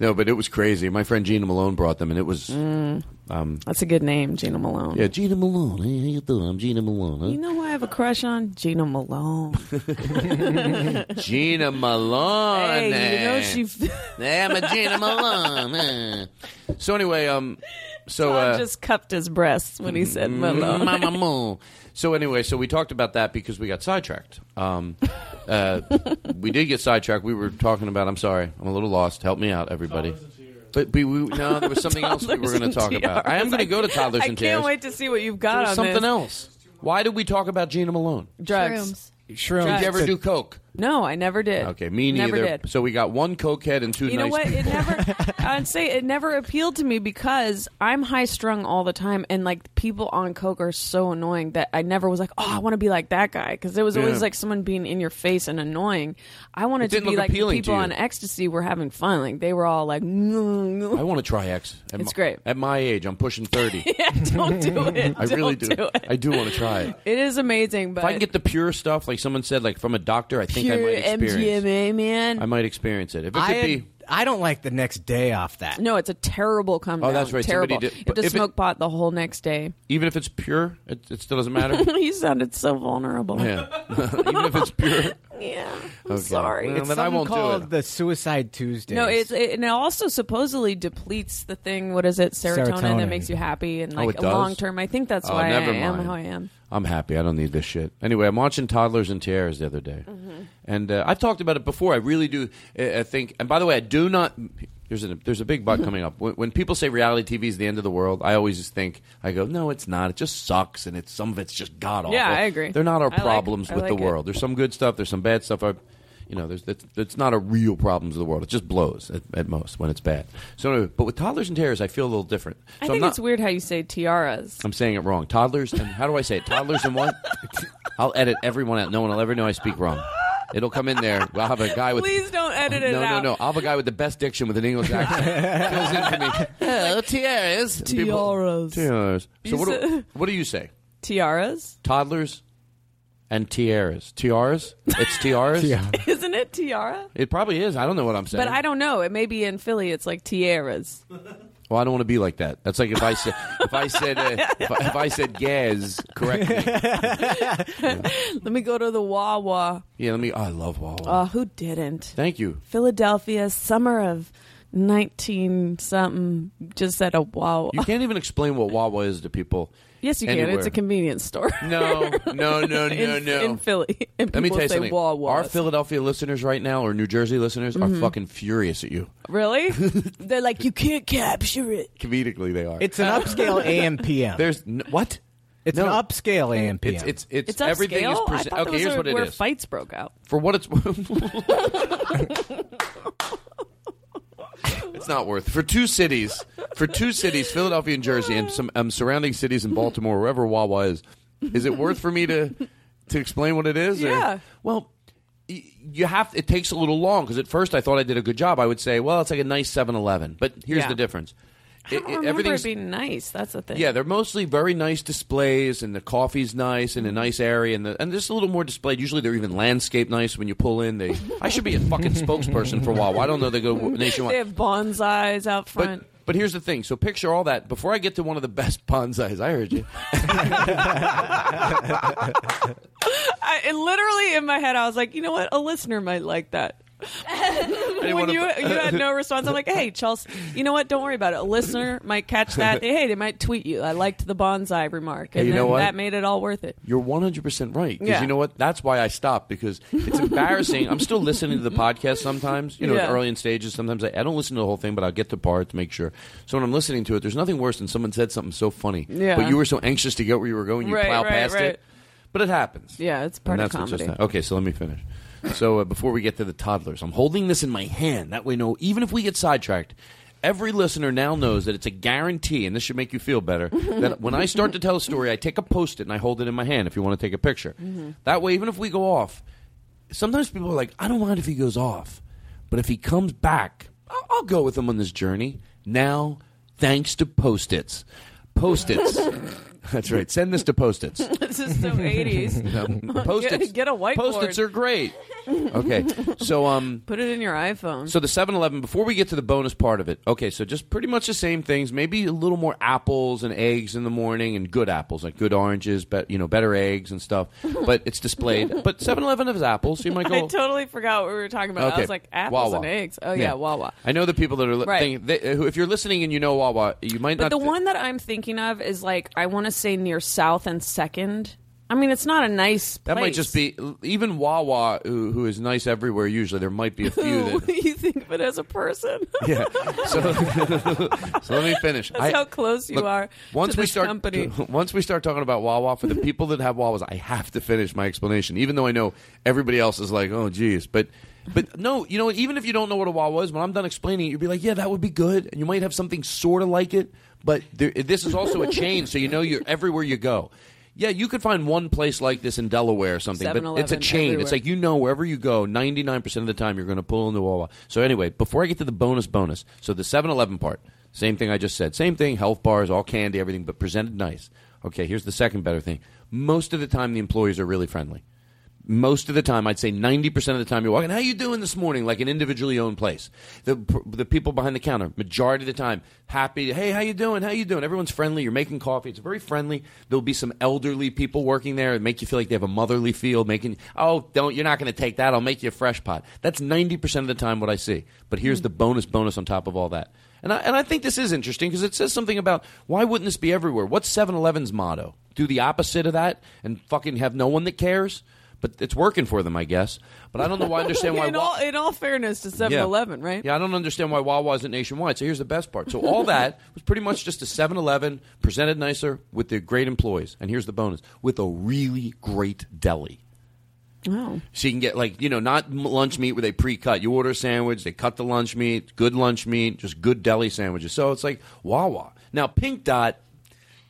No, but it was crazy. My friend Gina Malone brought them, and it was Mm. Um, That's a good name, Gina Malone. yeah, Gina Malone. Hey, how you doing? I'm Gina Malone. Huh? You know who I have a crush on? Gina Malone. Gina Malone. Hey, you know she. Yeah, I'm a Gina Malone. eh. So anyway, um, so Todd uh, just cupped his breasts when he said Malone. Mama Moo. So anyway, so we talked about that because we got sidetracked. Um, uh, we did get sidetracked. We were talking about. I'm sorry, I'm a little lost. Help me out, everybody. But, but we, no, there was something else we were going to and talk about. I am going to go to toddlers I and can't wait to see what you've got There was on something this. else. Why did we talk about Gina Malone? Drugs. Shrooms. Did you ever do coke? No, I never did. Okay, me Never neither. did. So we got one cokehead and two You nice. know what? It never. I'd say it never appealed to me because I'm high strung all the time, and like people on coke are so annoying that I never was like, oh, I want to be like that guy because it was Yeah. always like someone being in your face and annoying. I wanted to be like the appealing to people on ecstasy were having fun. Like they were all like, I want to try X. At It's my- great. At my age, I'm pushing thirty. yeah, don't do it. I really do. it. I do want to try it. It is amazing, but if I can get the pure stuff, like someone said, like from a doctor, I think I might experience. MDMA, man. I might experience it. If it I, could be, I don't like the next day off that. No, it's a terrible come Oh, down. that's right. Terrible. Somebody did- you have but to if it- smoke pot the whole next day. even if it's pure, it, it still doesn't matter. you sounded so vulnerable. yeah, even if it's pure. Yeah, I'm Okay. sorry. Well, It's then I something won't do called it. the Suicide Tuesday. No, it's it, and it also supposedly depletes the thing. What is it? Serotonin, Serotonin. that makes you happy and Oh, like it does? long term. I think that's Oh, why I never am mind. how I am. I'm happy. I don't need this shit. Anyway, I'm watching Toddlers and Tiaras the other day, Mm-hmm. and uh, I've talked about it before. I really do. uh, I think. And by the way, I do not. There's a there's a big but coming up. When, when people say reality TV is the end of the world, I always just think I go, no, it's not. It just sucks, and it's some of it's just god awful. Yeah, I agree. They're not our I problems I with the it. world. There's some good stuff. There's some bad stuff. I, you know, there's it's, it's not a real problems of the world. It just blows at, at most when it's bad. So, but with toddlers and terrors, I feel a little different. So I think not, it's weird how you say tiaras. I'm saying it wrong. Toddlers and how do I say it? Toddlers and what? I'll edit everyone out. No one will ever know I speak wrong. It'll come in there. I'll have a guy with. Please don't edit it no, out. no, no. I'll have a guy with the best diction with an English accent. Fills in for me. Hello, oh, tiaras. Tiaras. Tiaras. So what do, what do you say? Tiaras, Toddlers and tiaras. Tiaras? It's tiaras? isn't it tiara? It probably is. I don't know what I'm saying. But I don't know. It may be in Philly. It's like tiaras. Well, I don't want to be like that. That's like if I said if I said uh, if, I, if I said Gaz correctly. Let me go to the Wawa. Yeah, let me. I love Wawa. Oh, who didn't? Thank you. Philadelphia, summer of nineteen something. Just at a Wawa. You can't even explain what Wawa is to people. Yes, you can. It's a convenience store. No, no, no, no, in, no. In Philly, and Let me tell you say something. Wawas. Our Philadelphia listeners right now, or New Jersey listeners, are Mhm. fucking furious at you. Really? They're like, you can't capture it. Comedically, they are. It's an upscale AM PM. There's n- what? It's No. an upscale AM PM. It's it's it's, It's everything is upscale? I percent. thought Okay, those here's were what it where is. fights broke out. For what it's It's not worth for two cities. For two cities, Philadelphia and Jersey, and some um, surrounding cities in Baltimore, wherever Wawa is. Is it worth for me to to explain what it is? or- Yeah. well, y- you have. It takes a little long because at first I thought I did a good job. I would say, well, it's like a nice 7-Eleven. But here's Yeah. the difference. I don't remember everything's it being nice. That's the thing. yeah, they're mostly very nice displays, and the coffee's nice in a mm-hmm. nice area, and the, and just a little more displayed. Usually, they're even landscape nice when you pull in. They, I should be a fucking spokesperson for a while. I don't know they go nationwide. They have bonsais out front. But but here's the thing. So picture all that before I get to one of the best bonsais. I heard you. I, and literally in my head, I was like, you know what? A listener might like that. When you you had no response, I'm like, hey, Chelsea, you know what? Don't worry about it. A listener might catch that. Hey, they might tweet you. I liked the bonsai remark, Hey, you know what? that made it all worth it. You're 100 percent right. Because Yeah. you know what? That's why I stopped because it's embarrassing. I'm still listening to the podcast sometimes. You know, Yeah. early in stages. Sometimes I, I don't listen to the whole thing, but I'll get to part to make sure. So when I'm listening to it, there's nothing worse than someone said something so funny, Yeah. but you were so anxious to get where you were going, you Right, plow right, past right. it. But it happens. Yeah, it's part and of that's what's just comedy. Okay, so let me finish. So uh, before we get to the toddlers, I'm holding this in my hand. That way, no, even if we get sidetracked, every listener now knows that it's a guarantee, and this should make you feel better. that when I start to tell a story, I take a post-it and I hold it in my hand. If you want to take a picture, Mm-hmm. that way, even if we go off, sometimes people are like, "I don't mind if he goes off, but if he comes back, I'll, I'll go with him on this journey." Now, thanks to post-its, post-its. That's right. Send this to Post-its. this is so 80s. No, Post-its. Get, get a whiteboard. Post-its are great. Okay, so um, Put it in your iPhone. so the 7-Eleven. Before we get to the bonus part of it, okay, so just pretty much the same things. Maybe a little more apples and eggs in the morning, and good apples, like good oranges, but you know, better eggs and stuff. But it's displayed. But 7-Eleven has apples, so you might go I totally forgot what we were talking about. I was like apples Wawa. and eggs. Oh yeah, Wawa. I know the people that are li- Right. thinking, they, if you're listening and you know Wawa, you might But not. the one that I'm thinking of is like I want to say near South and Second. I mean, it's not a nice. that might just be even Wawa, who, who is nice everywhere. Usually, there might be a few that. you think of it as a person. Yeah. So, so let me finish. That's how close you look, are Once to we start, company. once we start talking about Wawa, for the people that have Wawas, I have to finish my explanation, even though I know everybody else is like, "Oh, geez," but. But no, you know, even if you don't know what a Wawa is, when I'm done explaining it, you'll be like, "Yeah, that would be good," and you might have something sort of like it. But there, this is also a chain, so you know you're everywhere you go. Yeah, you could find one place like this in Delaware or something, but it's a chain. everywhere. It's like you know wherever you go, 99% of the time you're going to pull into Wawa. So anyway, before I get to the bonus bonus, so the 7-Eleven part, same thing I just said. Same thing, health bars, all candy, everything, but presented nice. Okay, here's the second better thing. Most of the time the employees are really friendly. Most of the time, I'd say 90% of the time you're walking, how you doing this morning? Like an individually owned place. The, the people behind the counter, majority of the time, happy. Hey, how you doing? How you doing? Everyone's friendly. You're making coffee. It's very friendly. There'll be some elderly people working there and make you feel like they have a motherly feel. Making, oh, don't, you're not going to take that. I'll make you a fresh pot. That's 90% of the time what I see. But here's hmm. the bonus bonus on top of all that. And I, and I think this is interesting because it says something about why wouldn't this be everywhere? What's 7 Eleven's motto? Do the opposite of that and fucking have no one that cares? But it's working for them, I guess. But I don't know why I understand why. in, all, in all fairness to 7-Eleven, right? yeah, I don't understand why Wawa isn't nationwide. So here's the best part. So all that was pretty much just a 7-Eleven presented nicer with the great employees. And here's the bonus: with a really great deli. Oh. So you can get like you know not lunch meat where they pre-cut. You order a sandwich, they cut the lunch meat, good lunch meat, just good deli sandwiches. So it's like Wawa. Now Pink Dot,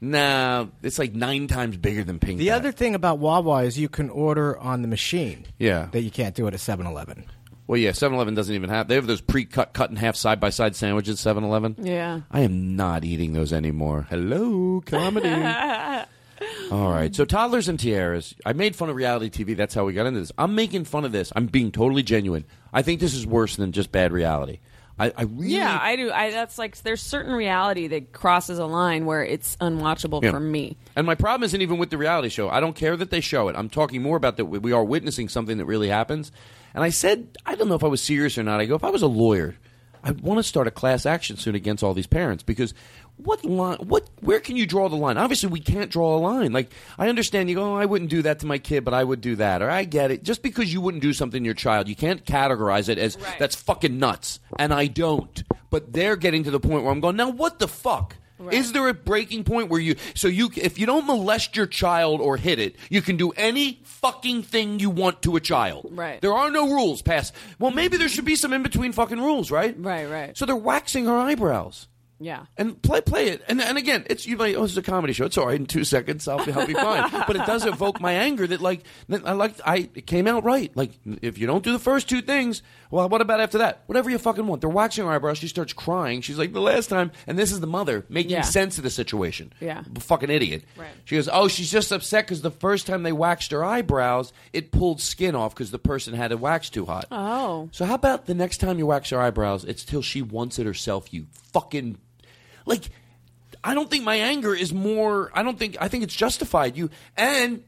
nah, it's like nine times bigger than Pink The Dot. other thing about Wawa is you can order on the machine. Yeah. That you can't do it at 7-Eleven. Well, yeah, 7-Eleven doesn't even have. They have those pre-cut, cut in half side by side sandwiches. 7-Eleven. Yeah. I am not eating those anymore. Hello, comedy. All right. So toddlers and tiaras. I made fun of reality TV. That's how we got into this. I'm making fun of this. I'm being totally genuine. I think this is worse than just bad reality. I, I really. Yeah, I do. I that's like there's certain reality that crosses a line where it's unwatchable Yeah. for me. And my problem isn't even with the reality show. I don't care that they show it. I'm talking more about that we we are witnessing something that really happens. And I said, I don't know if I was serious or not. I go, if I was a lawyer, I'd want to start a class action suit against all these parents because what line? What? Where can you draw the line? Obviously, we can't draw a line. Like I understand you go, oh, I wouldn't do that to my kid, but I would do that, or I get it. Just because you wouldn't do something to your child, you can't categorize it as that's fucking nuts. And I don't. But they're getting to the point where I'm going, now what the fuck? Is there a breaking point where you so you if you don't molest your child or hit it, you can do any fucking thing you want to a child. Right. There are no rules past. Well, maybe there should be some in between fucking rules, right? Right, right. So they're waxing her eyebrows. Yeah. And play play it. And and again, it's you might oh, it's a comedy show. It's all right in two seconds. I'll be, I'll be fine. but it does evoke my anger that like I like I it came out right. Like if you don't do the first two things, well, what about after that? Whatever you fucking want. They're waxing her eyebrows. She starts crying. She's like the last time, and this is the mother making Yeah. sense of the situation. Yeah. fucking idiot. Right. She goes, oh, she's just upset because the first time they waxed her eyebrows, it pulled skin off because the person had it waxed too hot. Oh. So how about the next time you wax her eyebrows, it's till she wants it herself, you fucking like I don't think my anger is more I don't think I think it's justified. You and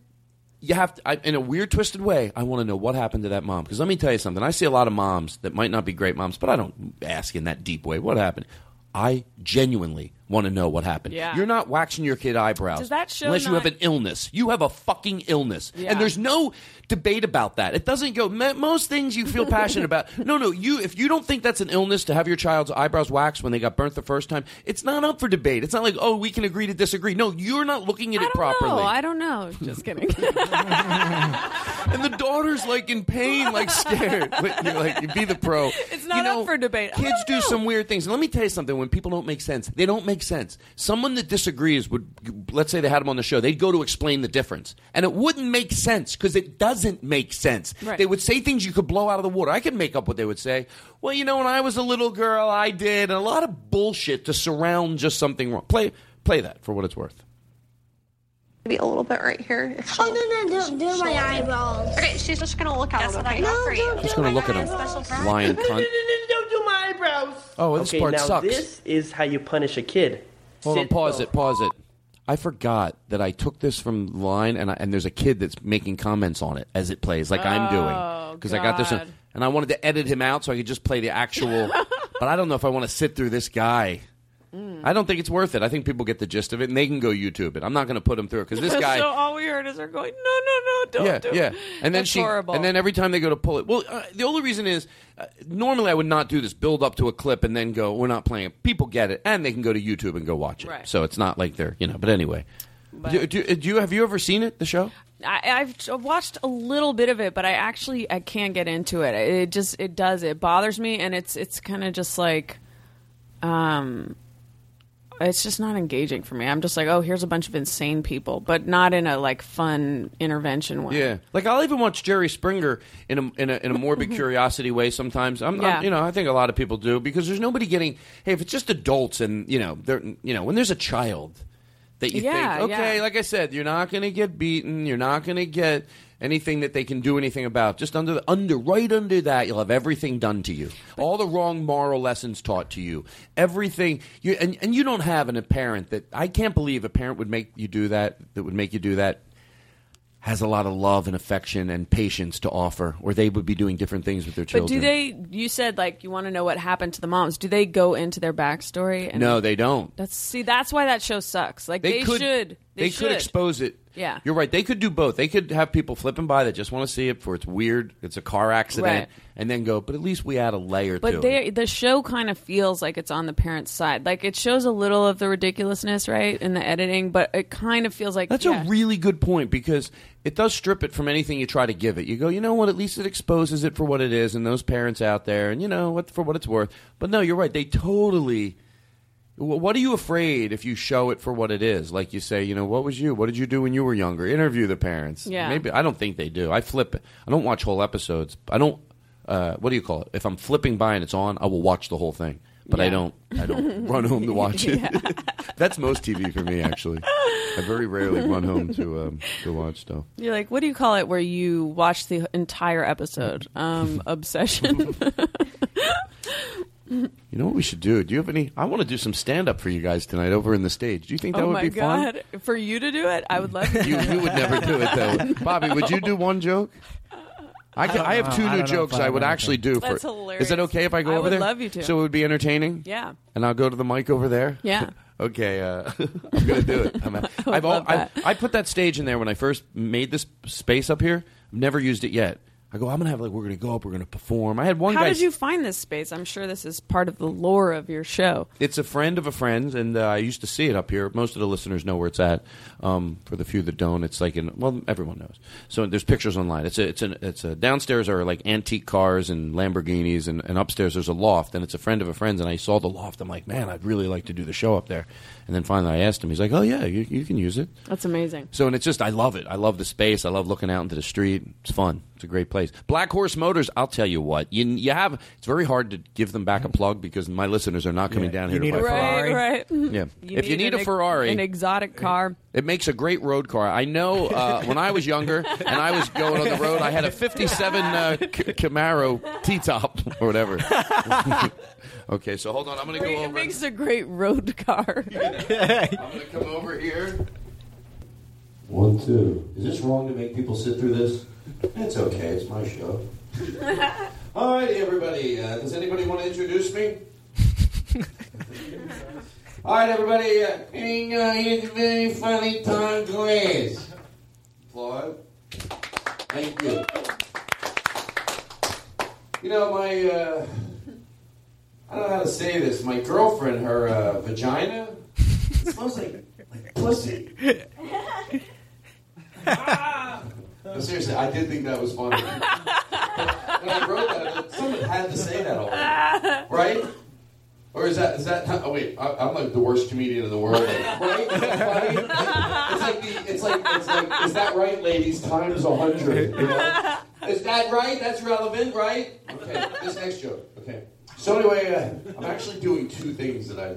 you have to, I, in a weird twisted way, I want to know what happened to that mom because let me tell you something. I see a lot of moms that might not be great moms, but I don't ask in that deep way what happened. I genuinely want to know what happened. Yeah. You're not waxing your kid eyebrows Does that show unless you have an illness. You have a fucking illness, Yeah. and there's no debate about that. It doesn't go. Most things you feel passionate about. No, no. You if you don't think that's an illness to have your child's eyebrows waxed when they got burnt the first time, it's not up for debate. It's not like oh we can agree to disagree. No, you're not looking at it properly. No, I don't know. Just kidding. and the daughter's like in pain, like scared. But you're like, you be the pro. It's not up for debate. Kids do know. some weird things. And let me tell you something. When people don't make sense, they don't make sense. Someone that disagrees would, let's say they had them on the show, they'd go to explain the difference, and it wouldn't make sense because it doesn't make sense. Right. They would say things you could blow out of the water. I could make up what they would say. Well, you know, when I was a little girl, I did and a lot of bullshit to surround just something wrong. Play, play that for what it's worth. Maybe a little bit right here. If Oh, no, no, don't do my eyebrows. Okay, she's just gonna look at them. Okay, No, for you. Just gonna look at him. Lion cunt. Don't do my eyebrows. Oh, this okay, part now sucks. this is how you punish a kid. Hold on, pause still. it, pause it. I forgot that I took this from the line, and I, and there's a kid that's making comments on it as it plays, like I'm doing, Oh, because I got this, God. and I wanted to edit him out so I could just play the actual. but I don't know if I want to sit through this guy. Mm. I don't think it's worth it. I think people get the gist of it, and they can go YouTube it. I'm not going to put them through it because this guy. so all we heard is her going, no, no, no, don't yeah, do it. yeah, and then That's she, horrible. and then every time they go to pull it, well, uh, the only reason is uh, normally I would not do this, build up to a clip and then go, we're not playing it. People get it, and they can go to YouTube and go watch it. Right. So it's not like they're, you know. But anyway, do, do, do you have you ever seen it, the show? I, I've watched a little bit of it, but I actually I can't get into it. It just it does it bothers me, and it's it's kind of just like, um, it's just not engaging for me. I'm just like, oh, here's a bunch of insane people, but not in a like fun intervention way. Yeah, like I'll even watch Jerry Springer in a in a, in a morbid curiosity way. Sometimes I'm, I'm- Yeah. you know, I think a lot of people do because there's nobody getting. Hey, if it's just adults and you know, they're you know, when there's a child that you Yeah, think, okay, yeah. like I said, you're not going to get beaten, you're not going to get anything that they can do anything about. Just under the, under right under that, you'll have everything done to you, all the wrong moral lessons taught to you, everything. You and and you don't have an, a parent that I can't believe a parent would make you do that. That would make you do that has a lot of love and affection and patience to offer, or they would be doing different things with their children. But do they? You said like you want to know what happened to the moms. Do they go into their backstory? And no, they don't. That's see. That's why that show sucks. Like they, could, should. They, should could expose it. Yeah. You're right. They could do both. They could have people flipping by that just want to see it for it's weird, it's a car accident, Right. and then go. But at least we add a layer to But it. they, the show kind of feels like it's on the parents' side. Like it shows a little of the ridiculousness, right, in the editing, but it kind of feels like That's yeah. a really good point because it does strip it from anything you try to give it. You go, you know what? At least it exposes it for what it is, and those parents out there, and you know what for what it's worth. But no, you're right. They totally. Wh- What are you afraid if you show it for what it is? Like you say, you know, what was you? What did you do when you were younger? Interview the parents. Yeah. Maybe I don't think they do. I flip it. I don't watch whole episodes. I don't. Uh, what do you call it? If I'm flipping by and it's on, I will watch the whole thing. But I don't. I don't run home to watch it. Yeah. That's most TV for me, actually. I very rarely run home to um, to watch stuff. You're like, what do you call it? Where you watch the entire episode? Um, obsession. You know what we should do? Do you have any? I want to do some stand up for you guys tonight over in the stage. Do you think that oh would my be fun? god! For you to do it, I would love to. You, you would never do it though, Bobby. Would you do one joke? I, can, don't I, have two I new jokes I I would actually do. For, That's Is it okay if I go I over would there? love you to. So it would be entertaining. Yeah. And I'll go to the mic over there. Yeah. okay, uh, I'm gonna do it. I'm, would I've al- love I, that. I put that stage in there when I first made this space up here. I've never used it yet. I go. I'm gonna have like we're gonna go up. We're gonna perform. I had one How guy. did you find this space? I'm sure this is part of the lore of your show. It's a friend of a friend, and uh, I used to see it up here. Most of the listeners know where it's at. Um, for the few that don't, it's like in well, everyone knows. So there's pictures online. It's a it's an it's a downstairs are like antique cars and Lamborghinis, and, and upstairs there's a loft, and it's a friend of a friend's. And I saw the loft. I'm like, man, I'd really like to do the show up there. And then finally, I asked him. He's like, oh yeah, you, you can use it. That's amazing. So and it's just I love it. I love the space. I love looking out into the street. It's fun. It's a great place. Black Horse Motors. I'll tell you what. You you have. It's very hard to give them back a plug because my listeners are not coming down here need to a buy Ferrari. Right. Yeah. if you need an a Ferrari, an exotic car. it makes a great road car. I know uh, when I was younger and I was going on the road, I had a 57 uh, C- Camaro T-top or whatever. okay, so hold on. I'm going to go over. It makes a great road car. I'm going to come over here. One, two. Is this wrong to make people sit through this? It's okay. It's my show. All righty, everybody. Uh, does anybody want to introduce me? All right, everybody. Uh, hang on. Here's a very funny Tom Glass. Applaud. Thank you. You know, my, uh, I don't know how to say this. My girlfriend, her uh, vagina, it smells like, like pussy. No, seriously, I did think that was funny. when I wrote that, someone had to say that already, right? Or is that is that? Oh wait, I, I'm like the worst comedian in the world, like, right? Is that funny? It's like the, it's like it's like is that right, ladies? Times a hundred. You know? Is that right? That's relevant, right? Okay, this next joke. Okay. So anyway, uh, I'm actually doing two things that I.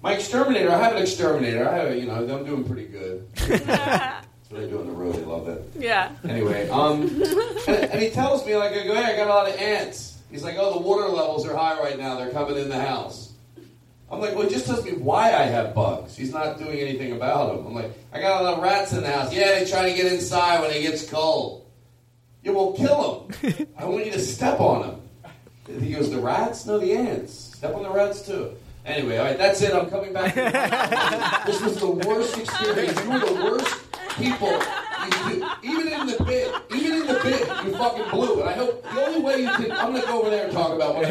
My exterminator. I have an exterminator. I have, a- you know, I'm doing pretty good. That's what I do on the road. I love it. Yeah. Anyway, um, and, and he tells me like I go, hey, I got a lot of ants. He's like, oh, the water levels are high right now. They're coming in the house. I'm like, well, he just tells me why I have bugs. He's not doing anything about them. I'm like, I got a lot of rats in the house. Yeah, they try to get inside when it gets cold. Yeah, well, kill them. I want you to step on them. He goes, the rats? No, the ants. Step on the rats too. Anyway, all right, that's it. I'm coming back. this was the worst experience. You were the worst people. You- you- even in the bit, even in the bit, you fucking blew And I hope the only way you can. I'm gonna go over there and talk about what I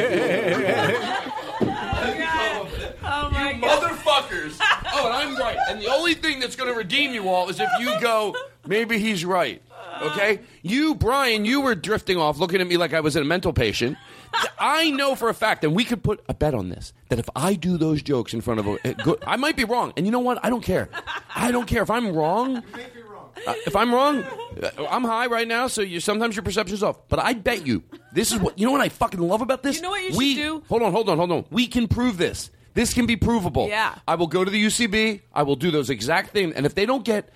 feel. Oh my you motherfuckers! Oh, and I'm right. And the only thing that's going to redeem you all is if you go, maybe he's right. Okay? You, Brian, you were drifting off, looking at me like I was a mental patient. I know for a fact, and we could put a bet on this, that if I do those jokes in front of a, a good, I might be wrong. And you know what? I don't care. I don't care if I'm wrong. Uh, if I'm wrong, uh, I'm high right now, so you sometimes your perception's off. But I bet you, this is what you know. What I fucking love about this. You know what you should we, do? Hold on, hold on, hold on. We can prove this. This can be provable. Yeah. I will go to the UCB. I will do those exact things. And if they don't get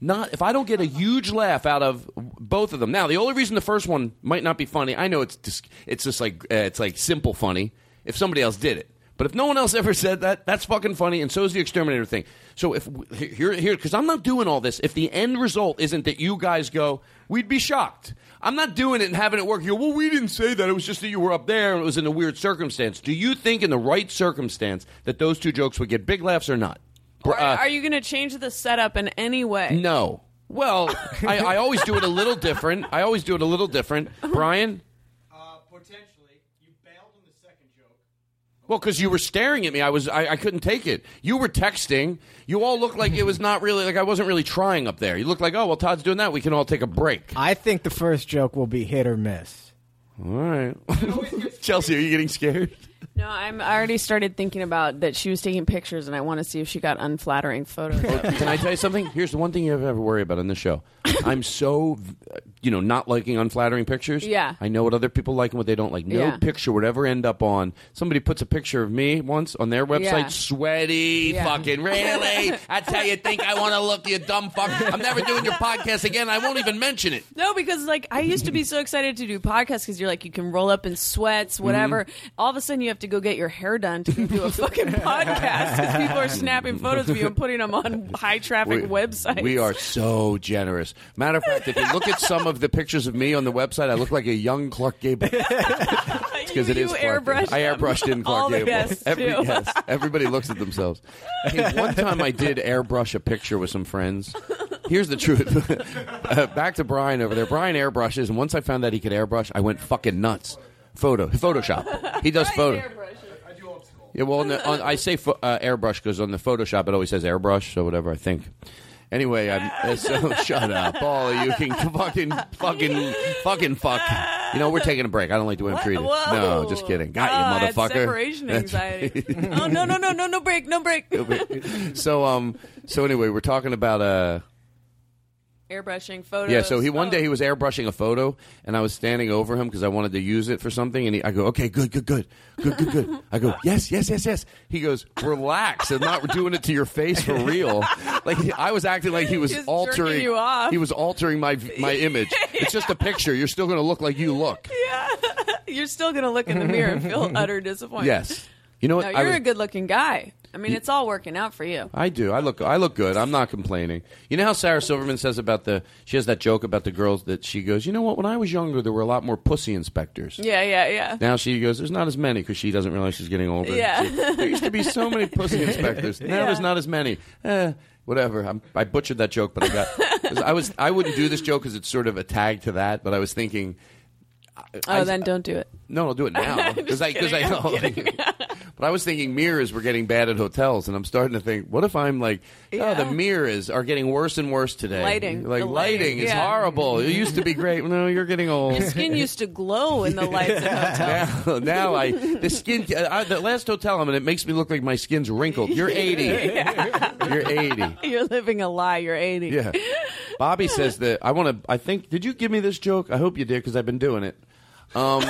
not if I don't get a huge laugh out of both of them. Now, the only reason the first one might not be funny, I know it's just, it's just like uh, it's like simple funny if somebody else did it. But if no one else ever said that, that's fucking funny, and so is the exterminator thing. So if here, here, because I'm not doing all this. If the end result isn't that you guys go, we'd be shocked. I'm not doing it and having it work. You well, we didn't say that. It was just that you were up there and it was in a weird circumstance. Do you think, in the right circumstance, that those two jokes would get big laughs or not? Br- Or uh, are you going to change the setup in any way? no. Well, I, I always do it a little different. I always do it a little different. Brian? Potentially, you bailed on the second joke. Well, because you were staring at me, I was I, I couldn't take it. You were texting. You all looked like it was not really like I wasn't really trying up there. You looked like, oh well, Todd's doing that. We can all take a break. I think the first joke will be hit or miss. All right, Chelsea, are you getting scared? No, I'm I already started thinking about that she was taking pictures, and I want to see if she got unflattering photos. Can I tell you something? Here's the one thing you ever worry about on this show. I'm so, you know, not liking unflattering pictures. Yeah. I know what other people like and what they don't like. No Yeah. picture would ever end up on. Somebody puts a picture of me once on their website, Yeah. sweaty, Yeah. fucking really. That's how you think I want to look, you dumb fuck. I'm never doing your podcast again. I won't even mention it. No, because like I used to be so excited to do podcasts because you're like you can roll up in sweats, whatever. Mm-hmm. All of a sudden, you have to go get your hair done to do a fucking podcast because people are snapping photos of you and putting them on high traffic websites. We are so generous. Matter of fact, if you look at some of the pictures of me on the website, I look like a young Clark Gable. Because it You is Clark Gable. I airbrushed in Clark All the Gable. guests, Every, too. yes, everybody looks at themselves. Hey, one time I did airbrush a picture with some friends. Here's the truth. uh, back to Brian over there. Brian airbrushes, and once I found out he could airbrush, I went fucking nuts. Photo, Photoshop. He does photo. Yeah, well, on the, on, I say pho- uh, airbrush because on the Photoshop it always says airbrush, so whatever I think. Anyway, I'm uh, so shut up, all of you can fucking fucking fucking fuck. You know we're taking a break. I don't like the way I'm treated. Whoa. No, just kidding. Got Oh, you, had motherfucker. separation anxiety. oh no no no no no break no break. so um, so anyway, we're talking about uh. Airbrushing photos. Yeah, so he one day oh. he was airbrushing a photo, and I was standing over him because I wanted to use it for something, and he, I go, okay, good, good, good, good, good, good. I go, yes, yes, yes, yes. He goes, relax, I'm not doing it to your face for real. Like I was acting like he was Just altering you off. He was altering my my image. It's just a picture. You're still going to look like you look. Yeah, you're still gonna look in the mirror and feel utter disappointment. Yes. You know what? No, you're was- a good-looking guy. I mean, it's all working out for you. I do. I look. I look good. I'm not complaining. You know how Sarah Silverman says about the. She has that joke about the girls that she goes. You know what? When I was younger, there were a lot more pussy inspectors. Yeah, yeah, yeah. Now she goes. There's not as many because she doesn't realize she's getting older. Yeah. She- there used to be so many pussy inspectors. Now there's not as many. Eh, whatever. I'm, I butchered that joke, but I got. 'cause I was. I wouldn't do this joke because it's sort of a tag to that. But I was thinking. Oh, I- then don't do it. No, I'll do it now because I because I know. but I was thinking mirrors were getting bad at hotels, and I'm starting to think, what if I'm like, oh, the mirrors are getting worse and worse today. Lighting. like The lighting, lighting, is yeah. horrible. It used to be great. No, you're getting old. Your skin used to glow in the lights of hotels. now, now I the skin. Uh, I, the last hotel I'm in, it makes me look like my skin's wrinkled. You're 80. You're 80. You're living a lie. You're 80. Yeah. Bobby says that I want to. I think. Did you give me this joke? I hope you did because I've been doing it. Um,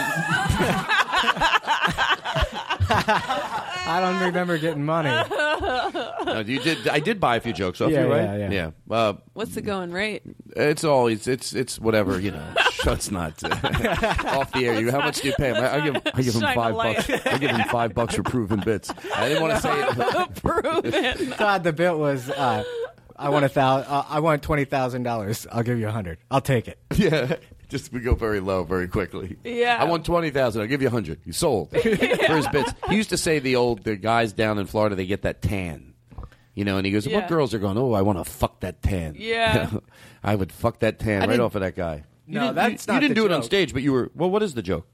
I don't remember getting money. No, you did. I did buy a few jokes off Yeah, you, right? yeah, yeah. Uh, What's the going rate? it's always it's it's whatever you know. That's not uh, off the air. You how much do you pay him? I, I give I give him Shine a five light. bucks. I give him five bucks for proven bits. I didn't want to say it. Proven. Todd, the bit was, uh, I want a thousand. Uh, I want twenty thousand dollars. I'll give you a hundred. I'll take it. Yeah. Just we go very low very quickly. Yeah. I want twenty thousand. I'll give you a hundred. You sold for his bits. He used to say the old the guys down in Florida they get that tan. You know, and he goes, Yeah. "What girls are going? Oh, I want to fuck that tan." Yeah. I would fuck that tan I right didn't- off of that guy. You No, didn't- that's you, not You didn't the do it on joke. stage, but you were. Well, what is the joke?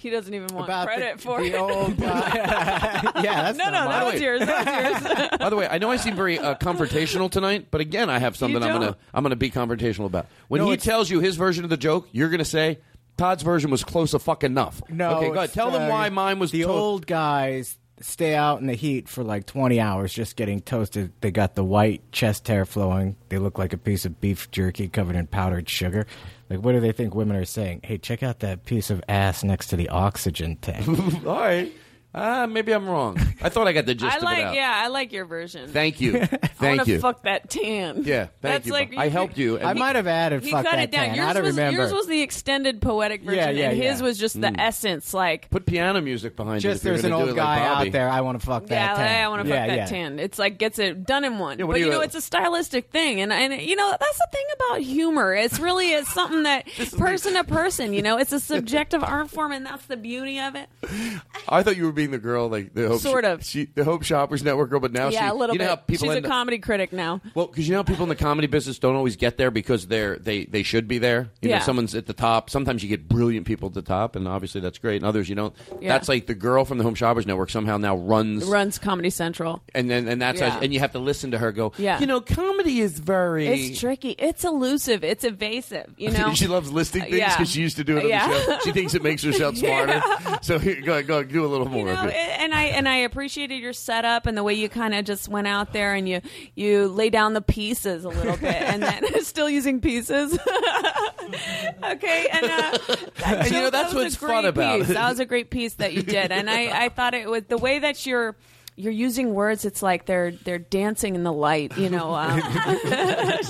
He doesn't even want About the- credit for the it. old yeah, that's no, no, not that mine. was yours. That was yours. By the way, I know I seem very uh, confrontational tonight, but again, I have something I'm gonna. I'm gonna be confrontational about. When No, he tells you his version of the joke, you're gonna say Todd's version was close a fuck enough. No, okay, go ahead. it's, Tell them uh, why mine was the to- old guys stay out in the heat for like 20 hours just getting toasted. They got the white chest hair flowing. They look like a piece of beef jerky covered in powdered sugar. Like, what do they think women are saying? Hey, check out that piece of ass next to the oxygen tank. All right. Uh, maybe I'm wrong. I thought I got the gist I of it like, out. yeah, I like your version. Thank you. I Thank wanna you. Fuck that tan. Yeah, thank That's you. Like, I helped you. and- I might have added He fuck cut that it down. tan. Yours I don't was remember. yours was the extended poetic version, Yeah, yeah, and his yeah. was just the Mm. essence. Like, Put piano music behind just it. if you're there's an gonna do old it like guy Bobby. out there. I want to fuck that yeah, tan. I want to fuck yeah, that yeah. tan. It's like gets it done in one. Yeah, what but do you you- know, it's a stylistic thing, and and you know that's the thing about humor. It's really it's something that person to person. You know, it's a subjective art form, and that's the beauty of it. I thought you were being the girl, like the Hope Sort of. she, the Home Shoppers Network girl, but now yeah, she, a little you know bit. how people She's a end up- comedy critic now. Well, because you know, people in the comedy business don't always get there because they're they they should be there. You Yeah. know, someone's at the top. Sometimes you get brilliant people at the top, and obviously that's great. And others you don't. Yeah. That's like the girl from the Home Shoppers Network somehow now runs, Runs Comedy Central. and then and that's Yeah. how, and you have to listen to her go. Yeah. you know, comedy is very. It's tricky. It's elusive. It's evasive. You know. she loves listing things because she used to do it on Yeah. the show. She thinks it makes her sound smarter. So here, go, go do a little more know, it. and I and I appreciated your setup and the way you kind of just went out there and you you lay down the pieces a little bit and then still using pieces. okay, and, uh, And, you know, that that's what's fun about piece. That was a great piece that you did, and I I thought it was the way that you're. You're using words. It's like they're they're dancing in the light. You know, um,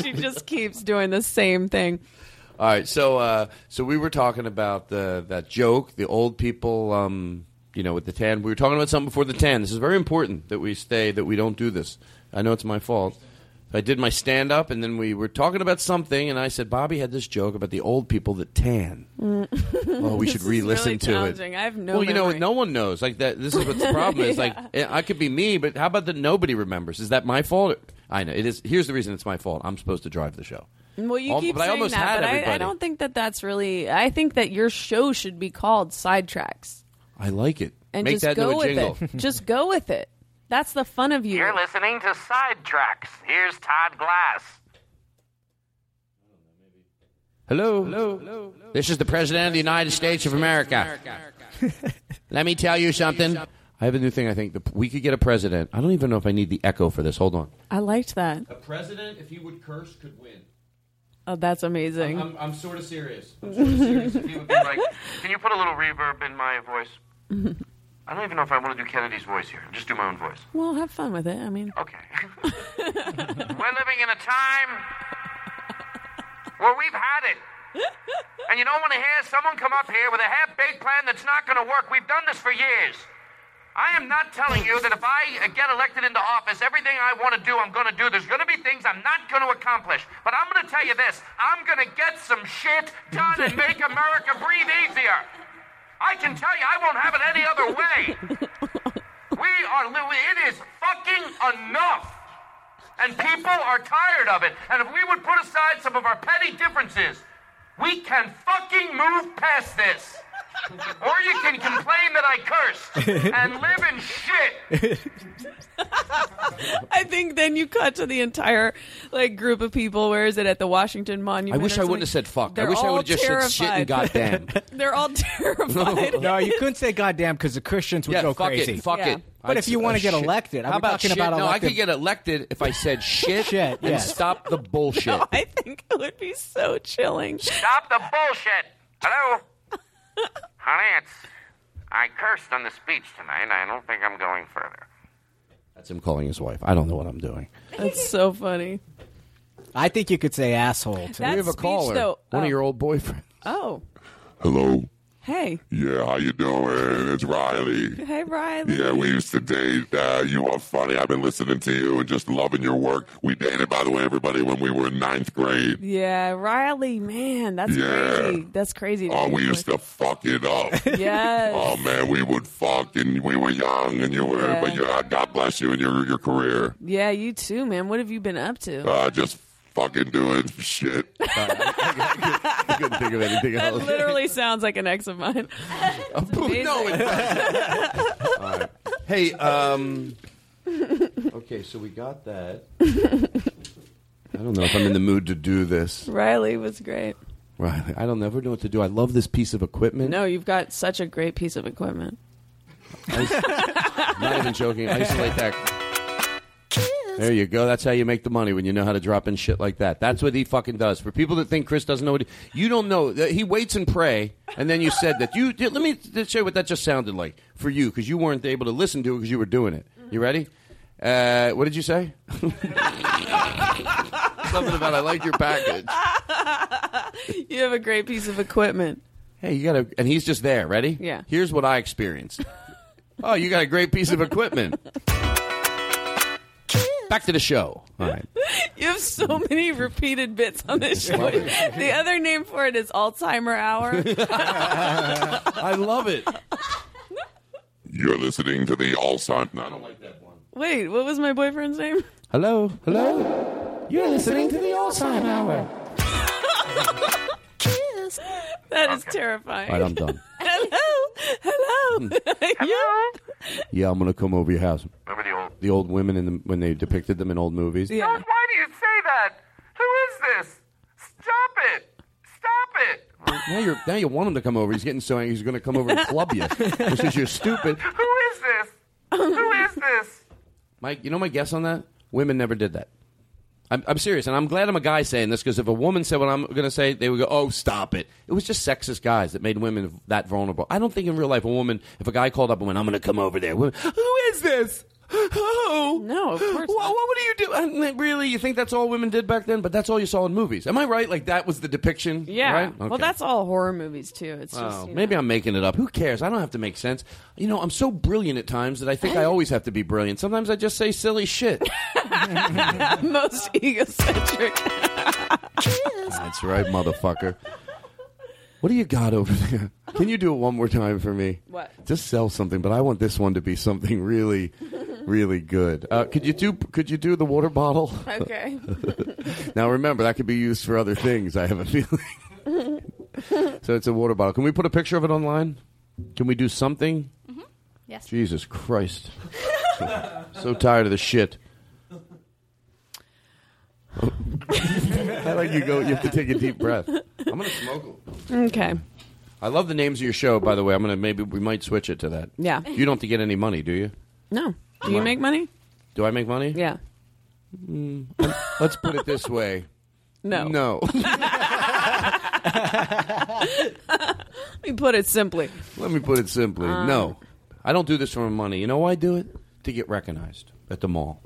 she just keeps doing the same thing. All right, so uh, so we were talking about the that joke, the old people, um, you know, with the tan. We were talking about something before the tan. This is very important that we stay, that we don't do this. I know it's my fault. I did my stand up, and then we were talking about something, and I said Bobby had this joke about the old people that tan. Oh, we should re-listen really to it. I have no Well, you know, no one knows. Like that. This is what the problem is. Like eh, I could be me, but how about that nobody remembers? Is that my fault? I know it is. Here's the reason it's my fault. I'm supposed to drive the show. Well, you Al- keep but I saying almost that, had but I, I don't think that that's really. I think that your show should be called Sidetracks, I like it. and Make just that go into a with jingle. it. just go with it. That's the fun of you. You're listening to Sidetracks. Here's Todd Glass. Hello. Hello. Hello. This is the President of the United States of America. Let me tell you something. I have a new thing. I think the, we could get a president. I don't even know if I need the echo for this. Hold on. I liked that. A president, if he would curse, could win. Oh, that's amazing. I'm, I'm sort of serious. I'm sort of serious. If he would be like, Can you put a little reverb in my voice? I don't even know if I want to do Kennedy's voice here. Just do my own voice. well, have fun with it. I mean, Okay. We're living in a time where we've had it. And you don't want to hear someone come up here with a half baked plan that's not going to work. We've done this for years. I am not telling you that if I uh, get elected into office, everything I want to do, I'm going to do. There's going to be things I'm not going to accomplish. But I'm going to tell you this I'm going to get some shit done and make America breathe easier. I can tell you, I won't have it any other way. We are, it is fucking enough. And people are tired of it. And if we would put aside some of our petty differences, we can fucking move past this. Or you can complain that I cursed and live in shit. I think then you cut to the entire like group of people. Where is it at the Washington Monument? I wish I wouldn't have said fuck. I They're wish I all would have just said shit and terrified. goddamn. They're all terrified. no, you couldn't say goddamn because the Christians would yeah, go fuck crazy. it. Fuck Yeah. it. But I'd if you wanna uh, get shit. elected, how about talking shit? about No, I could get elected if I said shit, Shit, and yes. stop the bullshit. No, I think it would be so chilling. Stop the bullshit. Hello? Honey, it's. I cursed on the speech tonight. I don't think I'm going further. That's him calling his wife. I don't know what I'm doing. That's so funny. I think you could say asshole. Too. That we have a speech, caller. though- One oh. of your old boyfriends. Oh, Hello. Hey, Yeah, how you doing? It's Riley. hey, Riley. Yeah, we used to date. Uh, you are funny. I've been listening to you and just loving your work. We dated, by the way, everybody, when we were in ninth grade. Yeah, Riley, man, that's Yeah. crazy. That's crazy. Oh, we used to fuck it up. Yes. Oh man, we would fuck, and we were young, and you were. Yeah. But yeah, God bless you and your your career. Yeah, you too, man. What have you been up to? Uh, just fucking doing shit. I couldn't think of anything that else. literally sounds like an ex of mine. It's amazing. no, it doesn't. All right. Hey, um, okay, so we got that. I don't know if I'm in the mood to do this. Riley was great. Right. I don't never know what to do. I love this piece of equipment. No, you've got such a great piece of equipment. I, Not even joking. Isolate that. There you go. That's how you make the money when you know how to drop in shit like that. That's what he fucking does. For people that think Chris doesn't know what he, you don't know. He waits and pray, and then you said that. You let me show you what that just sounded like for you because you weren't able to listen to it because you were doing it. You ready? Uh, what did you say? Something about I like your package. You have a great piece of equipment. Hey, you got to, and he's just there. Ready? Yeah. Here's what I experienced. Oh, you got a great piece of equipment. Back to the show. All right. You have so many repeated bits on this show. The other name for it is Alzheimer Hour. I love it. You're listening to the All Sun. I don't like that one. Wait, what was my boyfriend's name? Hello? Hello? You're listening to the Alzheimer Hour. That is terrifying. All right, I'm done. Hello, hello, hello. Yeah, I'm gonna come over your house. Remember the old the old women in the, when they depicted them in old movies? Yeah. Why do you say that? Who is this? Stop it! Stop it! Now you're now you want him to come over. He's getting so angry. He's gonna come over and club you because you're stupid. Who is this? Who is this? Mike, you know my guess on that? Women never did that. I'm, I'm serious, and I'm glad I'm a guy saying this because if a woman said what I'm going to say, they would go, "Oh, stop it." It was just sexist guys that made women that vulnerable. I don't think in real life a woman, if a guy called up and went, "I'm going to come over there," women, who is this? Who? No, of course. What, what do you do? Uh, I mean, really, you think that's all women did back then? But that's all you saw in movies. Am I right? Like that was the depiction. Yeah. Right? Well, that's all horror movies too. It's just Oh, you know. maybe I'm making it up. Who cares? I don't have to make sense. You know, I'm so brilliant at times that I think I always have to be brilliant. Sometimes I just say silly shit. most egocentric. That's right, motherfucker. What do you got over there? Can you do it one more time for me? What? Just sell something, but I want this one to be something really, really good. Uh, could you do? Could you do the water bottle? Okay. now remember, that could be used for other things. I have a feeling. so it's a water bottle. Can we put a picture of it online? Can we do something? Yes. Jesus Christ! so tired of the shit. I like you go. You have to take a deep breath. I'm gonna smoke. Okay. I love the names of your show. By the way, I'm gonna maybe we might switch it to that. Yeah. You don't have to get any money, do you? No. Do you make money? Do I make money? Yeah. Mm, let's put it this way. No. No. Let me put it simply. Let me put it simply. Um, no. I don't do this for money. You know why I do it? To get recognized at the mall.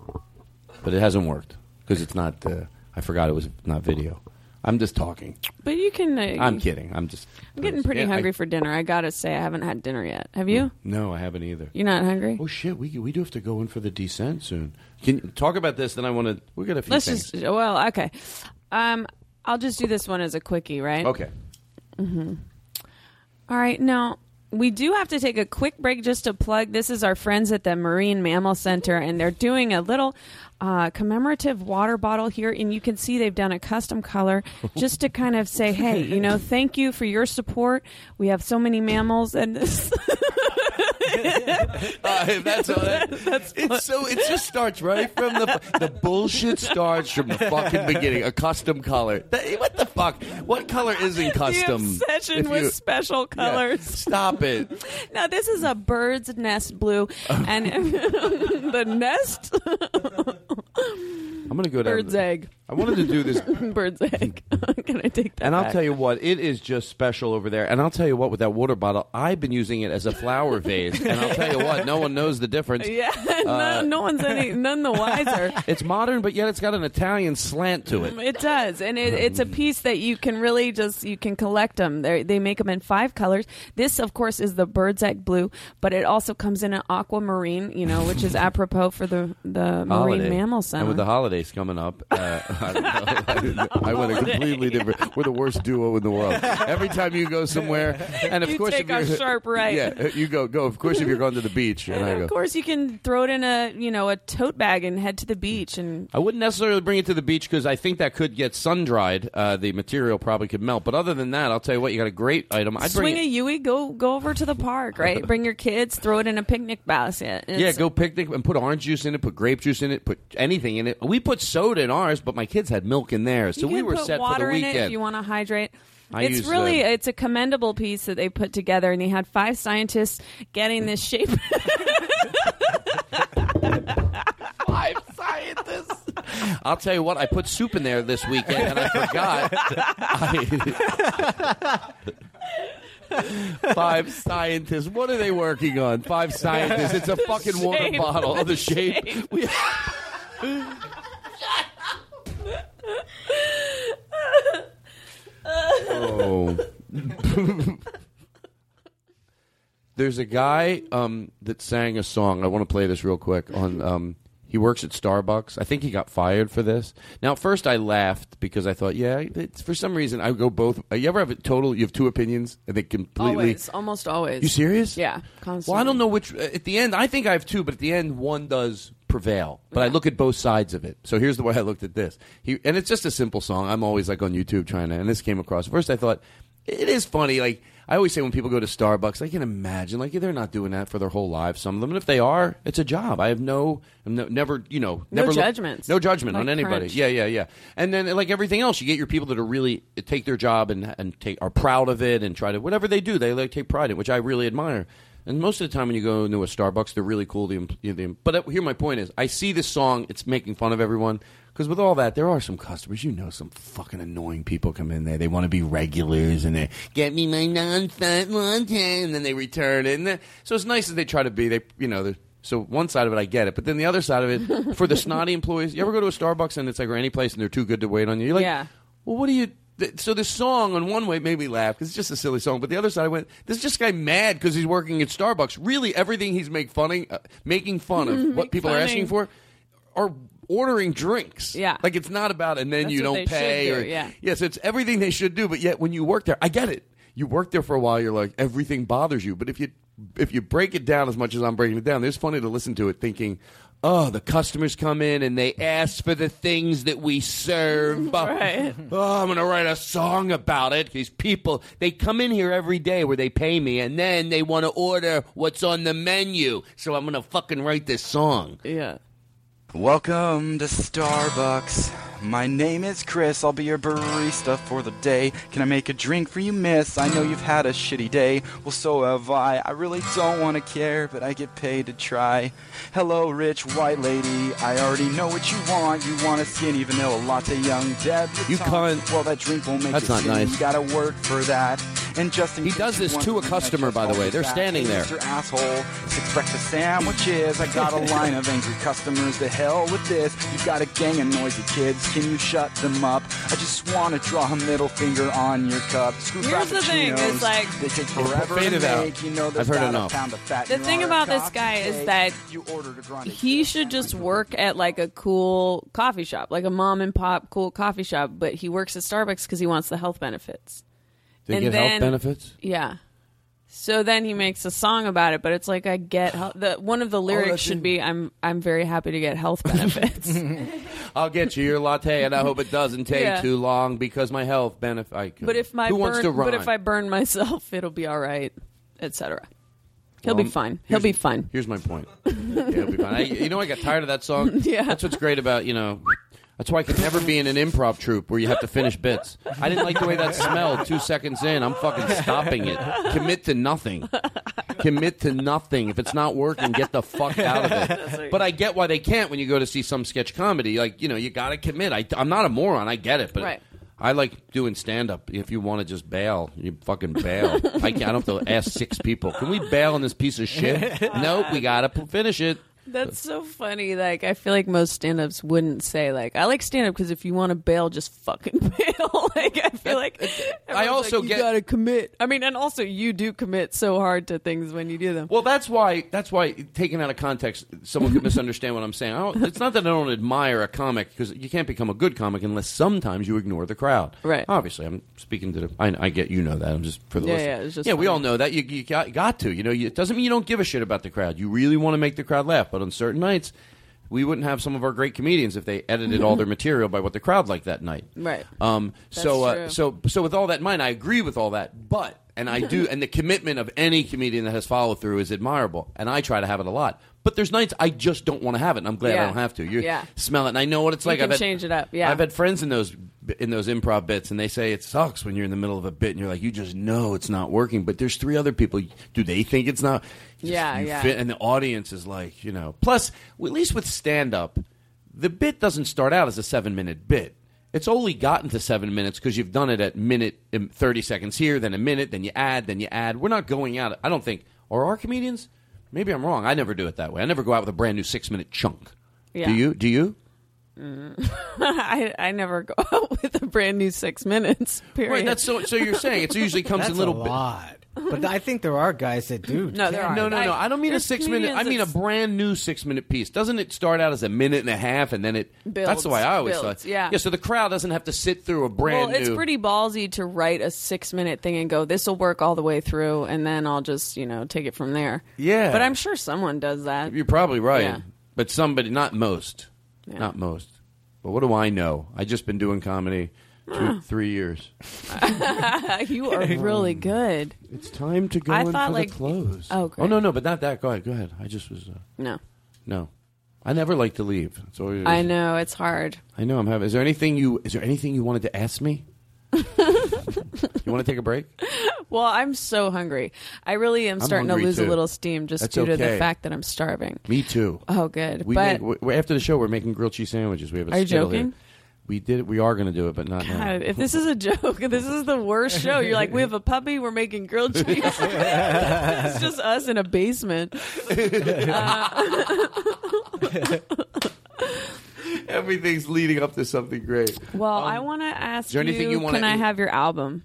But it hasn't worked because it's not. Uh, I forgot it was not video. I'm just talking. But you can. Uh, I'm kidding. I'm just. I'm getting pretty Yeah, I- hungry for dinner. I gotta say, I haven't had dinner yet. Have you? No, I haven't either. You're not hungry? Oh shit, we we do have to go in for the descent soon. Can you talk about this? Then I want to. We got a few Let's things. just. Well, okay. Um, I'll just do this one as a quickie, right? Okay. Mm-hmm. All right. Now, we do have to take a quick break just to plug. This is our friends at the Marine Mammal Center, and they're doing a little uh, commemorative water bottle here. And you can see they've done a custom color just to kind of say, hey, you know, thank you for your support. We have so many mammals, and this. Uh, that's all that, it's so it just starts right from the the bullshit starts from the fucking beginning. A custom color. That- what the fuck? What color isn't custom? The obsession If with you- special Yeah, colors. stop it. Now this is a bird's nest blue, and the nest I'm gonna go down. bird's egg. I wanted to do this bird's egg. Can I take that? And I'll back? tell you what, it is just special over there. And I'll tell you what, with that water bottle, I've been using it as a flower vase. And I'll tell you what, no one knows the difference. Yeah, Uh, no, no one's any none the wiser. It's modern, but yet it's got an Italian slant to it. It does, and it, it's a piece that you can really just you can collect them. They they make them in five colors. This, of course, is the bird's egg blue, but it also comes in an aquamarine, you know, which is apropos for the the marine Holiday. mammal center. And with the holidays coming up, uh, I, don't know, I, went a completely different. We're the worst duo in the world. Every time you go somewhere, and of You course, take if a you're, sharp right. yeah, you go go. Of course, if you're going to the beach, and, I and go. of course, you can throw it in a you know a tote bag and head to the beach. And I wouldn't necessarily bring it to the beach because I think that could get sun dried. Uh, the material probably could melt. But other than that, I'll tell you what, you got a great item. I'd bring swing it. a Yui, go go over to the park, right? Bring your kids, throw it in a picnic basket. Yeah, go picnic and put orange juice in it, put grape juice in it, put anything in it. We put soda in ours, but my kids had milk in theirs, so we were put set for the weekend. if you want to hydrate. I it's really uh, it's a commendable piece that they put together, and they had five scientists getting this shape. five scientists. I'll tell you what, I put soup in there this weekend, and I forgot. I- Five scientists. What are they working on? Five scientists. It's a fucking water bottle. Oh, the shape. We- oh. There's a guy um, that sang a song. I want to play this real quick. On um, he works at Starbucks. I think he got fired for this. Now, at first I laughed because I thought, yeah, it's, for some reason I go both. You ever have a total? You have two opinions, and they completely. always, almost always. You serious? Yeah, constantly. Well, I don't know which. uh, At the end, I think I have two, but at the end, one does prevail. But I look at both sides of it. So here's the way I looked at this. He, and it's just a simple song. I'm always like on YouTube trying to, and this came across. First, I thought it is funny. Like I always say, when people go to Starbucks, I can imagine like they're not doing that for their whole lives. Some of them, and if they are, it's a job. I have no, no never, you know, No never look- judgments. no judgment Like on anybody. Crunch. Yeah, yeah, yeah. And then like everything else, you get your people that are really take their job and and take are proud of it and try to whatever they do, they like take pride in, which I really admire. And most of the time when you go into a Starbucks, they're really cool. The, the but uh, here my point is, I see this song, it's making fun of everyone because with all that, there are some customers, you know, some fucking annoying people come in there. They want to be regulars and they get me my non-fat latte, and then they return it. And so it's nice that they try to be. They, you know, so one side of it I get it, but then the other side of it for the snotty employees. You ever go to a Starbucks and it's like or any place and they're too good to wait on you? You're like, Yeah. well, what do you? th- So this song, on one way, made me laugh because it's just a silly song. But the other side, I went, "This just guy mad because he's working at Starbucks. Really, everything he's make funning, uh, making fun of what people are asking for, are ordering drinks. Yeah. like it's not about and then That's you don't pay. do, or yeah. yes, it's everything they should do. But yet, when you work there, I get it. You work there for a while, you're like everything bothers you. But if you if you break it down as much as I'm breaking it down, it's funny to listen to it thinking. Oh, the customers come in and they ask for the things that we serve. Right. Oh, oh I'm going to write a song about it. These people, they come in here every day where they pay me and then they want to order what's on the menu. So I'm going to fucking write this song. Yeah. Welcome to Starbucks. My name is Chris. I'll be your barista for the day. Can I make a drink for you, miss? I know you've had a shitty day. Well, so have I. I really don't want to care, but I get paid to try. Hello, rich white lady. I already know what you want. You want a skinny vanilla latte, young Deb. You can't. Well, that drink won't make That's you not skinny. nice. You gotta work for that. And just in He case does this to a customer, by the way. They're standing there. Mr. Asshole, six breakfast sandwiches. I got a line of angry customers. The hell with this. You've got a gang of noisy kids. Can you shut them up? I just want to draw a middle finger on your cup. Screw Here's the thing, frappuccinos. it's like- they take forever Fade to it out. You know, I've there's heard enough. A pound of fat The thing about this guy is that you ordered a grande he should just work at like a cool coffee shop, like a mom and pop cool coffee shop. But he works at Starbucks because he wants the health benefits. They And get then- health benefits? Yeah. So then he makes a song about it, but it's like I get hel- the one of the lyrics should be I'm I'm very happy to get health benefits. I'll get you your latte, and I hope it doesn't take Yeah. too long because my health benefit. But if my who wants to rhyme? but if I burn myself, it'll be all right, etc. He'll Well, be fine. He'll here's- be fine. Here's my point. yeah, he'll be fine. I, you know, I got tired of that song. Yeah. that's what's great about you know. That's why I could never be in an improv troupe where you have to finish bits. I didn't like the way that smelled two seconds in. I'm fucking stopping it. Commit to nothing. Commit to nothing. If it's not working, get the fuck out of it. But I get why they can't when you go to see some sketch comedy. Like, you know, you got to commit. I, I'm not a moron. I get it. But Right. I like doing stand up. If you want to just bail, you fucking bail. I, I don't have to ask six people. Can we bail on this piece of shit? nope, we got to finish it. That's so funny. Like I feel like most stand-ups wouldn't say like I like stand-up because if you want to bail, just fucking bail. like I feel like I also like, you get- gotta commit. I mean, and also you do commit so hard to things when you do them. Well, that's why. That's why. Taken out of context, someone could misunderstand what I'm saying. I don't, it's not that I don't admire a comic because you can't become a good comic unless sometimes you ignore the crowd. Right. Obviously, I'm speaking to the. I, I get you know that. I'm just for the Yeah, listener. yeah, yeah. We all know that. You, you got, got to. You know, you, it doesn't mean you don't give a shit about the crowd. You really want to make the crowd laugh, but on certain nights. We wouldn't have some of our great comedians if they edited all their material by what the crowd liked that night. Right. Um, so, uh, so, so with all that in mind, I agree with all that. But, and I do, and the commitment of any comedian that has follow through is admirable, and I try to have it a lot. But there's nights I just don't want to have it, and I'm glad I don't have to. You Yeah. smell it, and I know what it's You like. can I've had, change it up, yeah. I've had friends in those in those improv bits, and they say it sucks when you're in the middle of a bit, and you're like, you just know it's not working. But there's three other people. Do they think it's not? You Yeah, yeah. fit- and the audience is like, you know. Plus, at least with stand up, the bit doesn't start out as a seven minute bit. It's only gotten to seven minutes because you've done it at minute um, thirty seconds here, then a minute, then you add, then you add. We're not going out. I don't think. Or are comedians? Maybe I'm wrong. I never do it that way. I never go out with a brand new six minute chunk. Yeah. Do you? Do you? Mm. I I never go out with a brand new six minutes. Period. Right. That's so. So you're saying it usually comes That's in little a bit- lot. But I think there are guys that do. No, there are. No, no, no. I don't mean a There's six minute. I comedians mean a that's- brand new six minute piece. Doesn't it start out as a minute and a half and then it? that's the way I always builds, thought. yeah. Yeah. So the crowd doesn't have to sit through a brand well, it's pretty ballsy to write a six minute thing and go, this will work all the way through, and then I'll just, you know, take it from there. Yeah. But I'm sure someone does that. You're probably right. Yeah. But somebody, not most, Yeah. not most. But what do I know? I just been doing comedy two, three years. you are really good. It's time to go I in thought, for like- the close. Oh, oh great. no, no, but not that. Go ahead, go ahead. I just was. Uh, No. no. I never like to leave. It's always, I know, it's hard. I know I'm having. Is there anything you? Is there anything you wanted to ask me? you want to take a break? Well, I'm so hungry. I really am I'm starting to hungry, lose too. a little steam just That's due to the fact that I'm starving. Me too. Oh, good. We but make, we, after the show, we're making grilled cheese sandwiches. We have a Are you skittle here. joking? We did. it. We are going to do it, but not now. If this is a joke, this is the worst show. You're like, we have a puppy, we're making grilled cheese. it's just us in a basement. Uh, Everything's leading up to something great. well, I want to ask Um, there anything you wanna can I have your album?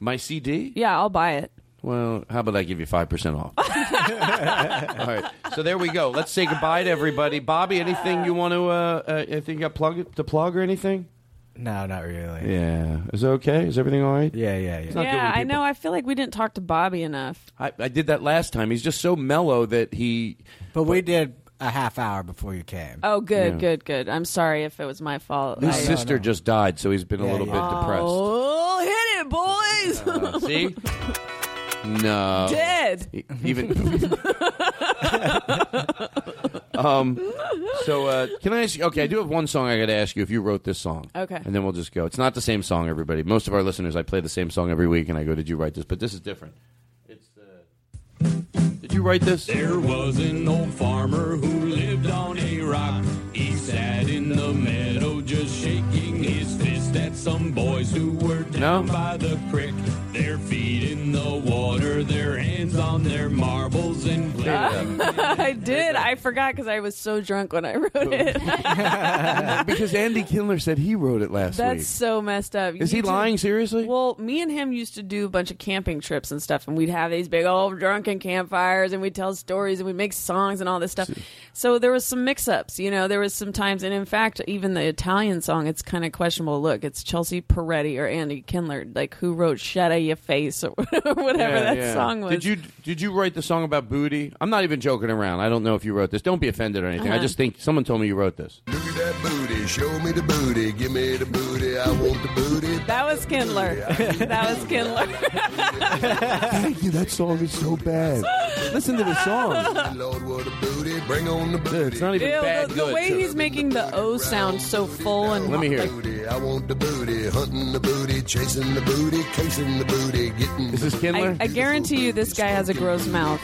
My CD? Yeah, I'll buy it. Well, how about I give you five percent off? All right. So there we go. Let's say goodbye to everybody. Bobby, anything you want to? Uh, uh, anything you got plug to plug or anything? No, not really. Yeah. Is it okay? Is everything all right? Yeah, yeah, yeah. It's not good Yeah, when I people- know. I feel like we didn't talk to Bobby enough. I, I did that last time. He's just so mellow that he. But we did a half hour before you came. Oh, good, Yeah. good, good. I'm sorry if it was my fault. His I- sister just died, so he's been a little bit depressed. Oh, hit it, boys! Uh, see? No. Dead. E- Even. um. So, uh, can I ask you? Okay, I do have one song I got to ask you if you wrote this song. Okay. And then we'll just go. It's not the same song, everybody. Most of our listeners, I play the same song every week, and I go, "Did you write this?" But this is different. It's uh, Did you write this? There was an old farmer who lived on a rock. He sat in the meadow just shaking his fist at some boys who were down by the creek. Their feet in the water, their hands on their marbles and playing. I did. I forgot because I was so drunk when I wrote it. because Andy Kindler said he wrote it last That's week. so messed up. Is he You two- lying seriously? Well, me and him used to do a bunch of camping trips and stuff, and we'd have these big old drunken campfires, and we'd tell stories, and we'd make songs and all this stuff. So there was some mix-ups, you know. There was some times, and in fact, even the Italian song, it's kind of questionable. Look, it's Chelsea Peretti or Andy Kindler, like who wrote "Shut Out Your Face" or whatever Yeah, that yeah. song was. Did you did you write the song about booty? I'm not even joking around. I don't know if you wrote this. Don't be offended or anything. I Uh-huh. just think someone told me you wrote this. Look at that booty. Booty. Show me the booty. Give me the booty. I want the booty. That was Kindler. that was Kindler. Thank you. That song is so bad. Listen to the song. Lord, what a booty. Bring on the booty. It's not even Ew, bad the, good. the way he's making the O sound so full and Let me hear it. Booty. I want the booty. Hunting the booty. Chasing the booty. Casing the booty. Getting Is this I, Kindler? I guarantee you this guy has a gross mouth.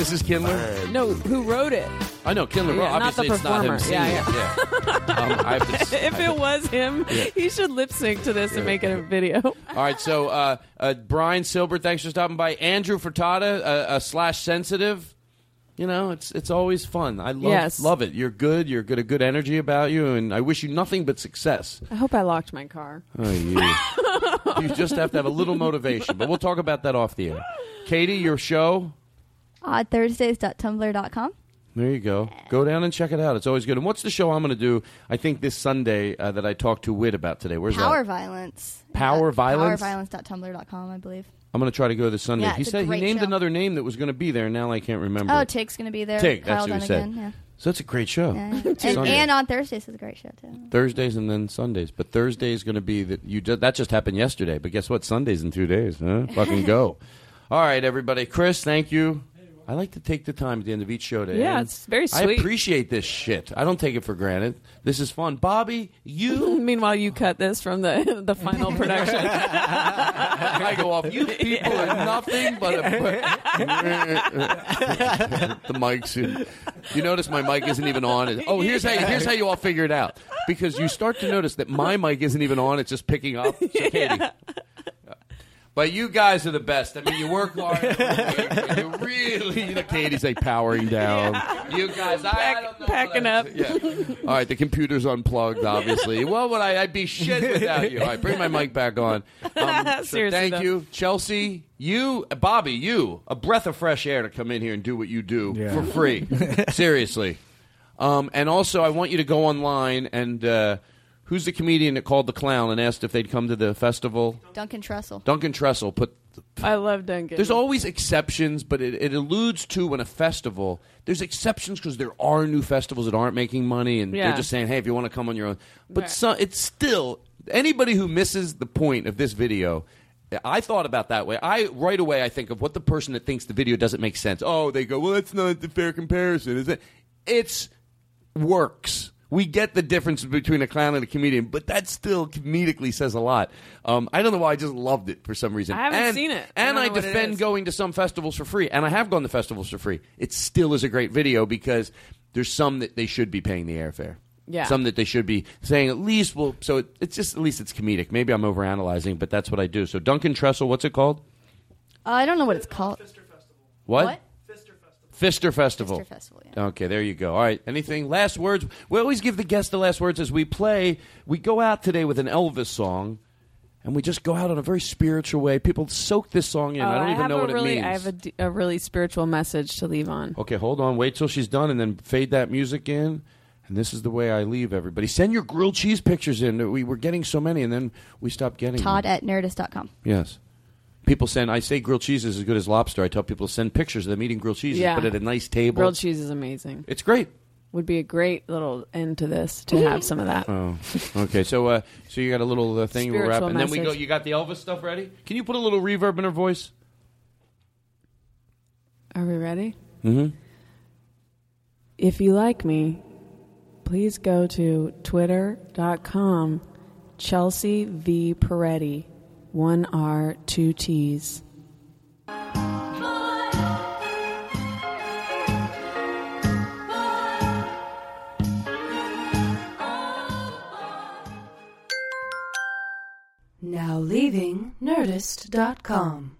This is Kindler. No, who wrote it? I know Kindler. Yeah, well, not the obviously, it's not him performer. Yeah, singing it. Yeah. Um, I have to- if it was him, Yeah. he should lip sync to this and make it a video. All right, so uh, uh, Brian Silber, thanks for stopping by. Andrew Furtada, uh, uh, slash sensitive. You know, it's it's always fun. I love Yes. love it. You're good. You're good. A good energy about you, and I wish you nothing but success. I hope I locked my car. Oh, you. you just have to have a little motivation, but we'll talk about that off the air. Katie, your show. Oddthursdays.tumblr.com. There you go. Go down and check it out. It's always good. And what's the show I'm going to do? I think this Sunday uh, that I talked to Wit about today. Where's it? Power that? Violence. Power Violence? Powerviolence.tumblr.com, I believe. I'm going to try to go this Sunday. Yeah, he it's a said he named show. another name that was going to be there. And now I can't remember. Oh, Tig's going to be there. Tig, Kyle that's what he said. Yeah. So it's a great show. Yeah, yeah. and, and on Thursdays is a great show, too. Thursdays and then Sundays. But Thursday is going to be that you ju- that just happened yesterday. But guess what? Sunday's in two days. Huh? Fucking go. All right, everybody. Chris, thank you. I like to take the time at the end of each show to Yeah, end. it's very sweet. I appreciate this shit. I don't take it for granted. This is fun. Bobby, you. Meanwhile, you cut this from the the final production. I go off. You people are nothing but a. the mic's. In. You notice my mic isn't even on. Oh, here's how here's how you all figure it out. Because you start to notice that my mic isn't even on. It's just picking up. So Katie. But you guys are the best. I mean, you work hard. You really, you know, Katie's like powering down. You guys, I, I don't know. Packing up. Yeah. All right, the computer's unplugged, obviously. What would I? I'd be shit without you. All right, bring my mic back on. Um, so Seriously, thank though. you, Chelsea. You, Bobby, you, a breath of fresh air to come in here and do what you do for free. Seriously. Um, and also, I want you to go online and uh, who's the comedian that called the clown and asked if they'd come to the festival? Duncan Trussell. Duncan Trussell put I love Duncan. there's always exceptions, but it, it alludes to when a festival. There's exceptions because there are new festivals that aren't making money, and Yeah. they're just saying, "Hey, if you want to come on your own." But Right. so, it's still anybody who misses the point of this video. I thought about that way. I right away I think of what the person that thinks the video doesn't make sense. Oh, they go, "Well, that's not the fair comparison, is it?" It's works. We get the difference between a clown and a comedian, but that still comedically says a lot. Um, I don't know why I just loved it for some reason. I haven't and, seen it. I And don't I, know what it defend going to some festivals for free, and I have gone to festivals for free. It still is a great video because there's some that they should be paying the airfare. Yeah. Some that they should be saying at least. Well, so it, it's just at least it's comedic. Maybe I'm overanalyzing, but that's what I do. So Duncan Trussell, what's it called? Uh, I don't know what it's called. What? What? Fister Festival. Fister Festival, Okay, there you go. All right. Anything? Last words? We always give the guest the last words as we play. We go out today with an Elvis song, and we just go out in a very spiritual way. People soak this song in. Oh, I don't even know what really, it means. I have a d- a, really spiritual message to leave on. Okay, hold on. Wait till she's done, and then fade that music in. And this is the way I leave everybody. Send your grilled cheese pictures in. We were getting so many, and then we stopped getting Todd them. at nerdist.com. Yes. People send. I say grilled cheese is as good as lobster. I tell people to send pictures of them eating grilled cheese, Yeah. but at a nice table. Grilled cheese is amazing. It's great. Would be a great little end to this to have some of that. Oh, okay. So, uh, so you got a little uh, thing we'll wrap, Spiritual and then we go. You got the Elvis stuff ready? Can you put a little reverb in her voice? Are we ready? Mm-hmm. If you like me, please go to twitter.com Chelsea V Peretti, one R, two T's. Now leaving Nerdist.com.